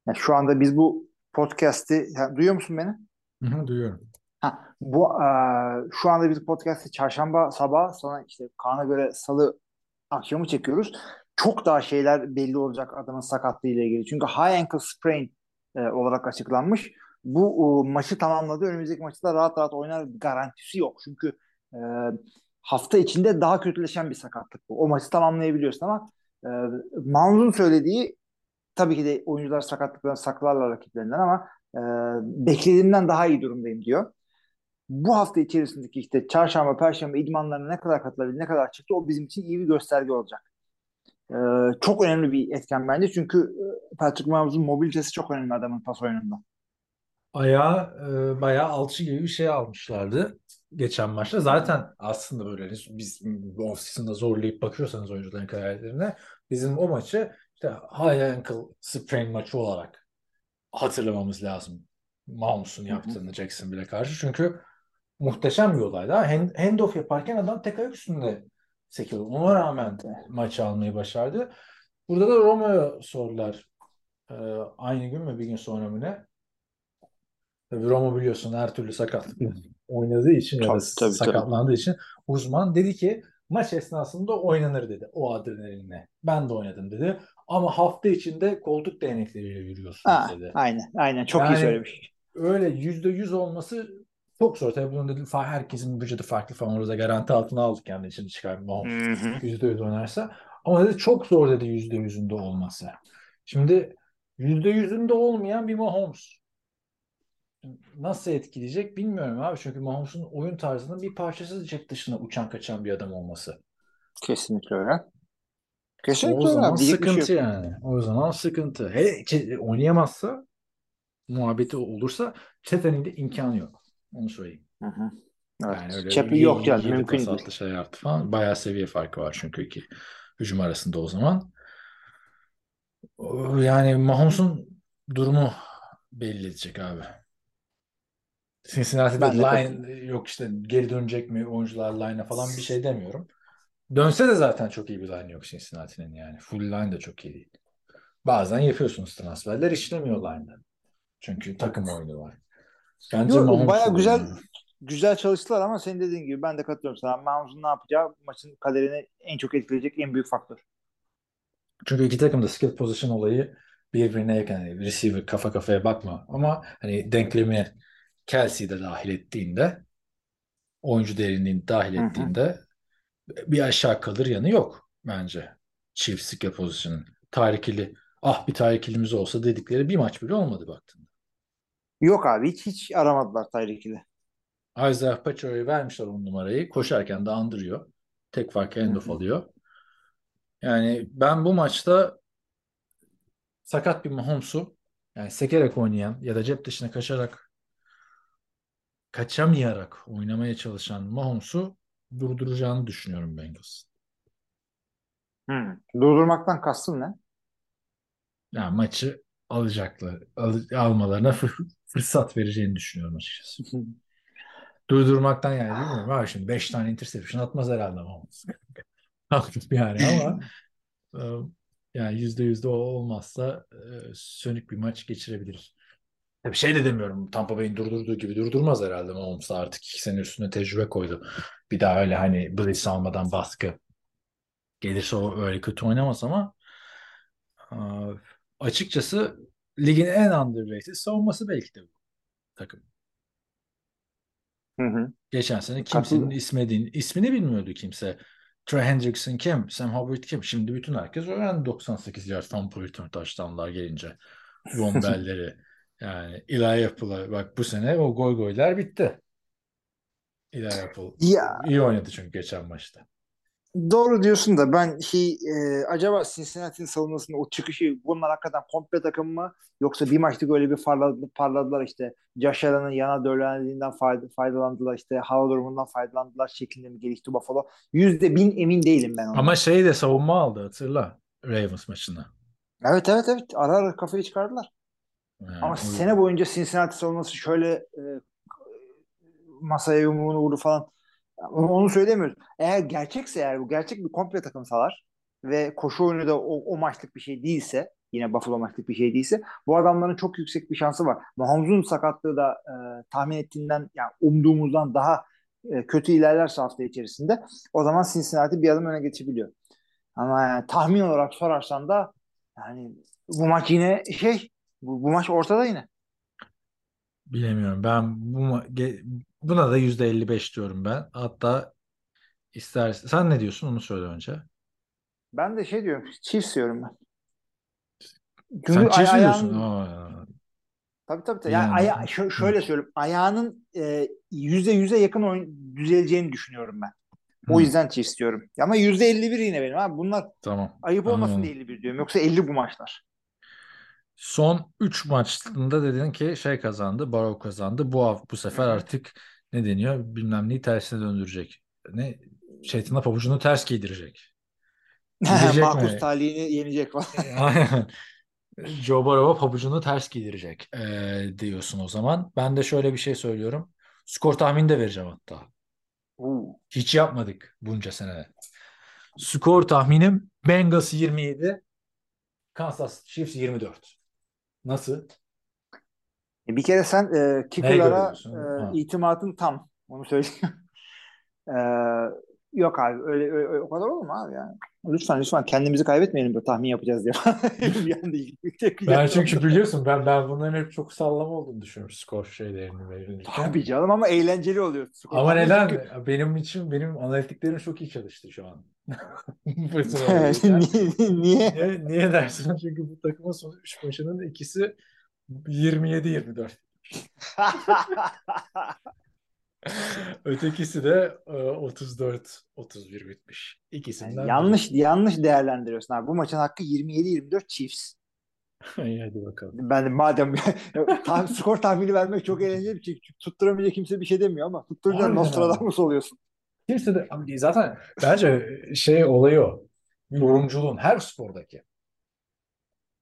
[SPEAKER 5] Yani şu anda biz bu podcast'i duyuyor musun beni?
[SPEAKER 4] Hı hı, duyuyorum.
[SPEAKER 5] Ha, bu eee, şu anda biz podcast'i çarşamba sabah sonra işte Kaan'a göre salı akşamı çekiyoruz. Çok daha şeyler belli olacak adamın sakatlığı ile ilgili. Çünkü high ankle sprain e, olarak açıklanmış. Bu e, maçı tamamladı. Önümüzdeki maçta da rahat rahat oynar garantisi yok. Çünkü e, hafta içinde daha kötüleşen bir sakatlık bu. O maçı tamamlayabiliyorsun ama e, Mahmut'un söylediği tabii ki de oyuncular sakatlıklarını saklarlar rakiplerinden ama e, beklediğimden daha iyi durumdayım diyor. Bu hafta içerisindeki işte çarşamba, perşembe idmanlarına ne kadar katılabildi, ne kadar çıktı o bizim için iyi bir gösterge olacak. Ee, çok önemli bir etken bence çünkü e, Patrick Mahomes'un mobilitesi çok önemli adamın pas oyununda.
[SPEAKER 4] Ayağı e, bayağı alçı gibi bir şey almışlardı geçen maçta. Zaten aslında böyle biz off-season'da zorlayıp bakıyorsanız oyuncuların kariyerlerine bizim o maçı işte high ankle sprain maçı olarak hatırlamamız lazım. Mahomes'un yaptığını Jacksonville'e karşı. Çünkü muhteşem bir olaydı. ha. Hand, handoff yaparken adam tek ayak üstünde sekiyor. Ona rağmen maçı almayı başardı. Burada da Romeo sordular. Ee, aynı gün mü bir gün sonra mı ne? Tabii Roma biliyorsun her türlü sakatlık oynadığı için ya da
[SPEAKER 5] Tabii, tabii,
[SPEAKER 4] sakatlandığı için uzman dedi ki maç esnasında oynanır dedi o adrenalinle. Ben de oynadım dedi. Ama hafta içinde koltuk değnekleriyle yürüyorsunuz
[SPEAKER 5] Ha,
[SPEAKER 4] dedi.
[SPEAKER 5] aynen, aynen. Çok
[SPEAKER 4] Yani-
[SPEAKER 5] iyi söylemiş.
[SPEAKER 4] Öyle yüzde yüz olması çok zor. Tabii bunun dedi, herkesin vücudu farklı falan. Orada garanti altına aldık yani içini çıkar. Mahomes yüzde yüz oynarsa. Ama dedi çok zor dedi yüzde yüzünde olması. Şimdi %100'ünde olmayan bir Mahomes. Nasıl etkileyecek bilmiyorum abi. Çünkü Mahomes'un oyun tarzının bir parçası cep dışına uçan kaçan bir adam olması.
[SPEAKER 5] Kesinlikle öyle.
[SPEAKER 4] O
[SPEAKER 5] Kesinlikle öyle.
[SPEAKER 4] zaman
[SPEAKER 5] bir şey
[SPEAKER 4] sıkıntı
[SPEAKER 5] yok.
[SPEAKER 4] yani. O zaman sıkıntı. Hele oynayamazsa muhabbeti olursa Çete'nin de imkanı yok. Onu söyleyeyim.
[SPEAKER 5] Hı hı. Evet.
[SPEAKER 4] Yani öyle
[SPEAKER 5] Çepi
[SPEAKER 4] iyi-
[SPEAKER 5] yok
[SPEAKER 4] de
[SPEAKER 5] Mümkün değil.
[SPEAKER 4] şey yaptı falan. Bayağı seviye farkı var çünkü iki hücum arasında o zaman. O- Yani Mahomes'un durumu belli edecek abi. Cincinnati'de
[SPEAKER 5] Ben de
[SPEAKER 4] line yok işte geri dönecek mi oyuncular line'a falan bir şey demiyorum. Dönse de zaten çok iyi bir line yok Cincinnati'nin yani. Full line de çok iyi değil. Bazen yapıyorsunuz transferler işlemiyor line'da. Çünkü takım oyunu var. Bence
[SPEAKER 5] Yok,
[SPEAKER 4] olur
[SPEAKER 5] güzel
[SPEAKER 4] yani.
[SPEAKER 5] güzel çalıştılar ama senin dediğin gibi ben de katılıyorum sana. Mahmut'un ne yapacağı maçın kaderini en çok etkileyecek en büyük faktör.
[SPEAKER 4] Çünkü iki takım da skill position olayı birbirine yakın. Yani receiver kafa kafaya bakma ama hani denklemi Kelsey de dahil ettiğinde oyuncu derinliğini dahil
[SPEAKER 5] Hı hı.
[SPEAKER 4] ettiğinde bir aşağı kalır yanı yok bence. Skill position'ın. Tarikili ah bir tarikilimiz olsa dedikleri bir maç bile olmadı baktığında.
[SPEAKER 5] Yok abi hiç hiç aramadılar Tyreek ile.
[SPEAKER 4] Isaiah Pacheco'ya vermişler on numarayı. Koşarken de andırıyor. Tek fark
[SPEAKER 5] hı.
[SPEAKER 4] alıyor. Yani ben bu maçta sakat bir Mahomes'u yani sekerek oynayan ya da cep dışına kaçarak kaçamayarak oynamaya çalışan Mahomes'u durduracağını düşünüyorum Bengals.
[SPEAKER 5] Hı. Durdurmaktan kastın ne?
[SPEAKER 4] Yani maçı alacaklar, al- almalarına fır- fırsat vereceğini düşünüyorum açıkçası. Durdurmaktan yani bilmiyorum. Abi şimdi 5 tane interception atmaz herhalde Mahomes. Yani ama e, yani yüzde yüzde olmazsa e, sönük bir maç geçirebilir. Tabii şey de demiyorum Tampa Bay'in durdurduğu gibi durdurmaz herhalde Mahomes artık iki sene üstüne tecrübe koydu. Bir daha öyle hani blitz almadan baskı gelirse o öyle kötü oynamaz ama açıkçası ligin en underrated savunması belki de bu takım.
[SPEAKER 5] Hı hı.
[SPEAKER 4] Geçen sene kimsenin
[SPEAKER 5] Katıl-
[SPEAKER 4] ismini, ismini bilmiyordu kimse. Trey Hendrickson kim? Sam Hubbard kim? Şimdi bütün herkes öğrendi 98 yard fumble return touchdownlar gelince. Von Bell'leri. Yani Eli Apple'a bak bu sene o goy goylar bitti. Eli Apple
[SPEAKER 5] Ya
[SPEAKER 4] iyi oynadı çünkü geçen maçta.
[SPEAKER 5] doğru diyorsun da ben şey e, acaba Cincinnati'nin savunmasında o çıkışı bunlar hakikaten komple takım mı yoksa bir maçta öyle bir parladı, parladılar işte Josh yana dölendiğinden fayda, faydalandılar işte hava durumundan faydalandılar şeklinde mi gelişti Buffalo? Yüzde bin emin değilim ben ondan.
[SPEAKER 4] Ama şey de savunma aldı hatırla Ravens maçını.
[SPEAKER 5] Evet evet evet ara ara kafayı çıkardılar.
[SPEAKER 4] Yani
[SPEAKER 5] Ama
[SPEAKER 4] o-
[SPEAKER 5] sene boyunca Cincinnati savunması şöyle e, masaya yumruğunu vurdu falan. Onu, onu söylemiyoruz. Eğer gerçekse eğer bu gerçek bir komple takımsalar ve koşu oyunu da o, o maçlık bir şey değilse yine Buffalo maçlık bir şey değilse bu adamların çok yüksek bir şansı var. Mahomes'un sakatlığı da e, tahmin ettiğinden yani umduğumuzdan daha e, kötü ilerlerse hafta içerisinde o zaman Cincinnati bir adım öne geçebiliyor. Ama yani tahmin olarak sorarsan da yani bu maç yine şey bu, bu maç ortada yine.
[SPEAKER 4] bilemiyorum. Ben bu buna da %55 diyorum ben. Hatta istersen sen ne diyorsun onu söyle önce.
[SPEAKER 5] Ben de şey diyorum Chiefs diyorum ben. Çünkü
[SPEAKER 4] Sen Chiefs
[SPEAKER 5] ayağın-
[SPEAKER 4] diyorsun? Aa,
[SPEAKER 5] Tabii tabii. tabii. Yani aya- şö- şöyle söyleyeyim. Ayağının e, yüzde yüze yakın oyun düzeleceğini düşünüyorum ben. O
[SPEAKER 4] Hı.
[SPEAKER 5] yüzden Chiefs diyorum. Ama yüzde 51 yine benim abi. Bunlar
[SPEAKER 4] Tamam.
[SPEAKER 5] ayıp olmasın
[SPEAKER 4] Anladım.
[SPEAKER 5] diye 51 diyorum. Yoksa 50 bu maçlar.
[SPEAKER 4] Son 3 maçında dedin ki şey kazandı, Barrow kazandı. Bu bu sefer artık ne deniyor? Bilmem neyi tersine döndürecek. Ne? Şeytanın pabucunu ters giydirecek.
[SPEAKER 5] Markus talihini yenecek falan.
[SPEAKER 4] Aynen. Joe Burrow'a pabucunu ters giydirecek ee, diyorsun o zaman. Ben de şöyle bir şey söylüyorum. Skor tahmini de vereceğim hatta.
[SPEAKER 5] Oo.
[SPEAKER 4] Hiç yapmadık bunca sene. Skor tahminim Bengals 27, Kansas Chiefs 24. Nasıl?
[SPEAKER 5] E, Bir kere sen e, kicker'lara e,
[SPEAKER 4] Ha.
[SPEAKER 5] itimatın tam. Onu söyleyeyim. E, yok abi öyle, öyle- öyle- o kadar olur mu abi yani? Lütfen lütfen kendimizi kaybetmeyelim böyle tahmin yapacağız diye. İlgili-
[SPEAKER 4] Ben çünkü biliyorsun ben ben bunların hep çok sallama olduğunu düşünüyorum skor şeylerini verilirken.
[SPEAKER 5] Tabii canım ama eğlenceli oluyor.
[SPEAKER 4] Ama
[SPEAKER 5] Çünkü-
[SPEAKER 4] neden? Benim için benim analitiklerim çok iyi çalıştı şu an.
[SPEAKER 5] Niye? niye,
[SPEAKER 4] niye dersin? Çünkü bu takımın son 3 maçının ikisi 27-24. Ötekisi de e, 34-31 bitmiş. İkisinden
[SPEAKER 5] yanlış yanlış değerlendiriyorsun abi. Bu maçın hakkı 27-24 Chiefs.
[SPEAKER 4] biri. Hadi bakalım.
[SPEAKER 5] Ben de madem tam skor tahmini vermek çok eğlenceli bir şey. Tutturamayacak kimse bir şey demiyor ama tutturunca Nostradamus oluyorsun.
[SPEAKER 4] Kimse de abi zaten bence şey olayı o. Yorumculuğun her spordaki.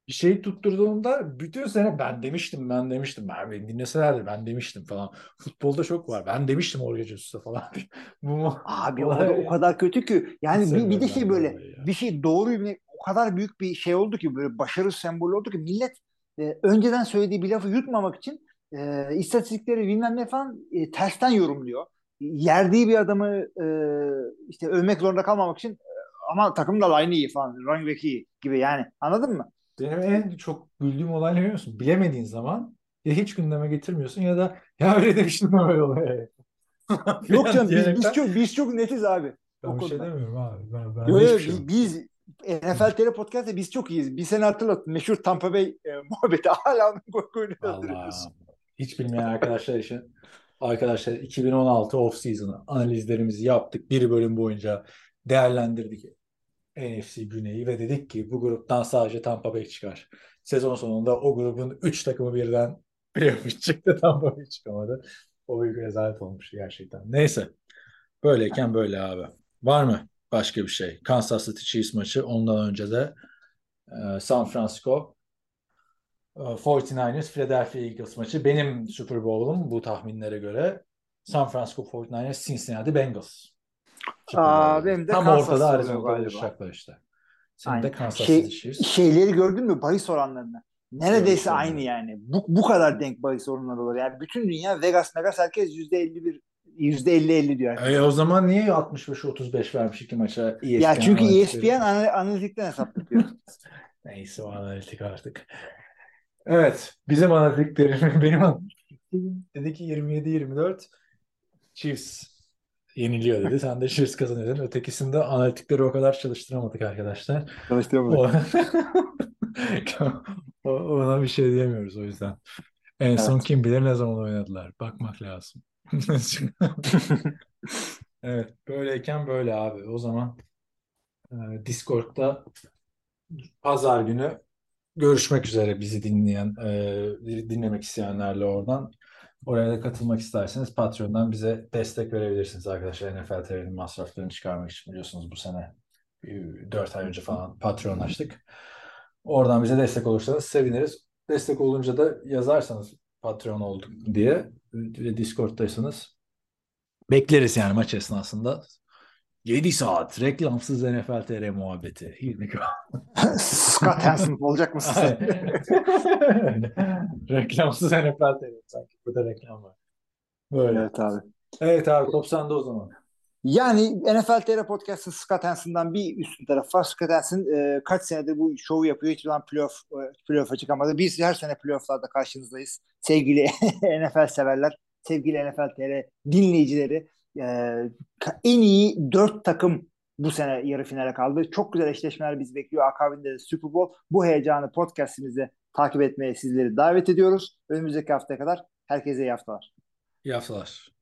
[SPEAKER 4] Bir şeyi tutturduğunda bütün sene ben demiştim ben demiştim ben beni dinleselerdi ben demiştim falan. Futbolda çok var. Ben demiştim Jorge Jesus'a falan. Bu?
[SPEAKER 5] Abi o, da, o kadar kötü ki. Yani bir, bir de şey böyle
[SPEAKER 4] ya.
[SPEAKER 5] bir şey doğru bir o kadar büyük bir şey oldu ki böyle başarı sembolü oldu ki millet e, önceden söylediği bir lafı yutmamak için e, istatistikleri bilmem ne falan e, tersten yorumluyor. Yerdiği bir adamı e, işte övmek zorunda kalmamak için e, ama takım da line iyi falan running back iyi gibi yani anladın mı?
[SPEAKER 4] Benim en çok güldüğüm olay ne biliyor musun? Bilemediğin zaman ya hiç gündeme getirmiyorsun ya da ya öyle demiştim böyle oluyor.
[SPEAKER 5] Yok canım biz, biz çok biz çok netiz abi.
[SPEAKER 4] Ben
[SPEAKER 5] o
[SPEAKER 4] bir şey demiyorum abi. Ben, ben
[SPEAKER 5] Yo, yo,
[SPEAKER 4] şey yok.
[SPEAKER 5] biz, NFL TR Podcast'te biz çok iyiyiz. Bir sene hatırlat. Meşhur Tampa Bay e, muhabbeti hala
[SPEAKER 4] Vallahi
[SPEAKER 5] hatırlıyorsun.
[SPEAKER 4] hiç bilmeyen arkadaşlar için arkadaşlar 2016 off season analizlerimizi yaptık. Bir bölüm boyunca değerlendirdik NFC Güney'i ve dedik ki bu gruptan sadece Tampa Bay çıkar. Sezon sonunda o grubun 3 takımı birden playoff çıktı. Tampa Bay çıkamadı. O büyük rezalet olmuştu gerçekten. Neyse. Böyleyken böyle abi. Var mı başka bir şey? Kansas City Chiefs maçı. Ondan önce de e, San Francisco e, 49ers Philadelphia Eagles maçı. Benim Super Bowl'um bu tahminlere göre San Francisco 49ers Cincinnati Bengals.
[SPEAKER 5] Aa, benim de
[SPEAKER 4] Tam
[SPEAKER 5] Kansas
[SPEAKER 4] ortada Arizona'da
[SPEAKER 5] galiba.
[SPEAKER 4] buluşacaklar işte. Senin de. Kansas
[SPEAKER 5] Şey-
[SPEAKER 4] Chiefs.
[SPEAKER 5] Şeyleri gördün mü? Bahis oranlarını. Neredeyse
[SPEAKER 4] Görmüştüm
[SPEAKER 5] aynı
[SPEAKER 4] evet.
[SPEAKER 5] yani. Bu, bu kadar denk bahis oranları olur. Yani bütün dünya Vegas Vegas herkes %51 %50-50 diyor.
[SPEAKER 4] E, o zaman niye 65-35 vermiş iki maça ESPN
[SPEAKER 5] ya çünkü E? ESPN anal- analitikten hesaplatıyor.
[SPEAKER 4] Neyse o analitik artık. Evet. Bizim analitiklerim benim analitiklerim dedi ki 27-24 Chiefs yeniliyor dedi. Sen de Chiefs kazanıyor dedin. Ötekisinde analitikleri o kadar çalıştıramadık arkadaşlar.
[SPEAKER 5] Çalıştıramadık.
[SPEAKER 4] O... Ona bir şey diyemiyoruz o yüzden. En son
[SPEAKER 5] Evet.
[SPEAKER 4] kim bilir ne zaman oynadılar. Bakmak lazım. Evet, böyleyken böyle abi. O zaman e, Discord'da pazar günü görüşmek üzere bizi dinleyen, e, dinlemek isteyenlerle oradan. Oraya da katılmak isterseniz Patreon'dan bize destek verebilirsiniz arkadaşlar. NFL TV'nin masraflarını çıkarmak için biliyorsunuz bu sene 4 ay önce falan Patreon açtık. Oradan bize destek olursanız seviniriz. Destek olunca da yazarsanız Patreon olduk diye ve Discord'daysanız bekleriz yani maç esnasında. 7 saat reklamsız NFL TR muhabbeti.
[SPEAKER 5] Scott Hansen olacak mısın sen?
[SPEAKER 4] reklamsız NFL TR sanki burada reklam var. Böyle.
[SPEAKER 5] evet abi.
[SPEAKER 4] Evet abi top sende o zaman.
[SPEAKER 5] Yani NFL TR Podcast'ın Scott Hansen'dan bir üstün tarafı var. Scott Hansen e, kaç senedir bu şovu yapıyor. Hiçbir zaman playoff, e, playoff'a çıkamadı. Biz her sene playoff'larda karşınızdayız. Sevgili NFL severler, sevgili NFL TR dinleyicileri. E, en iyi dört takım bu sene yarı finale kaldı. Çok güzel eşleşmeler bizi bekliyor. Akabinde de Super Bowl. Bu heyecanı podcast'imizde takip etmeye sizleri davet ediyoruz. Önümüzdeki haftaya kadar herkese iyi haftalar.
[SPEAKER 4] İyi haftalar.